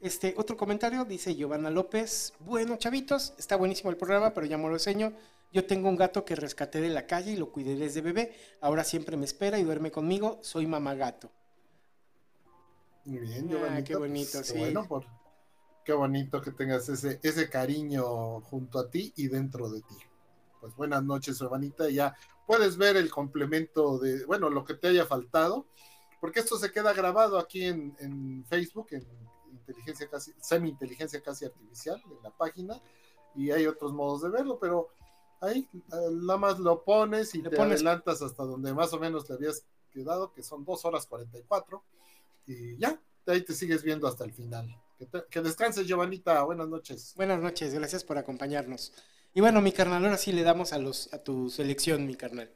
Este, otro comentario, dice Giovanna López. Bueno, chavitos, está buenísimo el programa, pero ya me lo enseño. Yo tengo un gato que rescaté de la calle y lo cuidé desde bebé. Ahora siempre me espera y duerme conmigo. Soy mamá gato. Muy bien, ah, qué bonito, pues, sí. Bueno, por, qué bonito que tengas ese, ese cariño junto a ti y dentro de ti. Pues buenas noches, hermanita. Ya puedes ver el complemento de, bueno, lo que te haya faltado, porque esto se queda grabado aquí en, en Facebook, en inteligencia casi, semi inteligencia casi artificial, en la página, y hay otros modos de verlo, pero ahí nada más lo pones y te adelantas hasta donde más o menos le habías quedado, que son dos horas 44, y ya, de ahí te sigues viendo hasta el final. Que, descanses, Giovanita. Buenas noches. Buenas noches, gracias por acompañarnos. Y bueno, mi carnal, ahora sí le damos a los a tu selección, mi carnal.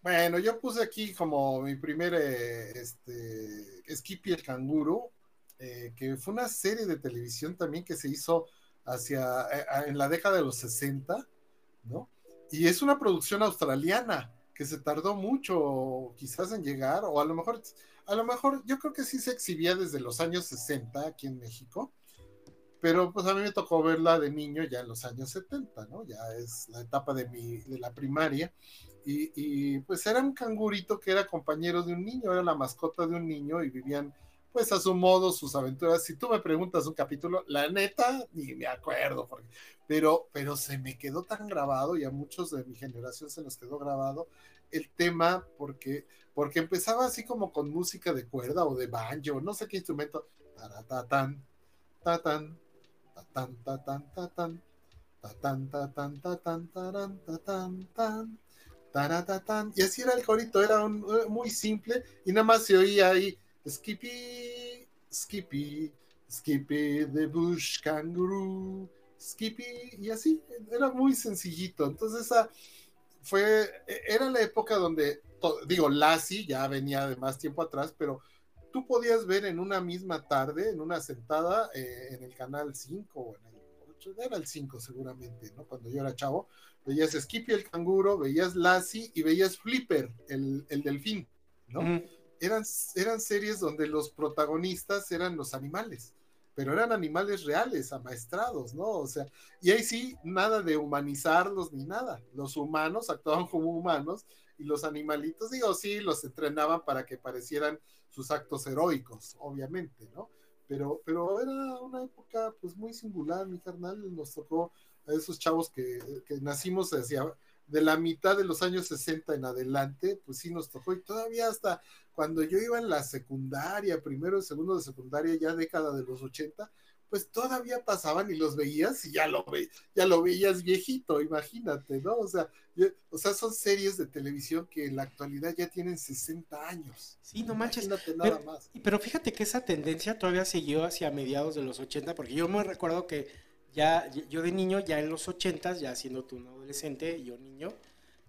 Bueno, yo puse aquí como mi primer eh, este, Skippy el canguro, eh, que fue una serie de televisión también que se hizo hacia eh, en la década de los 60, ¿no? Y es una producción australiana que se tardó mucho quizás en llegar, o a lo mejor, a lo mejor yo creo que sí se exhibía desde los años 60 aquí en México, pero pues a mí me tocó verla de niño ya en los años 70, ¿no? Ya es la etapa de, mi, de la primaria, y, y pues era un cangurito que era compañero de un niño, era la mascota de un niño y vivían pues a su modo sus aventuras. Si tú me preguntas un capítulo, la neta, ni me acuerdo, pero, pero se me quedó tan grabado y a muchos de mi generación se nos quedó grabado el tema porque, porque empezaba así como con música de cuerda o de banjo, no sé qué instrumento, taratatan, tatan, tatan, tatan, tatan, y así era el corito, era un, muy simple y nada más se oía ahí Skippy, Skippy, Skippy the Bush Kangaroo, Skippy, y así, era muy sencillito. Entonces, esa fue, era la época donde, digo, Lassie ya venía de más tiempo atrás, pero tú podías ver en una misma tarde, en una sentada, eh, en el canal 5 o en el 8, era el 5 seguramente, ¿no? Cuando yo era chavo, veías Skippy el canguro, veías Lassie y veías Flipper, el, el delfín, ¿no? Eran, eran series donde los protagonistas eran los animales, pero eran animales reales, amaestrados, ¿no? O sea, y ahí sí, nada de humanizarlos ni nada. Los humanos actuaban como humanos y los animalitos, digo, sí, los entrenaban para que parecieran sus actos heroicos, obviamente, ¿no? Pero, pero era una época pues muy singular, mi carnal, nos tocó a esos chavos que, que nacimos hacia de la mitad de los años 60 en adelante, pues sí nos tocó y todavía hasta cuando yo iba en la secundaria, primero y segundo de secundaria, ya década de los 80, pues todavía pasaban y los veías y ya lo, ve, ya lo veías viejito, imagínate, ¿no? O sea, o sea, son series de televisión que en la actualidad ya tienen 60 años. Sí, no manches. nada pero, más. Pero fíjate que esa tendencia todavía siguió hacia mediados de los 80, porque yo me recuerdo que ya, yo de niño, ya en los 80, ya siendo tú un adolescente, yo niño,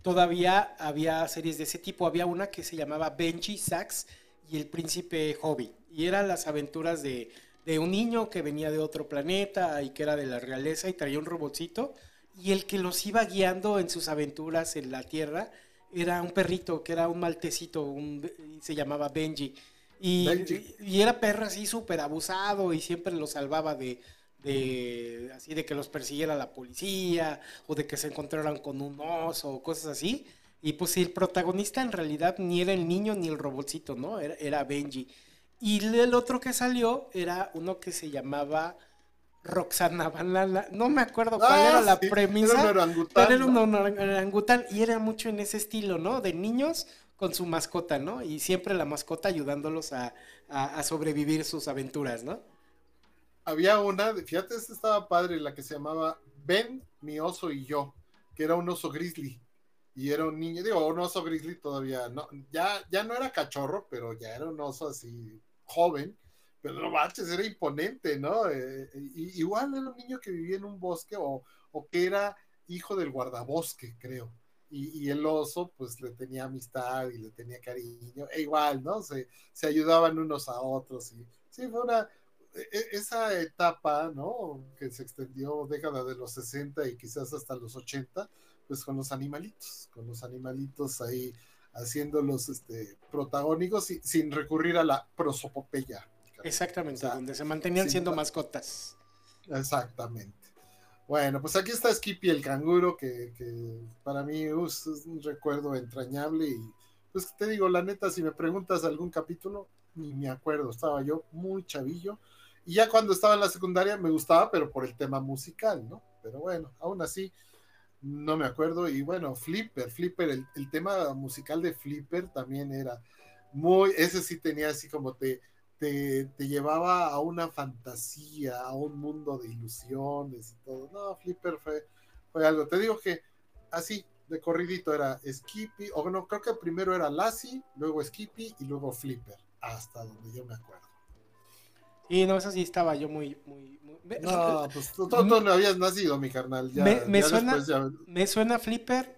todavía había series de ese tipo. Había una que se llamaba Benji, Sax y el príncipe Hobby. Y eran las aventuras de, un niño que venía de otro planeta y que era de la realeza y traía un robotcito. Y el que los iba guiando en sus aventuras en la Tierra era un perrito, que era un maltecito, un, se llamaba Benji. Y, y era perro así súper abusado y siempre lo salvaba de, de así de que los persiguiera la policía o de que se encontraran con un oso o cosas así. Y pues el protagonista en realidad ni era el niño ni el robotcito, ¿no? Era, era Benji. Y el otro que salió era uno que se llamaba Roxana Banana. No me acuerdo cuál era ah, la premisa. Era un orangután. Pero era un orangután y era mucho en ese estilo, ¿no? De niños con su mascota, ¿no? Y siempre la mascota ayudándolos a, a, a sobrevivir sus aventuras, ¿no? Había una, fíjate, esta estaba padre, la que se llamaba Ben, mi oso y yo, que era un oso grizzly. Y era un niño, digo, un oso grizzly todavía, no, ya, ya no era cachorro, pero ya era un oso así joven, pero no manches, era imponente, ¿no? Eh, igual era un niño que vivía en un bosque o, o que era hijo del guardabosque, creo. Y, y, el oso pues le tenía amistad y le tenía cariño, e igual, ¿no? Se, se ayudaban unos a otros y sí, fue una, esa etapa, ¿no? Que se extendió década de los 60 y quizás hasta los 80, pues con los animalitos, con los animalitos ahí haciéndolos este, protagónicos y, sin recurrir a la prosopopeya. Exactamente, donde se mantenían siendo mascotas. Exactamente. Bueno, pues aquí está Skippy el canguro, que, que para mí es un recuerdo entrañable y pues te digo, la neta, si me preguntas algún capítulo, ni me acuerdo, estaba yo muy chavillo y ya cuando estaba en la secundaria me gustaba, pero por el tema musical, ¿no? Pero bueno, aún así, no me acuerdo. Y bueno, Flipper, Flipper, el, tema musical de Flipper también era muy, ese sí tenía así como te, te, te, llevaba a una fantasía, a un mundo de ilusiones y todo. No, Flipper fue, fue algo. Te digo que así, de corridito era Skippy, o no, creo que primero era Lassie, luego Skippy y luego Flipper, hasta donde yo me acuerdo. Sí, no, eso sí estaba yo muy, muy, muy... No, pues tú, tú- tú no habías nacido, mi carnal. Ya, Me- me ya suena- ya- Me suena Flipper,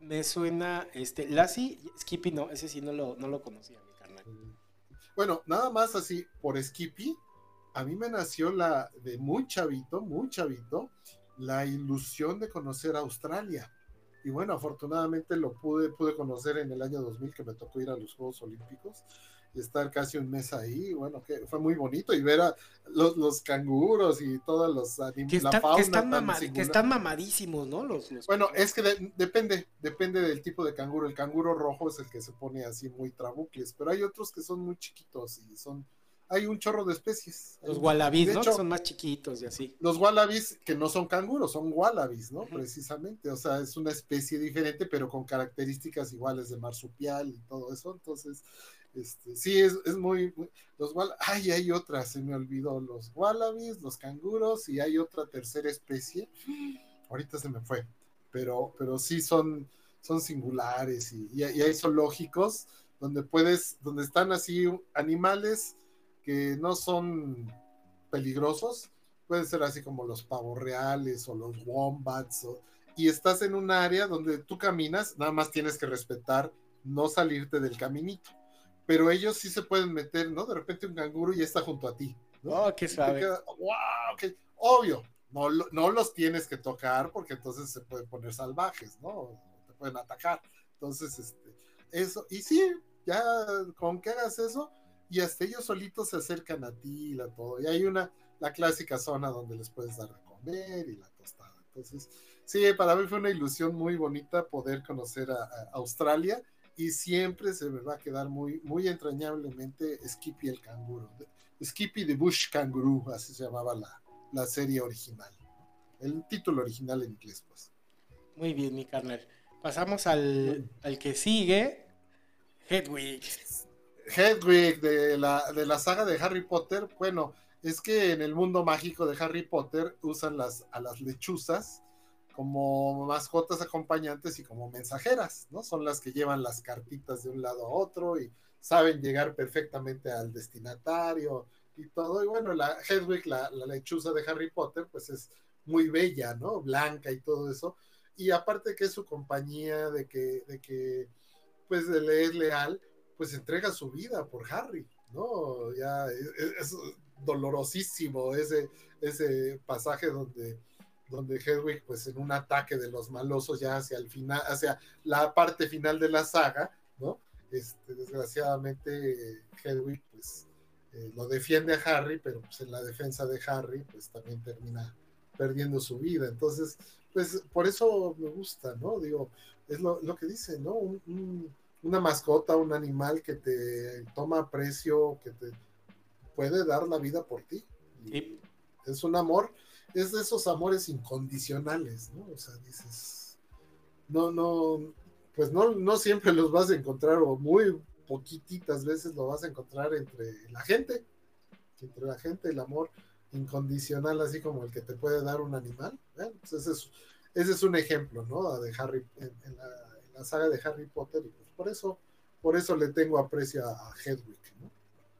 me suena este Lassie, Skippy no, ese sí no lo, no lo conocía, mi carnal. Bueno, nada más así, por Skippy, a mí me nació la, de muy chavito, muy chavito, la ilusión de conocer Australia. Y bueno, afortunadamente lo pude, pude conocer en el año 2000 que me tocó ir a los Juegos Olímpicos y estar casi un mes ahí. Bueno, que fue muy bonito y ver a los, los canguros y todos los animales, Que, la están- fauna que están tan mama- que singular. están mamadísimos, ¿no? Los, los- Bueno, es que de- depende, depende del tipo de canguro. El canguro rojo es el que se pone así muy trabucles, pero hay otros que son muy chiquitos y son, hay un chorro de especies. los wallabies, ¿no? hecho, que son más chiquitos y así. Los wallabies, que no son canguros, son wallabies, ¿no? Precisamente, o sea, es una especie diferente, pero con características iguales de marsupial y todo eso. Entonces, este, sí, es, es muy, los ay, hay otra, se me olvidó, los wallabies, los canguros y hay otra tercera especie. Ahorita se me fue, pero, pero sí son, son singulares y, hay- zoológicos donde puedes, donde están así animales que no son peligrosos, pueden ser así como los pavos reales o los wombats, y estás en un área donde tú caminas, nada más tienes que respetar no salirte del caminito, pero ellos sí se pueden meter, ¿no? De repente un canguro ya está junto a ti, ¿no? Oh, qué suave. queda, wow, obvio, no, no los tienes que tocar porque entonces se pueden poner salvajes, ¿no? Te pueden atacar. Entonces, este, eso, y sí, ya con que hagas eso, y hasta ellos solitos se acercan a ti y la todo. Y hay una, la clásica zona donde les puedes dar de comer y la tostada. Entonces, sí, para mí fue una ilusión muy bonita poder conocer a, a Australia y siempre se me va a quedar muy, muy entrañablemente Skippy el canguro. Skippy the Bush Kangaroo, así se llamaba la, la serie original. El título original en inglés, pues. Muy bien, mi carnal. Pasamos al, al que sigue, Hedwig. Hedwig de la, de la saga de Harry Potter, bueno, es que en el mundo mágico de Harry Potter usan las, a las lechuzas como mascotas acompañantes y como mensajeras, ¿no? Son las que llevan las cartitas de un lado a otro y saben llegar perfectamente al destinatario y todo. Y bueno, la Hedwig, la, la lechuza de Harry Potter, pues es muy bella, ¿no? Blanca y todo eso. Y aparte que es su compañía, de que, de que pues le es leal, pues entrega su vida por Harry, ¿no? Ya es, es dolorosísimo ese, ese pasaje donde, donde Hedwig, pues en un ataque de los malosos ya hacia el final, hacia la parte final de la saga, ¿no? Este, desgraciadamente Hedwig, pues eh, lo defiende a Harry, pero pues en la defensa de Harry, pues también termina perdiendo su vida. Entonces, pues por eso me gusta, ¿no? Digo, es lo, lo que dice, ¿no? Un, un, una mascota, un animal que te toma aprecio, que te puede dar la vida por ti. Es un amor, es de esos amores incondicionales, ¿no? O sea, dices, no, no, pues no, no siempre los vas a encontrar, o muy poquititas veces lo vas a encontrar entre la gente, entre la gente, el amor incondicional, así como el que te puede dar un animal. ¿eh? Pues ese, es, ese es un ejemplo, ¿no? De Harry, en, en, la, en, la, saga de Harry Potter, y pues por eso, por eso le tengo aprecio a, Hedwig, ¿no?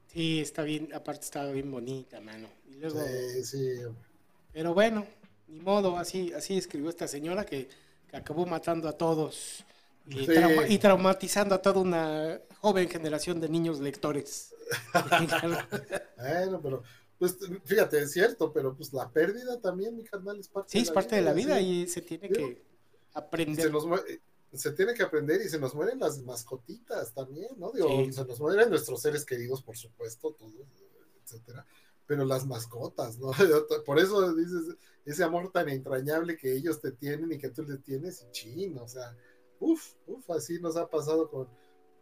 Sí, está bien, aparte estaba bien bonita, mano. Y luego, sí, sí. Pero bueno, ni modo, así, así escribió esta señora que, que acabó matando a todos y, Sí. trauma- y traumatizando a toda una joven generación de niños lectores. Bueno, pero pues fíjate, es cierto, pero pues la pérdida también, mi carnal, es parte Sí, de es la parte de la vida sí. y se tiene Sí. que aprender. se nos mue- se tiene que aprender y se nos mueren las mascotitas también, ¿no? Digo, se nos mueren nuestros seres queridos, por supuesto, todos, etcétera, pero las mascotas, ¿no? Por eso dices, ese amor tan entrañable que ellos te tienen y que tú le tienes, y chin, o sea, uff, uff, así nos ha pasado con,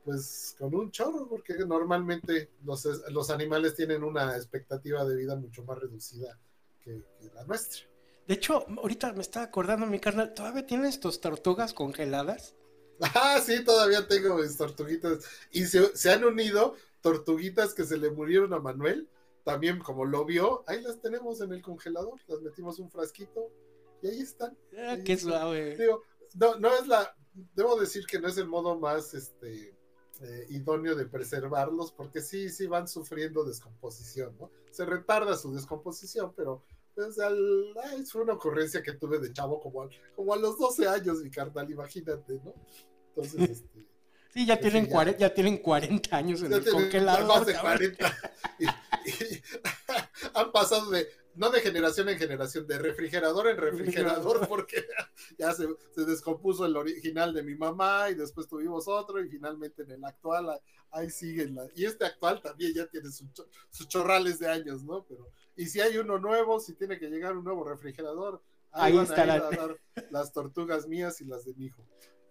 pues, con un chorro, porque normalmente los, los animales tienen una expectativa de vida mucho más reducida que, que la nuestra. De hecho, ahorita me estaba acordando, mi carnal, ¿todavía tienes tus tortugas congeladas? Ah, sí, todavía tengo mis tortuguitas. Y se, se, han unido tortuguitas que se le murieron a Manuel. También, como lo vio, ahí las tenemos en el congelador. Las metimos un frasquito y ahí están. Ah, Ahí qué están. suave. Digo, no, no es la. Debo decir que no es el modo más este eh, idóneo de preservarlos, porque sí, sí van sufriendo descomposición, ¿no? Se retarda su descomposición, pero pues, al, ay, fue una ocurrencia que tuve de chavo como, a- como a los 12 años, mi carnal, imagínate, ¿no? Entonces, este... Sí, ya Pues tienen, ya. 40, ya tienen 40 años en Ya el tienen congelador. más de cabrón. 40. Han pasado de, no de generación en generación, de refrigerador en refrigerador, porque ya se, se descompuso el original de mi mamá y después tuvimos otro y finalmente en el actual ah, ahí siguen. la- y este actual también ya tiene su sus chorrales de años, ¿no? Pero, y si hay uno nuevo, si tiene que llegar un nuevo refrigerador, Ahí van a ir estarán. a dar las tortugas mías y las de mi hijo.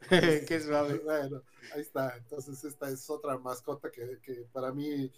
Qué suave. Bueno, ahí está. Entonces, esta es otra mascota que, que para mí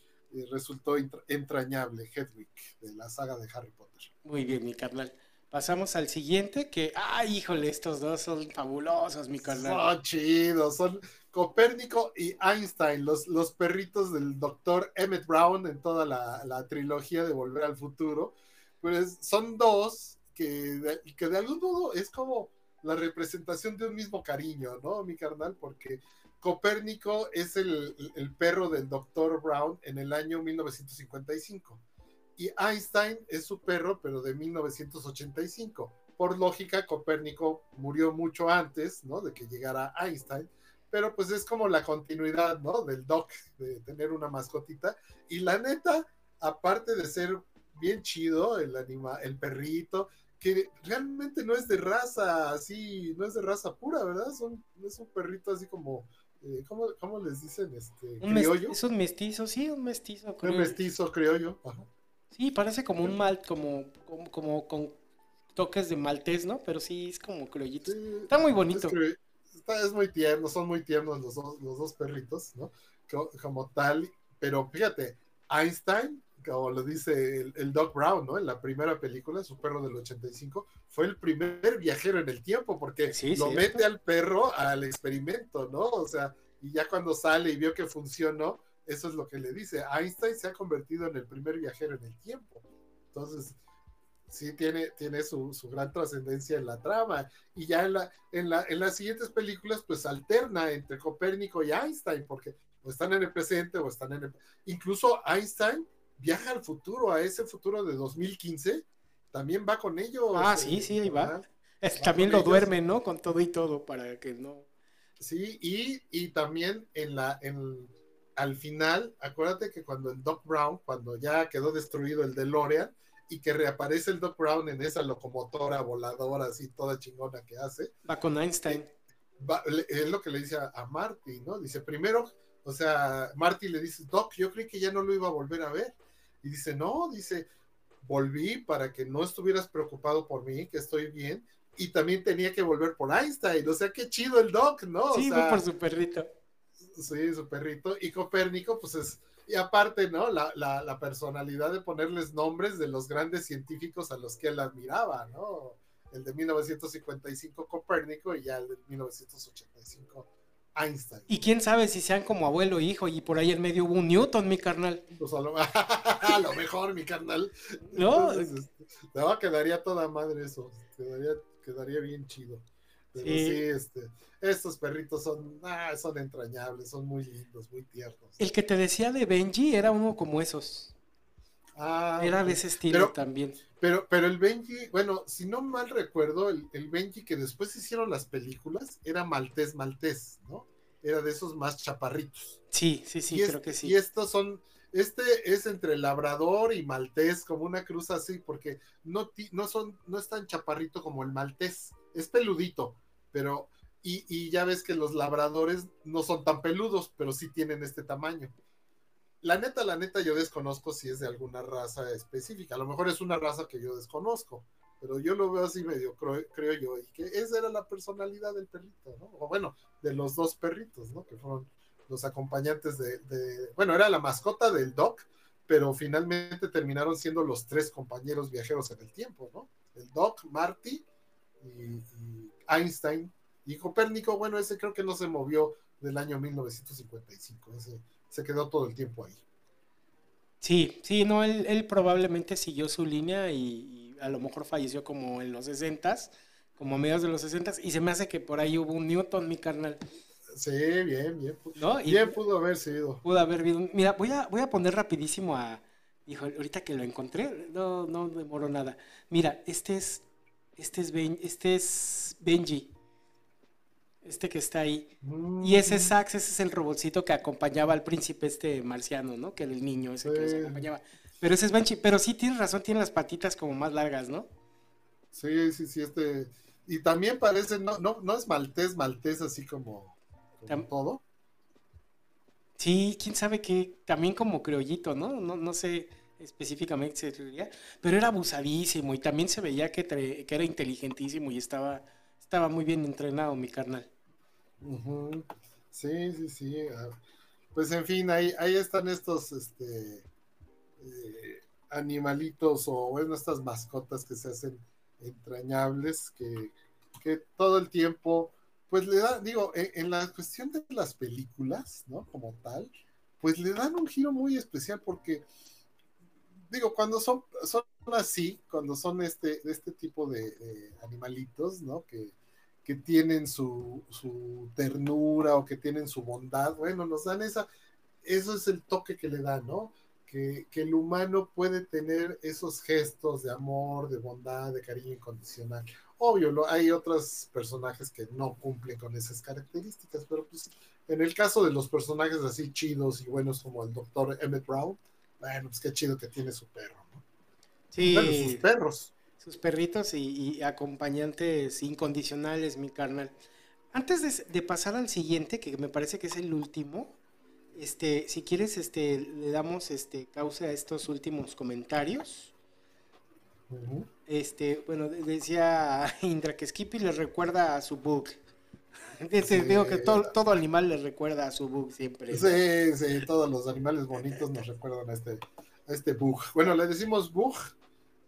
resultó entra- entrañable, Hedwig, de la saga de Harry Potter. Muy bien, mi carnal. Pasamos al siguiente, que, ay, híjole, estos dos son fabulosos, mi carnal. Son chidos, son Copérnico y Einstein, los, los perritos del doctor Emmett Brown en toda la, la trilogía de Volver al Futuro. Pues son dos que de, que de algún modo es como la representación de un mismo cariño, ¿no, mi carnal? Porque Copérnico es el, el perro del doctor Brown en el año 1955 y Einstein es su perro, pero de 1985. Por lógica, Copérnico murió mucho antes, ¿no? De que llegara Einstein, pero pues es como la continuidad, ¿no? Del doc, de tener una mascotita. Y la neta, aparte de ser bien chido el anima, el perrito, que realmente no es de raza así, no es de raza pura, ¿verdad? Son, es un perrito así como, ¿cómo, cómo les dicen? Este, Un criollo. es un mestizo, sí, un mestizo. Un creo. mestizo criollo. Ajá. Sí, parece como un mal, como, como, como con toques de maltés, ¿no? Pero sí, es como criollito. Sí, Está muy bonito. está- es muy tierno, son muy tiernos los dos, los dos perritos, ¿no? Co- Como, tal, pero fíjate, Einstein, como lo dice el, el Doc Brown, ¿no? En la primera película, su perro del 85, fue el primer viajero en el tiempo, porque Sí, lo cierto. mete al perro al experimento, ¿no? O sea, y ya cuando sale y vio que funcionó, eso es lo que le dice. Einstein se ha convertido en el primer viajero en el tiempo. Entonces, sí tiene, tiene su, su gran trascendencia en la trama. Y ya en, la, en, la, en las siguientes películas, pues alterna entre Copérnico y Einstein, porque o están en el presente o están en el... Incluso Einstein viaja al futuro, a ese futuro de 2015, también va con ellos. Ah, eh, sí, sí, ahí va. también lo ellos. duerme, ¿no? Con todo y todo, para que no. Sí, y, y también en la, en, al final, acuérdate que cuando el Doc Brown, cuando ya quedó destruido el DeLorean, y que reaparece el Doc Brown en esa locomotora voladora así toda chingona que hace, Va con Einstein. va- es lo que le dice a, a Marty, ¿no? Dice, primero, o sea, Marty le dice, Doc, yo creí que ya no lo iba a volver a ver. Y dice, no, dice, volví para que no estuvieras preocupado por mí, que estoy bien, y también tenía que volver por Einstein, o sea, qué chido el Doc, ¿no? O sí, sea, por su perrito. Sí, su perrito. Y Copérnico, pues es. Y aparte, ¿no? La, la, la personalidad de ponerles nombres de los grandes científicos a los que él admiraba, ¿no? El de 1955 Copérnico y ya el de 1985 Einstein. Y quién sabe si sean como abuelo e hijo, y por ahí en medio hubo un Newton, mi carnal. Pues a, lo, a lo mejor, mi carnal. No. Entonces, este, no, quedaría toda madre eso. Quedaría, quedaría bien chido. Pero Sí. sí, este, estos perritos son, ah, son entrañables, son muy lindos, muy tiernos. El que te decía de Benji era uno como esos. Ah, Era de ese estilo Pero- también. Pero, pero el Benji, bueno, si no mal recuerdo, el, el Benji que después hicieron las películas era maltés maltés, ¿no? Era de esos más chaparritos. Sí, sí, sí, y es- creo que sí. Y estos son, este es entre labrador y maltés, como una cruz así, porque no, no son, no es tan chaparrito como el maltés, es peludito, pero, y, y ya ves que los labradores no son tan peludos, pero sí tienen este tamaño. La neta, la neta, yo desconozco si es de alguna raza específica. A lo mejor es una raza que yo desconozco, pero yo lo veo así medio, creo, creo yo, y que esa era la personalidad del perrito, ¿no? O bueno, de los dos perritos, ¿no? Que fueron los acompañantes de, bueno, era la mascota del Doc, pero finalmente terminaron siendo los tres compañeros viajeros en el tiempo, ¿no? El Doc, Marty y, Einstein. Y Copérnico, bueno, ese creo que no se movió del año 1955, ese se quedó todo el tiempo ahí. Sí, sí, no, él, probablemente siguió su línea y a lo mejor falleció como en los 60 como a mediados de los 60 y se me hace que por ahí hubo un Newton, mi carnal. Sí, bien, bien. ¿No? bien pudo haber sido. Pudo haber sido. Mira, voy a, voy a poner rapidísimo a. Dijo, ahorita que lo encontré, no, no demoro nada. Mira, este es. Este es, este es Benji. Este que está ahí. Y ese es mm. Sax, ese es el robotcito que acompañaba al príncipe este marciano, ¿no? Que era el niño ese que los acompañaba. Pero ese es Benji. Pero sí tienes razón, tiene las patitas como más largas, ¿no? Sí, sí, sí, este. Y también parece, no, no, no es maltés, maltés así como, todo. Sí, quién sabe qué, también como criollito, ¿no? No, no sé específicamente pero era abusadísimo y también se veía que, que era inteligentísimo y estaba, estaba muy bien entrenado, mi carnal. Sí, sí, sí. Ah, pues en fin, ahí, ahí están estos este, eh, animalitos o bueno, estas mascotas que se hacen entrañables que, todo el tiempo, pues le da, digo, en, la cuestión de las películas, ¿no? Como tal, pues le dan un giro muy especial porque, digo, cuando son, son así, cuando son este, este tipo de, animalitos, ¿no? Que, que tienen su, su, ternura o que tienen su bondad, bueno, nos dan esa, eso es el toque que le dan, ¿no? Que, el humano puede tener esos gestos de amor, de bondad, de cariño incondicional. Obvio, hay otros personajes que no cumplen con esas características, pero pues en el caso de los personajes así chidos y buenos como el doctor Emmett Brown, bueno, pues qué chido que tiene su perro, ¿no? Sí. sus perros. Sus perritos y, acompañantes incondicionales, mi carnal. Antes de, de pasar al siguiente, que me parece que es el último, este, si quieres, este, le damos este, causa a estos últimos comentarios. Este, bueno, decía Indra que Skippy le recuerda a su bug. Digo que todo, animal le recuerda a su bug siempre. Sí, sí, todos los animales bonitos nos recuerdan a este, a este bug. Bueno, le decimos bug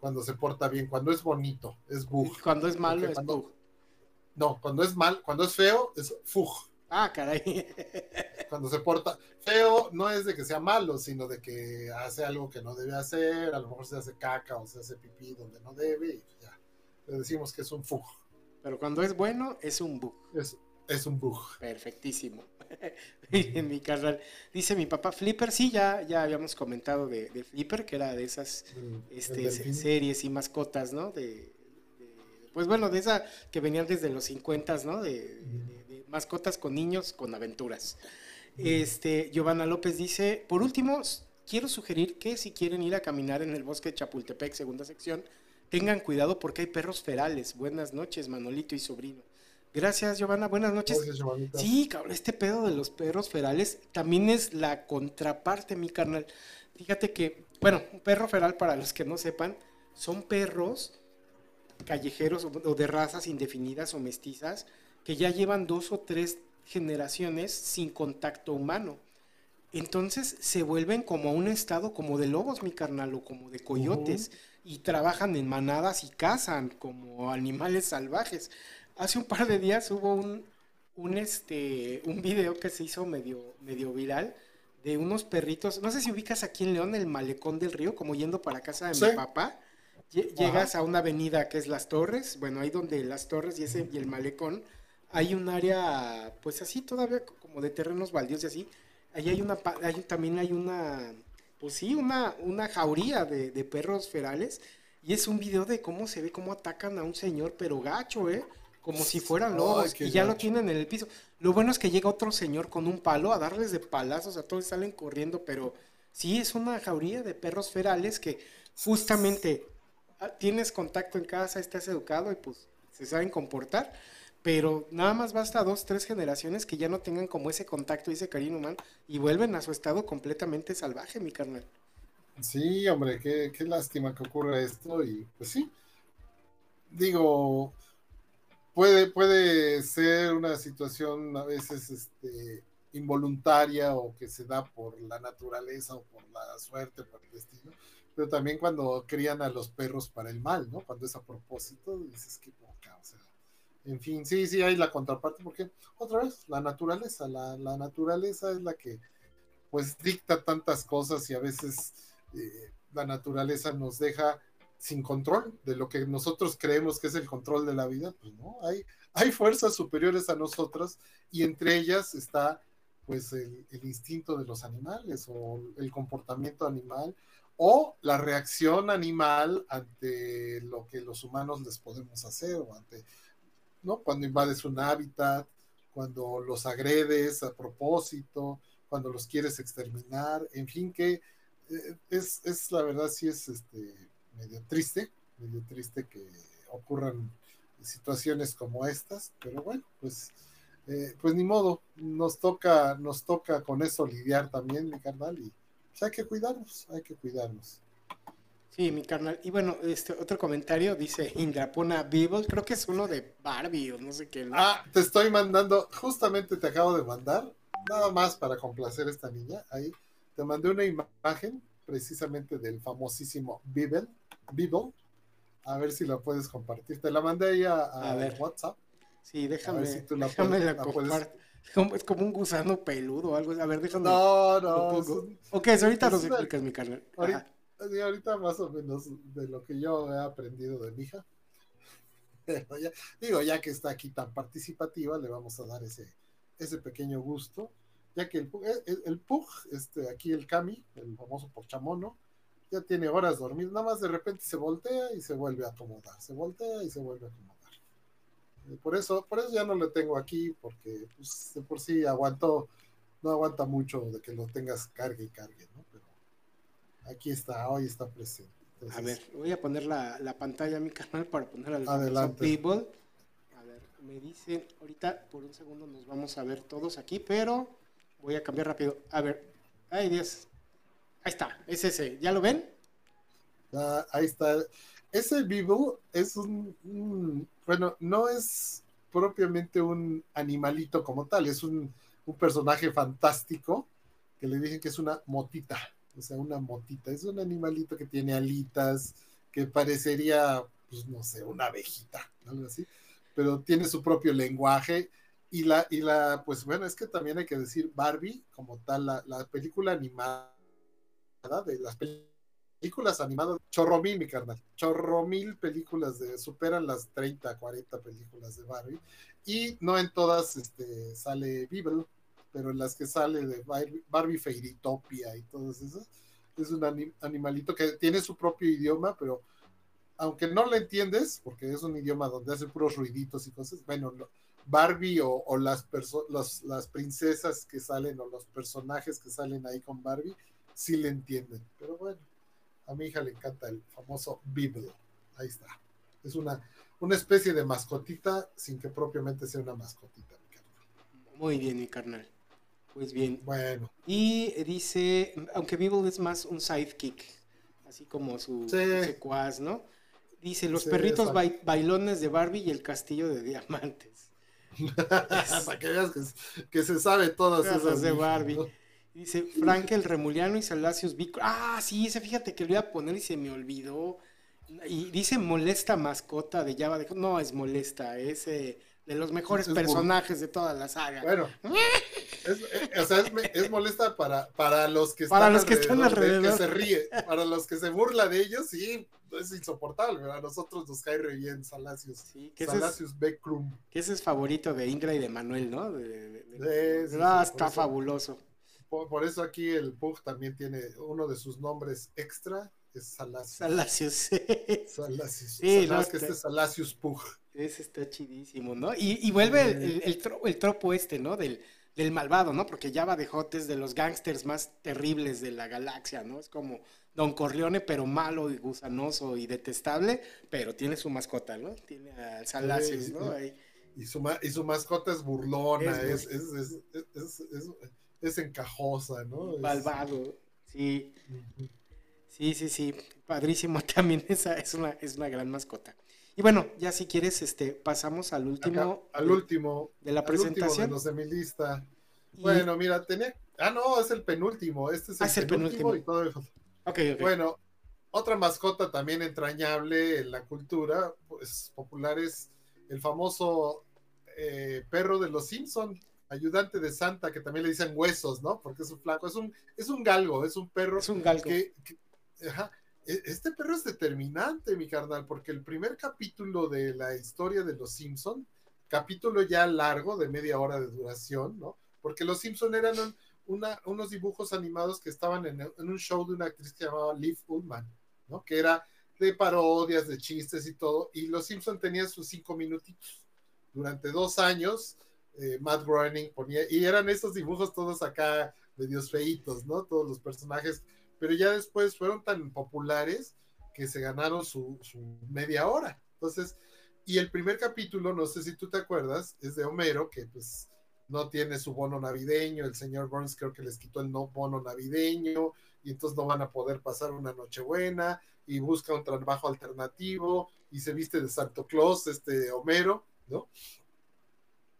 cuando se porta bien, cuando es bonito, es bug. Cuando es malo es bug. No, cuando es mal, cuando es feo es fug. Ah, caray. Cuando se porta feo, no es de que sea malo, sino de que hace algo que no debe hacer, a lo mejor se hace caca o se hace pipí donde no debe, y ya. Le decimos que es un fug. Pero cuando es bueno, es un bug. Es, un bug. Perfectísimo. en mi carnal. Dice mi papá, Flipper, sí, ya, ya habíamos comentado de, Flipper, que era de esas mm, este, series y mascotas, ¿no? De, pues bueno, de esa que venían desde los 50, ¿no? de mascotas con niños con aventuras. Este, Giovanna López dice, por último, quiero sugerir que si quieren ir a caminar en el bosque de Chapultepec, segunda sección, tengan cuidado porque hay perros ferales. Buenas noches, Manolito y sobrino. Gracias, Giovanna. Buenas noches. sí, cabrón, este pedo de los perros ferales también es la contraparte, mi carnal. Fíjate que, bueno, un perro feral, para los que no sepan, son perros callejeros o de razas indefinidas o mestizas que ya llevan dos o tres generaciones sin contacto humano. Entonces se vuelven como un estado como de lobos, mi carnal, o como de coyotes, y trabajan en manadas y cazan como animales salvajes. Hace un par de días hubo un, un, este, un video que se hizo medio, medio viral de unos perritos. No sé si ubicas aquí en León el malecón del río, como yendo para casa de mi papá. Llegas a una avenida que es Las Torres, bueno, ahí donde Las Torres y, ese, y el malecón hay un área, pues así todavía como de terrenos baldíos y así. Ahí hay una, también hay una, pues sí, una, una jauría de, perros ferales. Y es un video de cómo se ve cómo atacan a un señor, pero gacho, ¿eh? Como si fueran lobos. y ya lo tienen en el piso. Lo bueno es que llega otro señor con un palo a darles de palazos, a todos salen corriendo, pero sí es una jauría de perros ferales que justamente ah, tienes contacto en casa, estás educado y pues se saben comportar pero nada más basta dos, tres generaciones que ya no tengan como ese contacto y ese cariño humano y vuelven a su estado completamente salvaje, mi carnal. Sí, hombre, qué, qué lástima que ocurra esto y pues sí, digo, puede, puede ser una situación a veces este, involuntaria o que se da por la naturaleza o por la suerte, por el destino, pero también cuando crían a los perros para el mal, ¿no? Cuando es a propósito, dices que en fin, sí, sí, hay la contraparte, porque otra vez, la naturaleza, la, naturaleza es la que pues dicta tantas cosas y a veces eh, la naturaleza nos deja sin control de lo que nosotros creemos que es el control de la vida, pues no, hay, hay fuerzas superiores a nosotros y entre ellas está pues el, instinto de los animales o el comportamiento animal o la reacción animal ante lo que los humanos les podemos hacer o ante, ¿no? Cuando invades un hábitat, cuando los agredes a propósito, cuando los quieres exterminar, en fin, que eh, es, es la verdad sí es este, medio triste, medio triste que ocurran situaciones como estas, pero bueno, pues, eh, pues ni modo, nos toca, nos toca con eso lidiar también, mi carnal, y pues hay que cuidarnos, hay que cuidarnos. Sí, mi carnal. Y bueno, este otro comentario dice Indrapona Beeble, creo que es uno de Barbie o no sé qué. ¿no? Ah, te estoy mandando, justamente te acabo de mandar, nada más para complacer a esta niña, ahí te mandé una imagen precisamente del famosísimo Beeble, a ver si la puedes compartir. Te la mandé ahí a, a, A ver. WhatsApp. Sí, déjame, si tú la déjame puedes- la puedes- Es como un gusano peludo o algo. A ver, déjame. No, no, pongo. es un- Ok, ahorita nos una- explicas, mi carnal. ahorita, Sí, ahorita más o menos de lo que yo he aprendido de mi hija. Digo, ya que está aquí tan participativa, le vamos a dar ese, ese pequeño gusto, ya que el, Pug- el, el Pug, este, aquí el Cami, el famoso porchamono, ya tiene horas dormir, nada más de repente se voltea y se vuelve a acomodar, se voltea y se vuelve a acomodar. Eh, Por eso, por eso ya no le tengo aquí, porque pues, de por sí aguantó, no aguanta mucho de que lo tengas cargue y cargue, ¿no? Aquí está, hoy está presente. A ver, voy a poner la, la pantalla a mi canal para poner al Adelante. People. A ver, me dicen, ahorita por un segundo nos vamos a ver todos aquí, pero voy a cambiar rápido. A ver, ay Dios. Ahí está, es ese. ¿Ya lo ven? Ah, ahí está. Ese Beagle es un, un- bueno, no es propiamente un animalito como tal, es un, un personaje fantástico que le dicen que es una motita, o sea, una motita, es un animalito que tiene alitas, que parecería, pues no sé, una abejita, algo así, pero tiene su propio lenguaje y la, y la, pues bueno, es que también hay que decir Barbie como tal, la, la película animada de las películas animadas, chorro mil, mi carnal, chorro mil películas de, superan las 30, 40 películas de Barbie, y no en todas este, sale Beeble, pero en las que sale de Barbie, Barbie Fairytopia y todas esas, es un anim- animalito que tiene su propio idioma, pero aunque no lo entiendes, porque es un idioma donde hace puros ruiditos y cosas, bueno, no, Barbie o, las, los- las princesas que salen o los personajes que salen ahí con Barbie, sí le entienden, pero bueno. A mi hija le encanta el famoso Beagle. Ahí está. Es una, una especie de mascotita sin que propiamente sea una mascotita. mi carnal. Muy bien, mi carnal. Pues bien. Bueno, Y dice, aunque Beeble es más un sidekick, así como su, Sí. secuaz, ¿no? Dice, los Sí, perritos bailones de Barbie y el castillo de diamantes. para que veas que, que se sabe todas Esas esas de Barbie. ¿no? Dice Frank el Remuliano y Salacios Vic. Ah, sí, ese fíjate que lo iba a poner y se me olvidó. Y dice molesta mascota de Java. de- No, es molesta, es eh, de los mejores Es personajes de toda la saga. Bueno, es, eh, o sea, es, es molesta para, para los que están Para los que están de él, alrededor. que se ríe. Para los que se burla de ellos, sí, es insoportable. A nosotros nos cae re bien Salacius. Sí, que Salacius Beckrum. que ese es favorito de Indra y de Manuel, ¿no? De- de- de- Sí, sí, ah, está eso. fabuloso. Por, por eso aquí el Pug también tiene uno de sus nombres extra, es Salacius. Salacios, sí. Salacius. Sí, Sabes no, que te- este es Salacius Pug. Ese está chidísimo, ¿no? Y, y vuelve el, el- el tro- el tropo este, ¿no? Del, del malvado, ¿no? Porque Java de Hot es de los gángsters más terribles de la galaxia, ¿no? Es como Don Corleone, pero malo y gusanoso y detestable, pero tiene su mascota, ¿no? Tiene al Salacios, Sí, ¿no? Ahí. Y su, ma- y su mascota es burlona, Es es, es, es, es, es- es encajosa, ¿no? Malvado, sí. Sí, sí, sí, padrísimo también, esa es una, es una gran mascota. Y bueno, ya si quieres, este, pasamos al último. Acá, al último. de la al último presentación. de mi lista. Y- Bueno, mira, tenía. Ah, no, es el penúltimo. Este es el, Ah, es el penúltimo, penúltimo. y todo el- Ok, ok. Bueno, otra mascota también entrañable en la cultura pues, popular es el famoso eh, perro de los Simpson, ayudante de Santa, que también le dicen huesos, ¿no? Porque es un flaco, es un, es un galgo, es un perro es un galgo. que, que- ajá, este perro es determinante, mi carnal, porque el primer capítulo de la historia de los Simpson capítulo ya largo de media hora de duración, ¿no? Porque Los Simpson eran una, unos dibujos animados que estaban en, en, un show de una actriz que llamaba Liv Ullman, ¿no? Que era de parodias, de chistes y todo, y Los Simpson tenían sus cinco minutitos. Durante dos años, eh, Matt Groening ponía, y eran estos dibujos todos acá, medios feitos, ¿no? Todos los personajes, pero ya después fueron tan populares que se ganaron su, media hora. Entonces, y el primer capítulo, no sé si tú te acuerdas, es de Homero, que pues no tiene su bono navideño, el señor Burns creo que les quitó el no bono navideño, y entonces no van a poder pasar una noche buena, y busca un trabajo alternativo, y se viste de Santo Claus, este Homero, ¿no?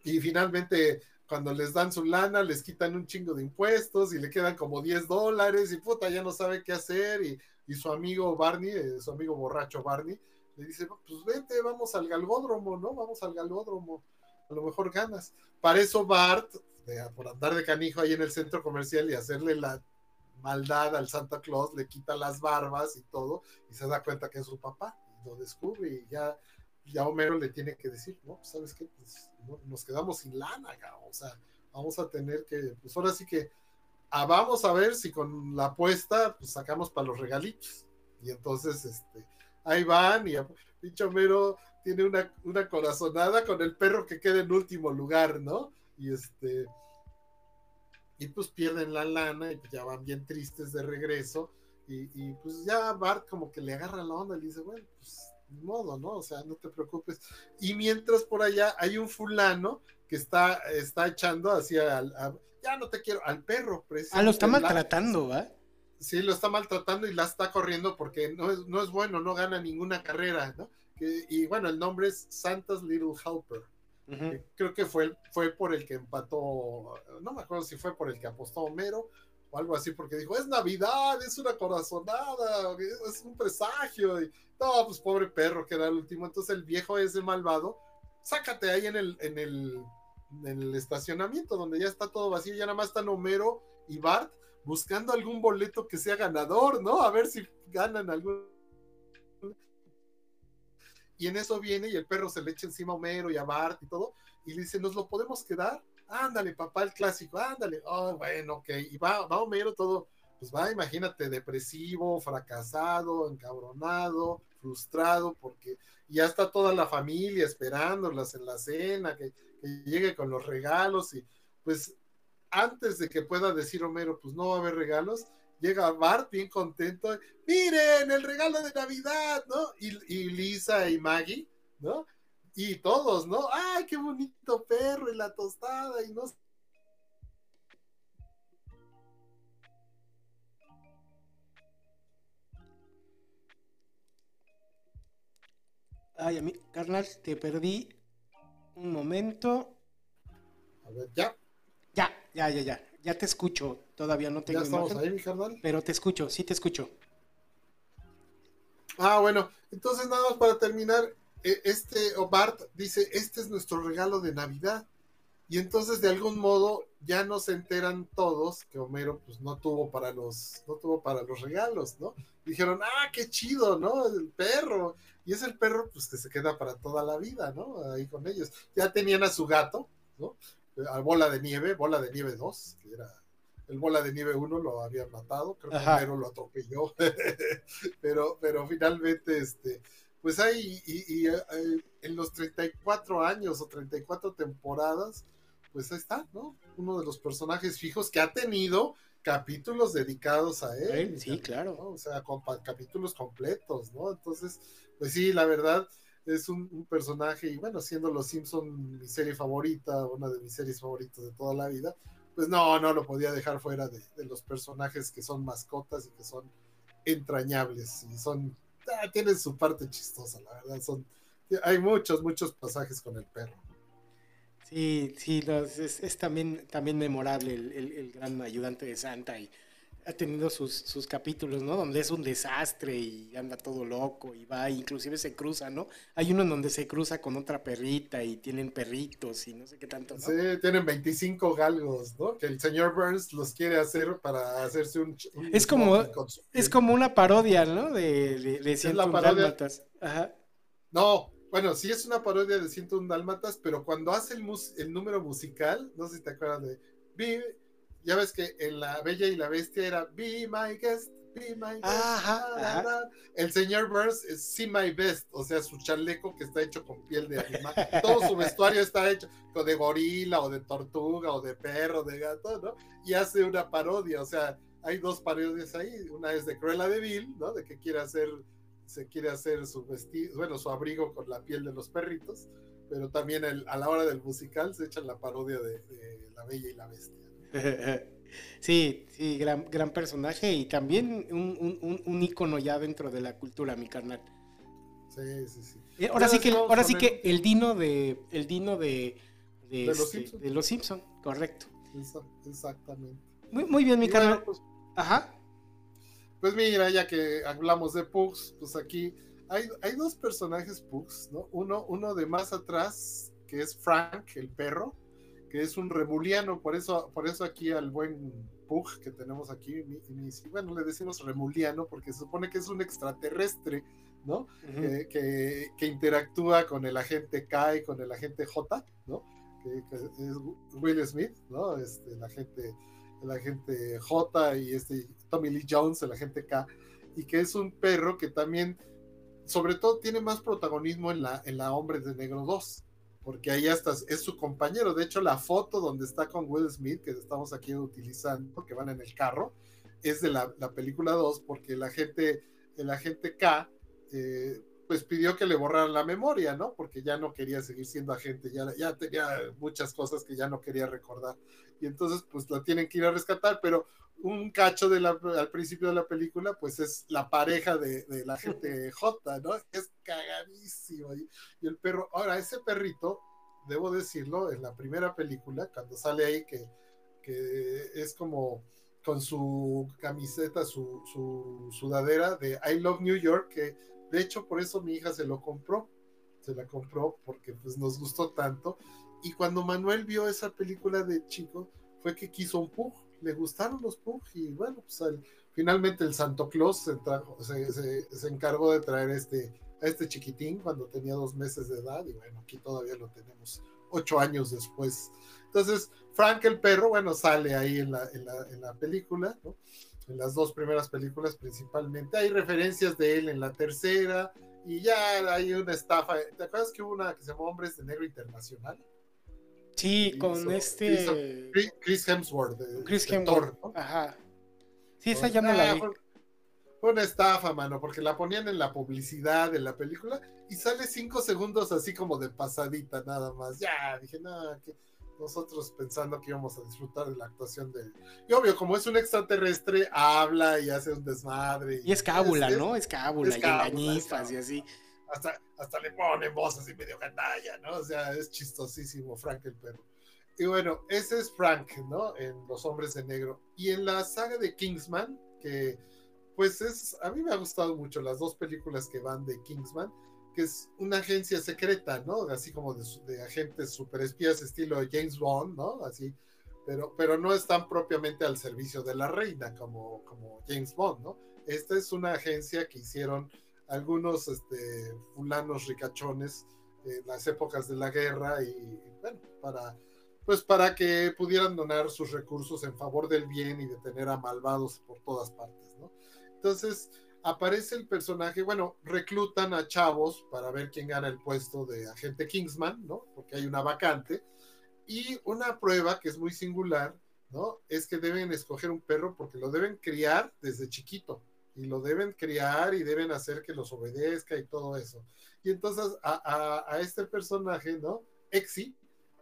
Y finalmente, cuando les dan su lana, les quitan un chingo de impuestos y le quedan como 10 dólares y puta, ya no sabe qué hacer. Y, y su amigo Barney, eh, su amigo borracho Barney, le dice, pues vete, vamos al galgódromo, ¿no? Vamos al galgódromo, a lo mejor ganas. Para eso Bart, de, por andar de canijo ahí en el centro comercial y hacerle la maldad al Santa Claus, le quita las barbas y todo, y se da cuenta que es su papá, y lo descubre y ya ya Homero le tiene que decir, no, pues, ¿sabes qué? Pues, no, nos quedamos sin lana, o sea, vamos a tener que, pues ahora sí que, ah, vamos a ver si con la apuesta, pues sacamos para los regalitos. Y entonces, este, ahí van y pinche Homero tiene una, una corazonada con el perro que queda en último lugar, ¿no? Y este, y pues pierden la lana y ya van bien tristes de regreso. Y, y pues ya Bart como que le agarra la onda y le dice, bueno, pues modo, ¿no? O sea, no te preocupes. Y mientras por allá hay un fulano que está, está echando hacia, al, a, ya no te quiero, al perro. Ah, lo está maltratando, ¿va? Sí, lo está maltratando y la está corriendo porque no es, no es bueno, no gana ninguna carrera, ¿no? Que, y bueno, el nombre es Santa's Little Helper. Uh -huh. Creo que fue, fue por el que empató, no me acuerdo si fue por el que apostó Homero o algo así, porque dijo, es Navidad, es una corazonada, es un presagio. Y, no, pues pobre perro, que el último. Entonces el viejo ese malvado, sácate ahí en el, en el, en el estacionamiento, donde ya está todo vacío, ya nada más están Homero y Bart buscando algún boleto que sea ganador, ¿no? A ver si ganan algún. Y en eso viene y el perro se le echa encima a Homero y a Bart y todo, y le dice, ¿nos lo podemos quedar? Ándale, papá, el clásico, ándale. Oh, bueno, ok. Y va, va Homero todo, pues va, imagínate, depresivo, fracasado, encabronado, frustrado, porque ya está toda la familia esperándolas en la cena, que, llegue con los regalos y pues antes de que pueda decir Homero, pues no va a haber regalos, llega Bart bien contento, miren el regalo de Navidad, ¿no? Y, y, Lisa y Maggie, ¿no? Y todos, ¿no? ¡Ay, qué bonito perro! Y la tostada, y no Ay, a mí, carnal, te perdí un momento. A ver, ya. Ya, ya, ya, ya. Ya te escucho. Todavía no tengo ¿Ya estamos imagen, ahí, mi carnal? Pero te escucho, sí te escucho. Ah, bueno. Entonces, nada más para terminar, este Bart dice, este es nuestro regalo de Navidad. Y entonces, de algún modo, ya no se enteran todos que Homero pues no tuvo para los, no tuvo para los regalos, ¿no? Dijeron, ah, qué chido, ¿no? El perro. Y es el perro, pues, que se queda para toda la vida, ¿no? Ahí con ellos. Ya tenían a su gato, ¿no? A Bola de Nieve, Bola de Nieve 2, que era el Bola de Nieve 1 lo habían matado, creo que. Homero lo atropelló, pero, pero finalmente, este, pues hay, y, y, eh, en los 34 años o 34 temporadas, pues ahí está, ¿no? Uno de los personajes fijos que ha tenido capítulos dedicados a él. Sí, claro. ¿no? O sea, con capítulos completos, ¿no? Entonces, pues sí, la verdad es un, un, personaje, y bueno, siendo Los Simpson mi serie favorita, una de mis series favoritas de toda la vida, pues no, no lo podía dejar fuera de, de los personajes que son mascotas y que son entrañables y son, ah, tienen su parte chistosa, la verdad, son, hay muchos, muchos pasajes con el perro. Sí, sí, es, es, también, también memorable el, el, gran ayudante de Santa y ha tenido sus, sus, capítulos, ¿no? Donde es un desastre y anda todo loco y va, inclusive se cruza, ¿no? Hay uno en donde se cruza con otra perrita y tienen perritos y no sé qué tanto, ¿no? Sí, tienen 25 galgos, ¿no? Que el señor Burns los quiere hacer para hacerse un... un es como es como una parodia, ¿no? De, de, de parodia. Ajá. No, bueno, sí es una parodia de 101 Dálmatas, pero cuando hace el, el número musical, no sé si te acuerdas de, Be, ya ves que en La Bella y la Bestia era Be My Guest, Be My Guest. El señor Burns es See My Best, o sea, su chaleco que está hecho con piel de animal. Todo su vestuario está hecho de gorila o de tortuga o de perro, de gato, ¿no? Y hace una parodia, o sea, hay dos parodias ahí. Una es de Cruella de Vil, ¿no? De que quiere hacer se quiere hacer su vestido, bueno, su abrigo con la piel de los perritos, pero también a la hora del musical se echan la parodia de, La Bella y la Bestia. Sí, sí, gran, gran personaje y también un, un, un, ícono ya dentro de la cultura, mi carnal. Sí, sí, sí. Eh, ahora sí que, ahora sí que el dino de, el dino de, de, los, este, Simpson? correcto. Exactamente. Muy, muy bien, mi carnal. Pues, Ajá. Pues mira, ya que hablamos de Pugs, pues aquí hay, hay dos personajes Pugs, ¿no? Uno, uno de más atrás, que es Frank, el perro, que es un remuliano, por eso, por eso aquí al buen Pug que tenemos aquí, bueno, le decimos remuliano porque se supone que es un extraterrestre, ¿no? que, que, interactúa con el agente K y con el agente J, ¿no? Que, es Will Smith, ¿no? Este, el agente el agente J y este Tommy Lee Jones, el agente K, y que es un perro que también, sobre todo, tiene más protagonismo en la, en la Hombres de Negro 2, porque ahí hasta es su compañero. De hecho, la foto donde está con Will Smith, que estamos aquí utilizando, que van en el carro, es de la, película 2, porque el agente, el agente K, eh, pues pidió que le borraran la memoria, ¿no? Porque ya no quería seguir siendo agente, ya, ya tenía muchas cosas que ya no quería recordar. Y entonces, pues la tienen que ir a rescatar, pero un cacho de la, al principio de la película, pues es la pareja de, de la gente J, ¿no? Es cagadísimo. Y, el perro, ahora, ese perrito, debo decirlo, en la primera película, cuando sale ahí, que, que es como con su camiseta, su, su sudadera de I Love New York, que de hecho, por eso mi hija se lo compró. Se la compró porque pues nos gustó tanto. Y cuando Manuel vio esa película de chico, fue que quiso un Pug. Le gustaron los Pug y bueno, pues finalmente el Santo Claus se, encargó de traer este, a este chiquitín cuando tenía dos meses de edad y bueno, aquí todavía lo tenemos ocho años después. Entonces, Frank el perro, bueno, sale ahí en la, en la, en la película, en las dos primeras películas principalmente. Hay referencias de él en la tercera y ya hay una estafa. ¿Te acuerdas que hubo una que se llamó Hombres de Negro Internacional? Sí, con este... Chris, Hemsworth. Chris Hemsworth. Ajá. Sí, esa ya no la vi. Fue una estafa, mano, porque la ponían en la publicidad de la película y sale cinco segundos así como de pasadita nada más. Ya, dije, no, que nosotros pensando que íbamos a disfrutar de la actuación de Y obvio, como es un extraterrestre, habla y hace un desmadre. Y, es cábula, ¿no? Es cábula, y engañifas y así. Hasta, hasta le ponen voz así medio gandalla, ¿no? O sea, es chistosísimo Frank el perro. Y bueno, ese es Frank, ¿no? En Los Hombres de Negro. Y en la saga de Kingsman, que pues es, a mí me ha gustado mucho las dos películas que van de Kingsman que es una agencia secreta, ¿no? Así como de, de agentes superespías estilo James Bond, ¿no? Así, pero, pero no están propiamente al servicio de la reina como, como James Bond, ¿no? Esta es una agencia que hicieron algunos este, fulanos ricachones en las épocas de la guerra y, bueno, para, pues para que pudieran donar sus recursos en favor del bien y de tener a malvados por todas partes, ¿no? Entonces, aparece el personaje, bueno, reclutan a chavos para ver quién gana el puesto de agente Kingsman, ¿no? Porque hay una vacante. Y una prueba que es muy singular, ¿no? Es que deben escoger un perro porque lo deben criar desde chiquito. Y lo deben criar y deben hacer que los obedezca y todo eso. Y entonces a, este personaje, ¿no? Exi,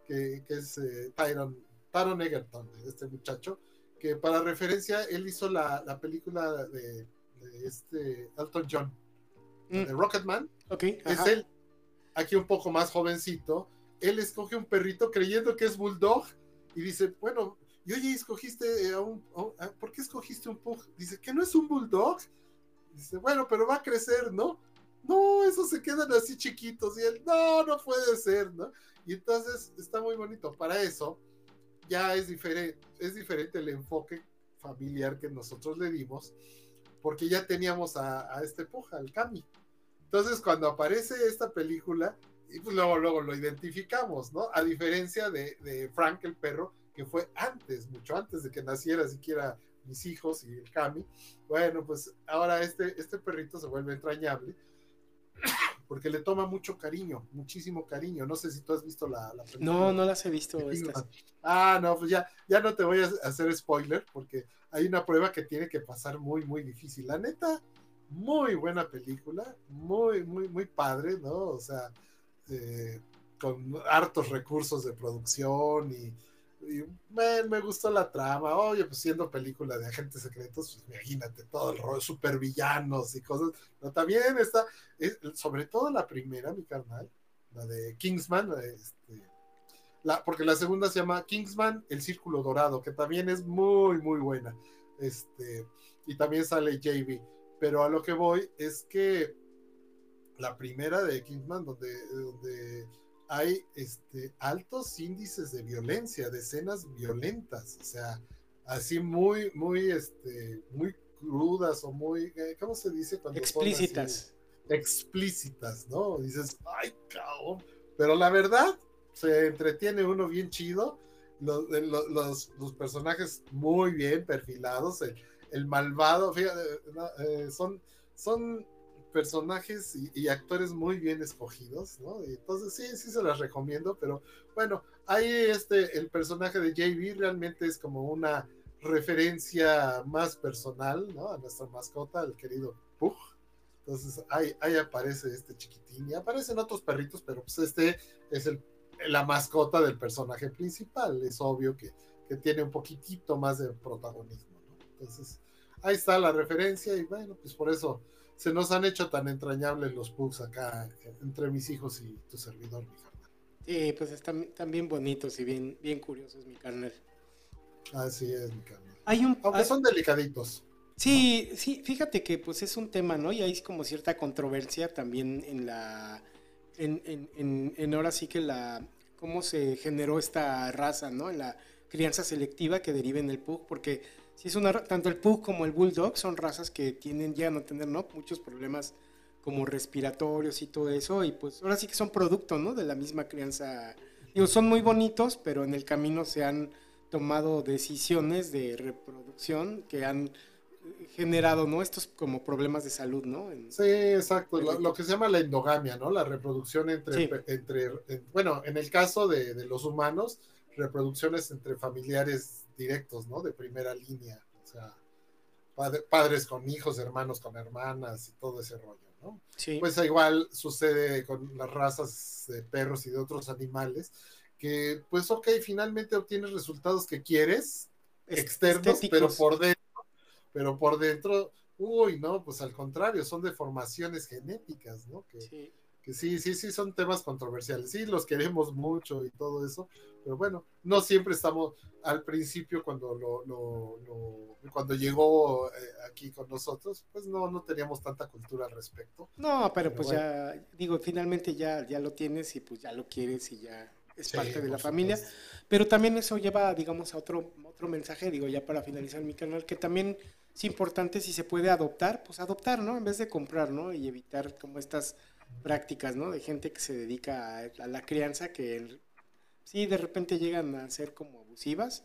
que, es eh, Tyron, Egerton, este muchacho, que para referencia, él hizo la, la película de este Elton John, mm. de Rocketman. es él, aquí un poco más jovencito. Él escoge un perrito creyendo que es Bulldog y dice, bueno, y oye, escogiste a un, ¿por qué escogiste un Pug? Dice, que no es un Bulldog. Dice, bueno, pero va a crecer, ¿no? No, esos se quedan así chiquitos. Y él, no, no puede ser, ¿no? Y entonces está muy bonito. Para eso ya es diferente, es diferente el enfoque familiar que nosotros le dimos porque ya teníamos a, este Puja, al Cami. Entonces, cuando aparece esta película, y pues luego, luego lo identificamos, ¿no? A diferencia de, de Frank el perro, que fue antes, mucho antes de que naciera siquiera mis hijos y el Cami. Bueno, pues ahora este, este perrito se vuelve entrañable porque le toma mucho cariño, muchísimo cariño. No sé si tú has visto la, la película. No, no las he visto. Estas. Ah, no, pues ya, ya no te voy a hacer spoiler porque hay una prueba que tiene que pasar muy, muy difícil. La neta, muy buena película, muy, muy, muy padre, ¿no? O sea, eh, con hartos recursos de producción y y me gustó la trama. Oye, pues siendo película de agentes secretos, pues imagínate todo el rollo, supervillanos y cosas. Pero también está, sobre todo la primera, mi carnal, la de Kingsman, este, porque la segunda se llama Kingsman, El Círculo Dorado, que también es muy, muy buena. Este, y también sale JB. Pero a lo que voy es que la primera de Kingsman, donde hay este, altos índices de violencia, de escenas violentas, o sea, así muy, muy, este, muy crudas o muy, eh, ¿cómo se dice? Cuando explícitas. explícitas, ¿no? Dices, ay, cabrón. Pero la verdad, se entretiene uno bien chido. Los, los, personajes muy bien perfilados. El, malvado, fíjate, eh, son, son personajes y, actores muy bien escogidos, ¿no? Y entonces sí, sí se las recomiendo, pero bueno, ahí este, el personaje de JB realmente es como una referencia más personal, ¿no? A nuestra mascota, el querido Pug. Entonces ahí, ahí aparece este chiquitín y aparecen otros perritos, pero pues este es el, la mascota del personaje principal. Es obvio que, que tiene un poquitito más de protagonismo, ¿no? Entonces ahí está la referencia y bueno, pues por eso se nos han hecho tan entrañables los pugs acá entre mis hijos y tu servidor, mi carnal. Sí, pues están, bien bonitos y bien, bien curiosos, mi carnal. Así es, mi carnal. Hay un, Aunque son delicaditos. Sí, sí, fíjate que pues es un tema, ¿no? Y hay como cierta controversia también en la, en, en, en, ahora sí que la, cómo se generó esta raza, ¿no? En la crianza selectiva que deriva en el pug, porque si es una, tanto el Pug como el Bulldog son razas que tienen, ya a tener ¿no? muchos problemas como respiratorios y todo eso, y pues ahora sí que son producto, ¿no? De la misma crianza. Digo, son muy bonitos, pero en el camino se han tomado decisiones de reproducción que han generado, ¿no? Estos como problemas de salud, ¿no? sí, exacto. Lo, que se llama la endogamia, ¿no? La reproducción entre, entre bueno, en el caso de, de, los humanos, reproducciones entre familiares directos, ¿no? De primera línea, o sea, padres con hijos, hermanos con hermanas y todo ese rollo, ¿no? Sí. Pues igual sucede con las razas de perros y de otros animales, que pues ok, finalmente obtienes resultados que quieres, externos, pero por dentro, pero por dentro, uy, no, pues al contrario, son deformaciones genéticas, ¿no? Que, sí que sí, sí, sí son temas controversiales. Sí, los queremos mucho y todo eso, pero bueno, no siempre estamos al principio cuando lo, lo, cuando llegó eh, aquí con nosotros, pues no, no teníamos tanta cultura al respecto. No, pero, pues ya, digo, finalmente ya, ya lo tienes y pues ya lo quieres y ya es parte de la familia. Pero también eso lleva, digamos, a otro, otro mensaje, digo, ya para finalizar mi canal, que también es importante si se puede adoptar, pues adoptar, ¿no? En vez de comprar, ¿no? Y evitar como estas prácticas, ¿no? De gente que se dedica a, la crianza que sí de repente llegan a ser como abusivas.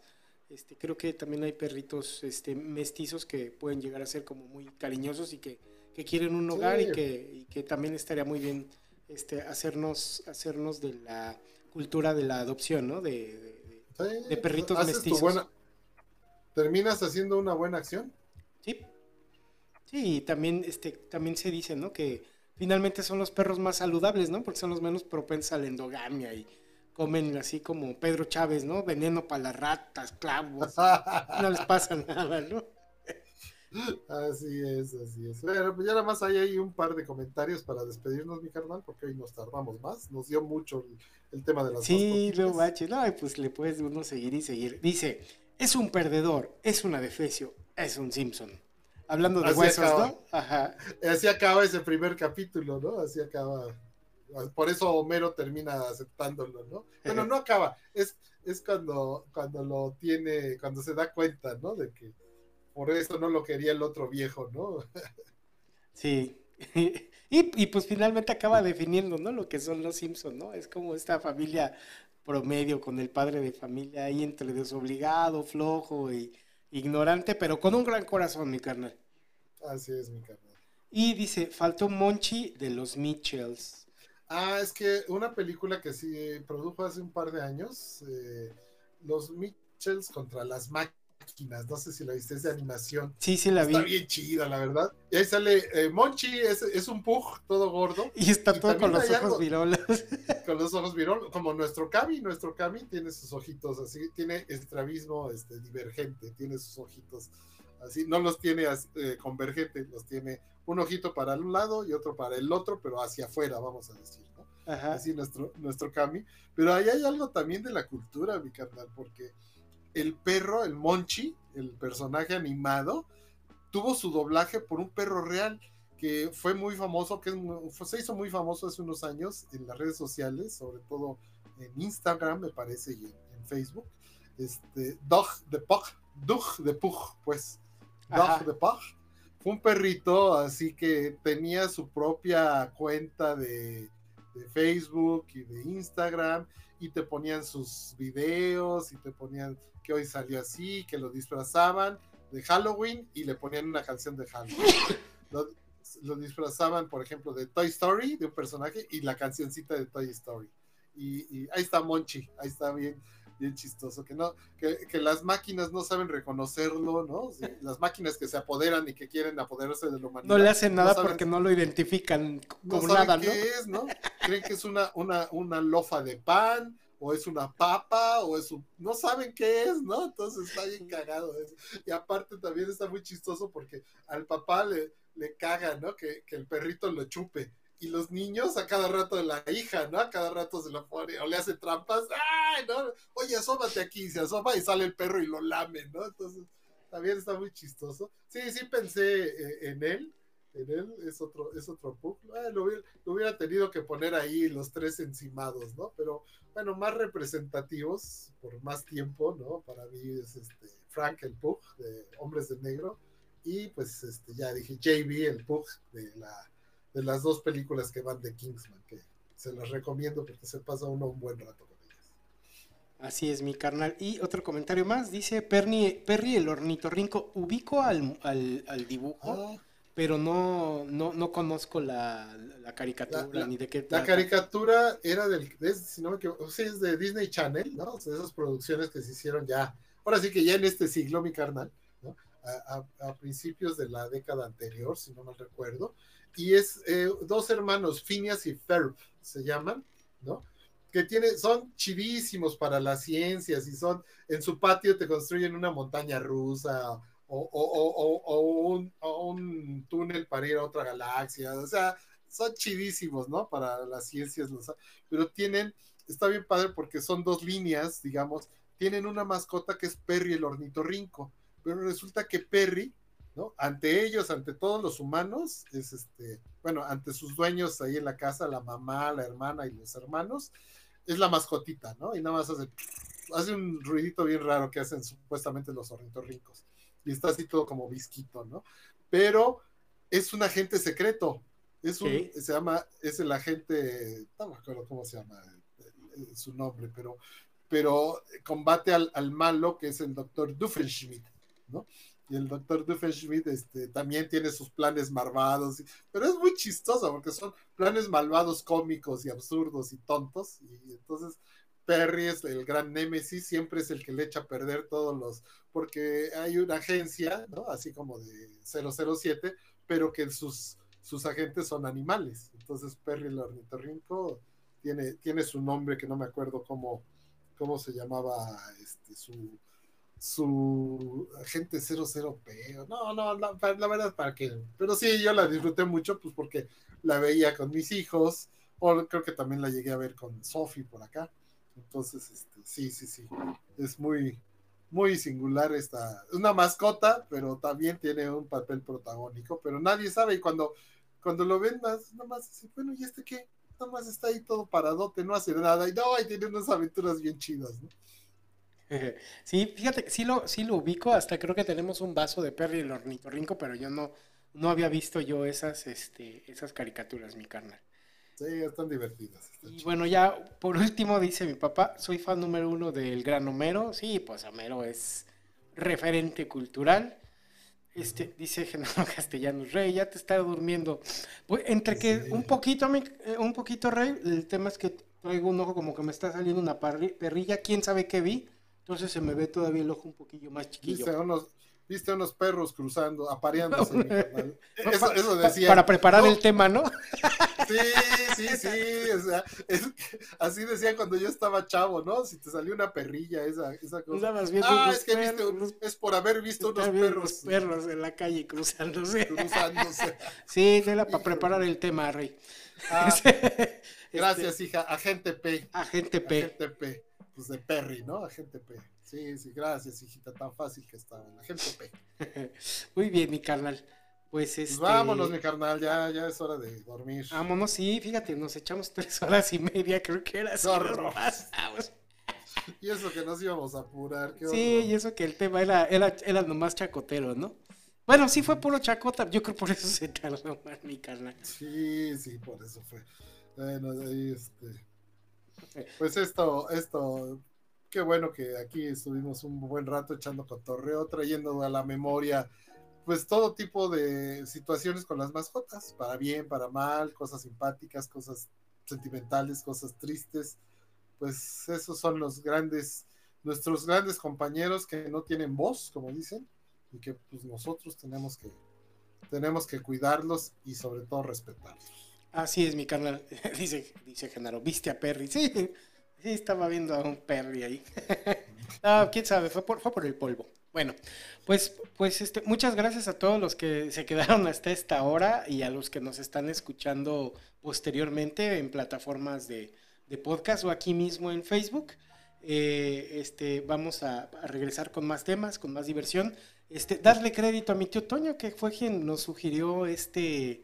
Este, creo que también hay perritos este, mestizos que pueden llegar a ser como muy cariñosos y que, que quieren un hogar y, que, y, que, también estaría muy bien este, hacernos, hacernos de la cultura de la adopción, ¿no? De, de, perritos mestizos. ¿Terminas haciendo una buena acción? Sí. Sí, también, este, también se dice, ¿no? Que finalmente son los perros más saludables, ¿no? Porque son los menos propensos a la endogamia y comen así como Pedro Chávez, ¿no? Veneno para las ratas, clavos. no les pasa nada, ¿no? Así es, así es. Bueno, pues ya nada más hay ahí un par de comentarios para despedirnos, mi carnal, porque hoy nos tardamos más. Nos dio mucho el, tema de las Sí, lo bache. No, pues le puedes uno seguir y seguir. Dice, es un perdedor, es un adefesio, es un Simpson. Hablando de huesos, ¿no? Ajá. Así acaba ese primer capítulo, ¿no? Así acaba. Por eso Homero termina aceptándolo, ¿no? Bueno, no acaba, es, es cuando, cuando lo tiene, cuando se da cuenta, ¿no? De que por eso no lo quería el otro viejo, ¿no? Sí. Y, y, pues finalmente acaba definiendo, ¿no? Lo que son los Simpson, ¿no? Es como esta familia promedio con el padre de familia ahí entre desobligado, flojo y ignorante, pero con un gran corazón, mi carnal. Así es, mi carnal. Y dice, faltó Monchi de los Mitchells. Ah, es que una película que sí produjo hace un par de años, eh, Los Mitchells contra las máquinas no sé si la viste, es de animación. Sí, sí la vi. Está bien chida, la verdad. Y ahí sale eh, Monchi, es, es, un pug todo gordo. Y está todo con los ojos virolos. Con los ojos virolos, como nuestro Kami, nuestro Kami tiene sus ojitos así, tiene estrabismo este, divergente, tiene sus ojitos así, no los tiene eh, convergentes, los tiene un ojito para un lado y otro para el otro, pero hacia afuera, vamos a decir, ¿no? Así nuestro, nuestro Kami. Pero ahí hay algo también de la cultura, mi carnal, porque el perro, el Monchi, el personaje animado, tuvo su doblaje por un perro real que fue muy famoso, que se hizo muy famoso hace unos años en las redes sociales, sobre todo en Instagram, me parece, y en, Facebook. Este, Dog de Pug, Dug de Pug, pues. Dog de Pug. Fue un perrito, así que tenía su propia cuenta de, de Facebook y de Instagram y te ponían sus videos y te ponían que hoy salió así, que lo disfrazaban de Halloween y le ponían una canción de Halloween. lo, disfrazaban, por ejemplo, de Toy Story, de un personaje, y la cancioncita de Toy Story. Y, ahí está Monchi, ahí está bien, bien chistoso, que no, que, que, las máquinas no saben reconocerlo, ¿no? las máquinas que se apoderan y que quieren apoderarse de lo humanidad. No le hacen nada porque no lo identifican como no nada, ¿no? qué es, ¿no? Creen que es una, una, una lofa de pan, o es una papa, o es un... No saben qué es, ¿no? Entonces está bien cagado eso. Y aparte también está muy chistoso porque al papá le, le caga, ¿no? Que, que el perrito lo chupe y los niños a cada rato de la hija, ¿no? A cada rato se lo pone o le hace trampas, ¡ay, no! Oye, asómate aquí, se asoma y sale el perro y lo lame, ¿no? Entonces, también está muy chistoso. Sí, sí pensé eh, en él, en él es otro, es otro pug. Ah, lo, hubiera, tenido que poner ahí los tres encimados, ¿no? Pero bueno, más representativos por más tiempo, ¿no? Para mí es este Frank el Pug de Hombres de Negro y pues este ya dije JB el Pug de la de las dos películas que van de Kingsman, que se las recomiendo porque se pasa uno un buen rato con ellas. Así es, mi carnal. Y otro comentario más, dice Perry, Perry el ornitorrinco, ubico al, al, dibujo, ah. Pero no, no, no conozco la, la caricatura ni de qué La caricatura era del, si no me equivoco, sí, es de Disney Channel, ¿no? O sea, esas producciones que se hicieron ya, ahora sí que ya en este siglo, mi carnal, ¿no? A, a, a principios de la década anterior, si no mal recuerdo y es eh, dos hermanos, Phineas y Ferb, se llaman, ¿no? Que tiene, son chidísimos para las ciencias y son, en su patio te construyen una montaña rusa o, un, túnel para ir a otra galaxia, o sea, son chidísimos, ¿no? Para las ciencias, pero tienen, está bien padre porque son dos líneas, digamos, tienen una mascota que es Perry el ornitorrinco, pero resulta que Perry ante ellos, ante todos los humanos, es este, bueno, ante sus dueños ahí en la casa, la mamá, la hermana y los hermanos, es la mascotita, ¿no? Y nada más hace, hace un ruidito bien raro que hacen supuestamente los ornitorrincos. Y está así todo como visquito, ¿no? Pero es un agente secreto. Es un, se llama, es el agente, no me acuerdo cómo se llama su nombre, pero, pero combate al, al malo que es el doctor Duffenschmidt, ¿no? y el doctor Doofenshmirtz este, también tiene sus planes malvados, pero es muy chistoso porque son planes malvados cómicos y absurdos y tontos, y entonces Perry es el gran némesis, siempre es el que le echa a perder todos los, porque hay una agencia, ¿no? Así como de 007, pero que sus, sus agentes son animales, entonces Perry el ornitorrinco tiene, tiene su nombre que no me acuerdo cómo, cómo se llamaba este, su su agente 00P. No, no, la, la verdad, ¿para qué? Pero sí, yo la disfruté mucho, pues porque la veía con mis hijos, o creo que también la llegué a ver con Sophie por acá. Entonces, este, sí, sí, sí. Es muy, muy singular esta. Una mascota, pero también tiene un papel protagónico, pero nadie sabe. Y cuando, cuando lo ven más, nada más bueno, ¿y este qué? Nada más está ahí todo paradote, no hace nada. Y no, y tiene unas aventuras bien chidas, ¿no? Sí, fíjate, sí lo, sí lo ubico, hasta creo que tenemos un vaso de Perry el ornitorrinco, pero yo no, no había visto yo esas, este, esas caricaturas, mi carnal. Sí, están divertidas. y bueno, ya por último dice mi papá, soy fan número uno del gran Homero. Sí, pues Homero es referente cultural. Este, dice Genaro Castellanos, Rey, ya te está durmiendo. Pues, entre que un poquito, eh, un poquito, Rey, el tema es que traigo un ojo como que me está saliendo una perrilla, quién sabe qué vi. Entonces se me ve todavía el ojo un poquillo más chiquillo. Viste unos perros cruzando, apareándose. eso, eso decía. Para preparar el tema, ¿no? Sí, sí, sí. O sea, así decían cuando yo estaba chavo, ¿no? Si te salió una perrilla, esa, esa cosa. ah, es que viste, es por haber visto unos perros. perros en la calle cruzándose. Cruzándose. Sí, era para preparar el tema, Rey. Ah, gracias, este, hija. Agente P. Agente P. Agente P. Pues de Perry, ¿no? Agente P. Sí, sí, gracias, hijita, tan fácil que estaba. La gente P. Muy bien, mi carnal. Pues, pues, este... vámonos, mi carnal, ya, ya es hora de dormir. Vámonos, sí, fíjate, nos echamos tres horas y media, creo que era así. y eso que nos íbamos a apurar. Qué sí, y eso que el tema era, era, era nomás chacotero, ¿no? Bueno, sí fue puro chacota, yo creo por eso se tardó más mi carnal. Sí, sí, por eso fue. Bueno, ahí este. Pues esto, esto, qué bueno que aquí estuvimos un buen rato echando cotorreo, trayendo a la memoria pues todo tipo de situaciones con las mascotas, para bien, para mal, cosas simpáticas, cosas sentimentales, cosas tristes. Pues esos son los grandes, nuestros grandes compañeros que no tienen voz, como dicen, y que pues nosotros tenemos que, tenemos que cuidarlos y sobre todo respetarlos. Así es, mi carnal, dice, dice Genaro, viste a Perry, sí, sí, estaba viendo a un Perry ahí. ah, quién sabe, fue por, fue por el polvo. Bueno, pues, pues este, muchas gracias a todos los que se quedaron hasta esta hora y a los que nos están escuchando posteriormente en plataformas de, podcast o aquí mismo en Facebook. Eh, este, vamos a, regresar con más temas, con más diversión. Este, darle crédito a mi tío Toño, que fue quien nos sugirió este,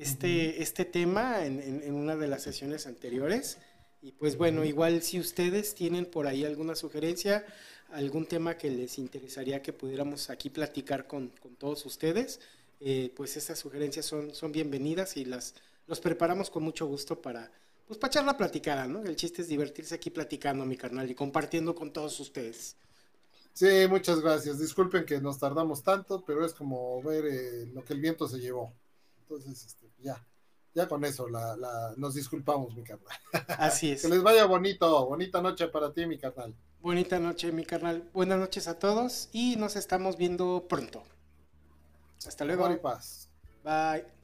este, este tema en, en, una de las sesiones anteriores. Y pues bueno, igual si ustedes tienen por ahí alguna sugerencia, algún tema que les interesaría que pudiéramos aquí platicar con, todos ustedes, eh, pues estas sugerencias son, son bienvenidas y las los preparamos con mucho gusto para, pues para echar la platicada, ¿no? El chiste es divertirse aquí platicando, mi carnal, y compartiendo con todos ustedes. Sí, muchas gracias. Disculpen que nos tardamos tanto, pero es como ver eh, lo que el viento se llevó. Entonces, este, ya, ya con eso la, nos disculpamos, mi carnal. Así es. que les vaya bonito, bonita noche para ti, mi carnal. Bonita noche, mi carnal. Buenas noches a todos y nos estamos viendo pronto. Hasta luego. Amor paz. Bye.